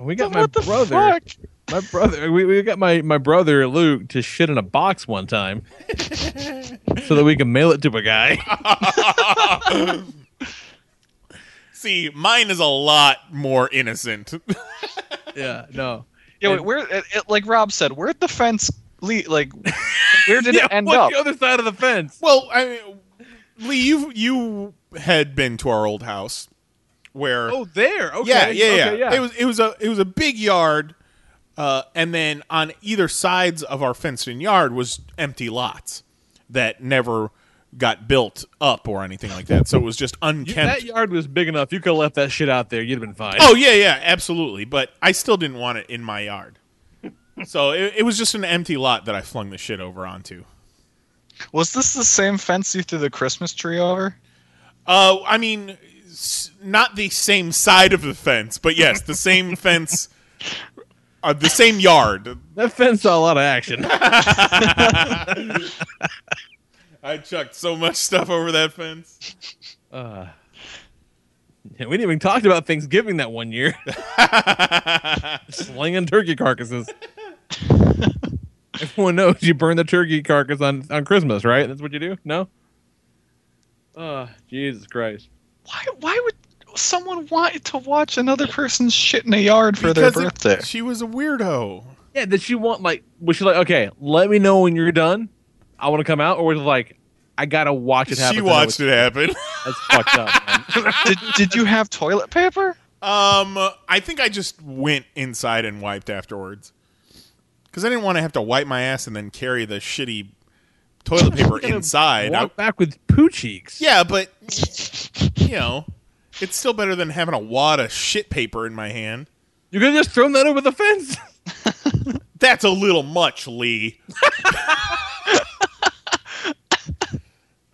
Speaker 3: We got
Speaker 4: Then
Speaker 3: my
Speaker 4: what the
Speaker 3: brother.
Speaker 4: fuck?
Speaker 3: My brother. We, we got my, my brother Luke to shit in a box one time, [LAUGHS] so that we can mail it to a guy. [LAUGHS]
Speaker 6: See, mine is a lot more innocent. [LAUGHS]
Speaker 3: yeah, no.
Speaker 4: Yeah, wait, where it, it- like Rob said, where'd the fence lead? Like, where did [LAUGHS]
Speaker 3: Yeah,
Speaker 4: it end
Speaker 3: what's
Speaker 4: up?
Speaker 3: the other side of the fence?
Speaker 6: Well, I mean, Lee, you you had been to our old house where
Speaker 3: Oh, there. Okay.
Speaker 6: yeah, yeah, yeah,
Speaker 3: Okay, yeah.
Speaker 6: It was it was a it was a big yard, uh, and then on either sides of our fenced-in yard was empty lots that never got built up or anything like that. So it was just [LAUGHS]
Speaker 3: You-
Speaker 6: unkempt.
Speaker 3: that yard was big enough. You could have left that shit out there. You'd have been fine.
Speaker 6: Oh yeah, yeah, absolutely. But I still didn't want it in my yard. [LAUGHS] So it, it was just an empty lot that I flung the shit over onto.
Speaker 4: Was this the same fence you threw the Christmas tree over?
Speaker 6: Uh, I mean, not the same side of the fence, but yes, the same [LAUGHS] fence, uh, the same yard.
Speaker 3: That fence saw a lot of action.
Speaker 6: I chucked so much stuff over that fence.
Speaker 3: Uh, yeah, we didn't even talk about Thanksgiving that one year. [LAUGHS] Slinging turkey carcasses. Everyone knows you burn the turkey carcass on, on Christmas, right? That's what you do? No? Oh, Jesus Christ.
Speaker 4: Why? Why would someone want to watch another person's shit in a yard for their
Speaker 6: Because it-
Speaker 4: birthday?
Speaker 6: she was a weirdo.
Speaker 3: Yeah, did she want, like, was she like, okay, let me know when you're done? I want to come out? Or was it like, I gotta watch it happen.
Speaker 6: She watched it happen. [LAUGHS]
Speaker 3: That's fucked up. [LAUGHS]
Speaker 4: Did, did you have toilet paper?
Speaker 6: Um, I think I just went inside and wiped afterwards because I didn't want to have to wipe my ass and then carry the shitty toilet [LAUGHS] paper
Speaker 3: Gonna
Speaker 6: inside. I-
Speaker 3: Walk back with poo cheeks.
Speaker 6: yeah, but you know, it's still better than having a wad of shit paper in my hand.
Speaker 3: You could have just thrown that over the fence.
Speaker 6: That's a little much, Lee.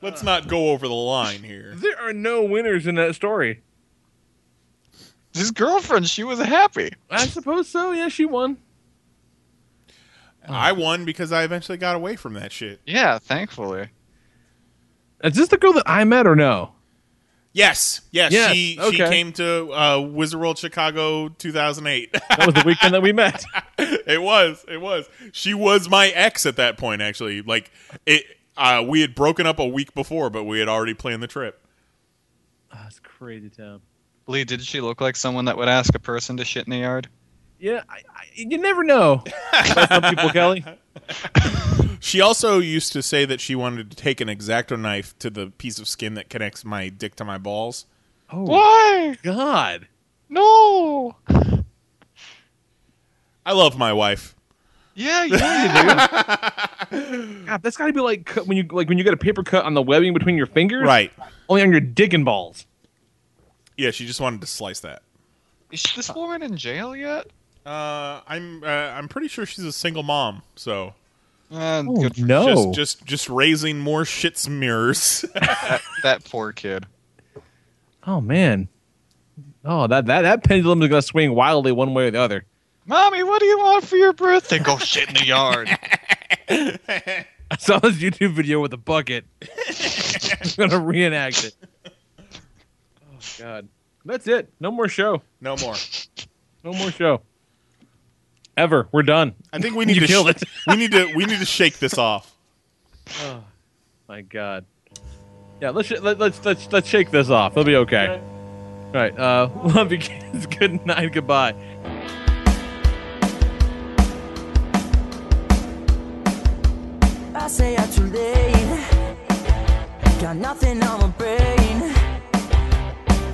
Speaker 6: Let's not go over the line here. [LAUGHS]
Speaker 3: There are no winners in that story.
Speaker 4: His girlfriend, she was happy.
Speaker 3: I suppose so. Yeah, she won.
Speaker 6: I won because I eventually got away from that shit.
Speaker 4: Yeah, thankfully.
Speaker 3: Is this the girl that I met or no?
Speaker 6: Yes, yes,
Speaker 3: Yes,
Speaker 6: she she
Speaker 3: okay.
Speaker 6: came to uh, Wizard World Chicago 2008. [LAUGHS]
Speaker 3: That was the weekend that we met. [LAUGHS]
Speaker 6: it was, it was. She was my ex at that point. Actually, like it. Uh, we had broken up a week before, but we had already planned the trip.
Speaker 3: Oh, That's crazy town.
Speaker 4: Lee, did she look like someone that would ask a person to shit in the yard?
Speaker 3: Yeah, I, I, you never know. [LAUGHS] By some people, Kelly. [LAUGHS]
Speaker 6: She also used to say that she wanted to take an exacto knife to the piece of skin that connects my dick to my balls.
Speaker 3: Oh,
Speaker 4: Why?
Speaker 3: God.
Speaker 4: No.
Speaker 6: I love my wife.
Speaker 4: Yeah, yeah, [LAUGHS]
Speaker 3: God, that's got to be like when you like when you get a paper cut on the webbing between your fingers,
Speaker 6: Right.
Speaker 3: Only on your dick and balls.
Speaker 6: Yeah, she just wanted to slice that.
Speaker 4: Is this woman in jail yet?
Speaker 6: Uh, I'm uh, I'm pretty sure she's a single mom, so
Speaker 4: Uh,
Speaker 3: Oh,
Speaker 4: good
Speaker 3: no.
Speaker 6: just just just raising more shits mirrors.
Speaker 4: that, that poor kid.
Speaker 3: Oh man. Oh, that that that pendulum is gonna swing wildly one way or the other.
Speaker 4: Mommy, what do you want for your birthday? Go shit in the yard. [LAUGHS]
Speaker 3: I saw this YouTube video with a bucket. I'm [LAUGHS] gonna reenact it. Oh God. That's it. No more show.
Speaker 6: no more.
Speaker 3: No more show. Ever. We're done.
Speaker 6: I think we need
Speaker 3: You
Speaker 6: to
Speaker 3: killed
Speaker 6: sh-
Speaker 3: it.
Speaker 6: we need to we need to shake this off.
Speaker 3: Oh my God. Yeah, let's sh- let, let's let's let's shake this off. It'll be okay. All right. Uh, [LAUGHS] love you kids. Good night. Goodbye.
Speaker 11: Got nothing on my brain.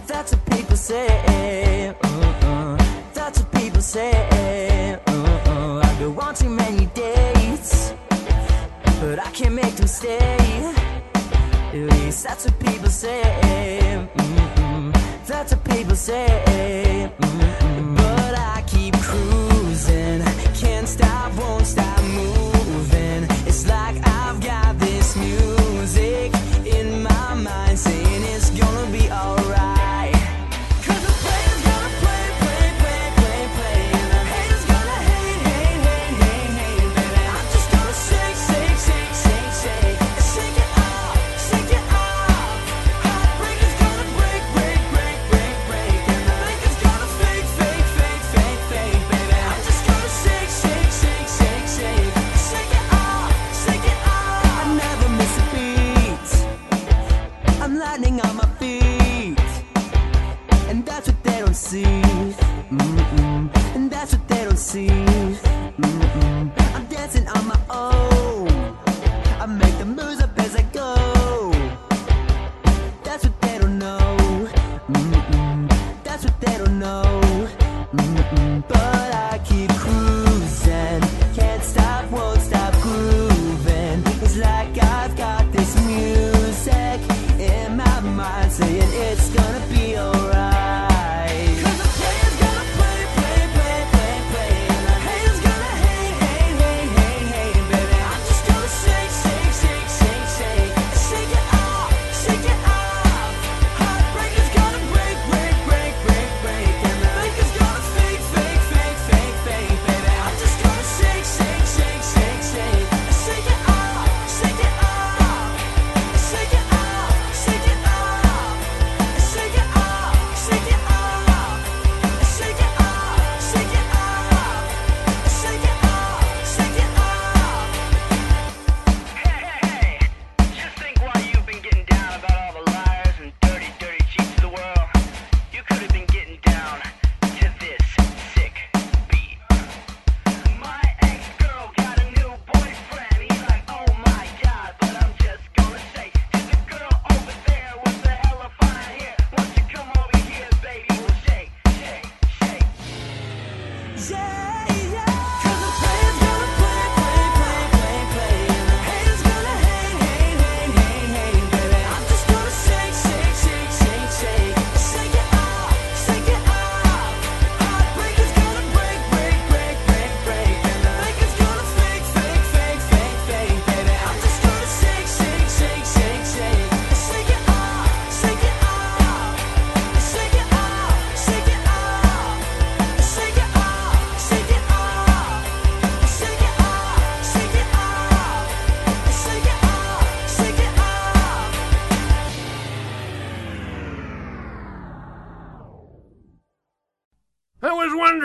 Speaker 11: That's what people say. Uh-uh. That's what people say. Uh-uh. I go on too many dates, but I can't make them stay. At least that's what people say. Mm-mm. That's what people say. Mm-mm. But I keep cruising, can't stop, won't stop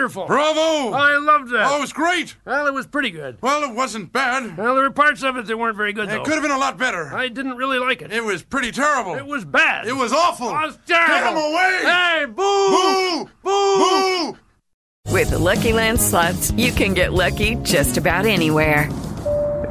Speaker 15: wonderful.
Speaker 16: Bravo!
Speaker 15: Oh, I loved that.
Speaker 16: Oh, it was great.
Speaker 15: Well, it was pretty good.
Speaker 16: Well, it wasn't bad.
Speaker 15: Well, there were parts of it that weren't very good,
Speaker 16: It
Speaker 15: though.
Speaker 16: could have been a lot better.
Speaker 15: I didn't really like it.
Speaker 16: It was pretty terrible.
Speaker 15: It was bad.
Speaker 16: It was awful.
Speaker 15: It was terrible.
Speaker 16: Get him away!
Speaker 15: Hey, boo!
Speaker 16: Boo! Boo!
Speaker 17: With the Lucky Land slots, you can get lucky just about anywhere.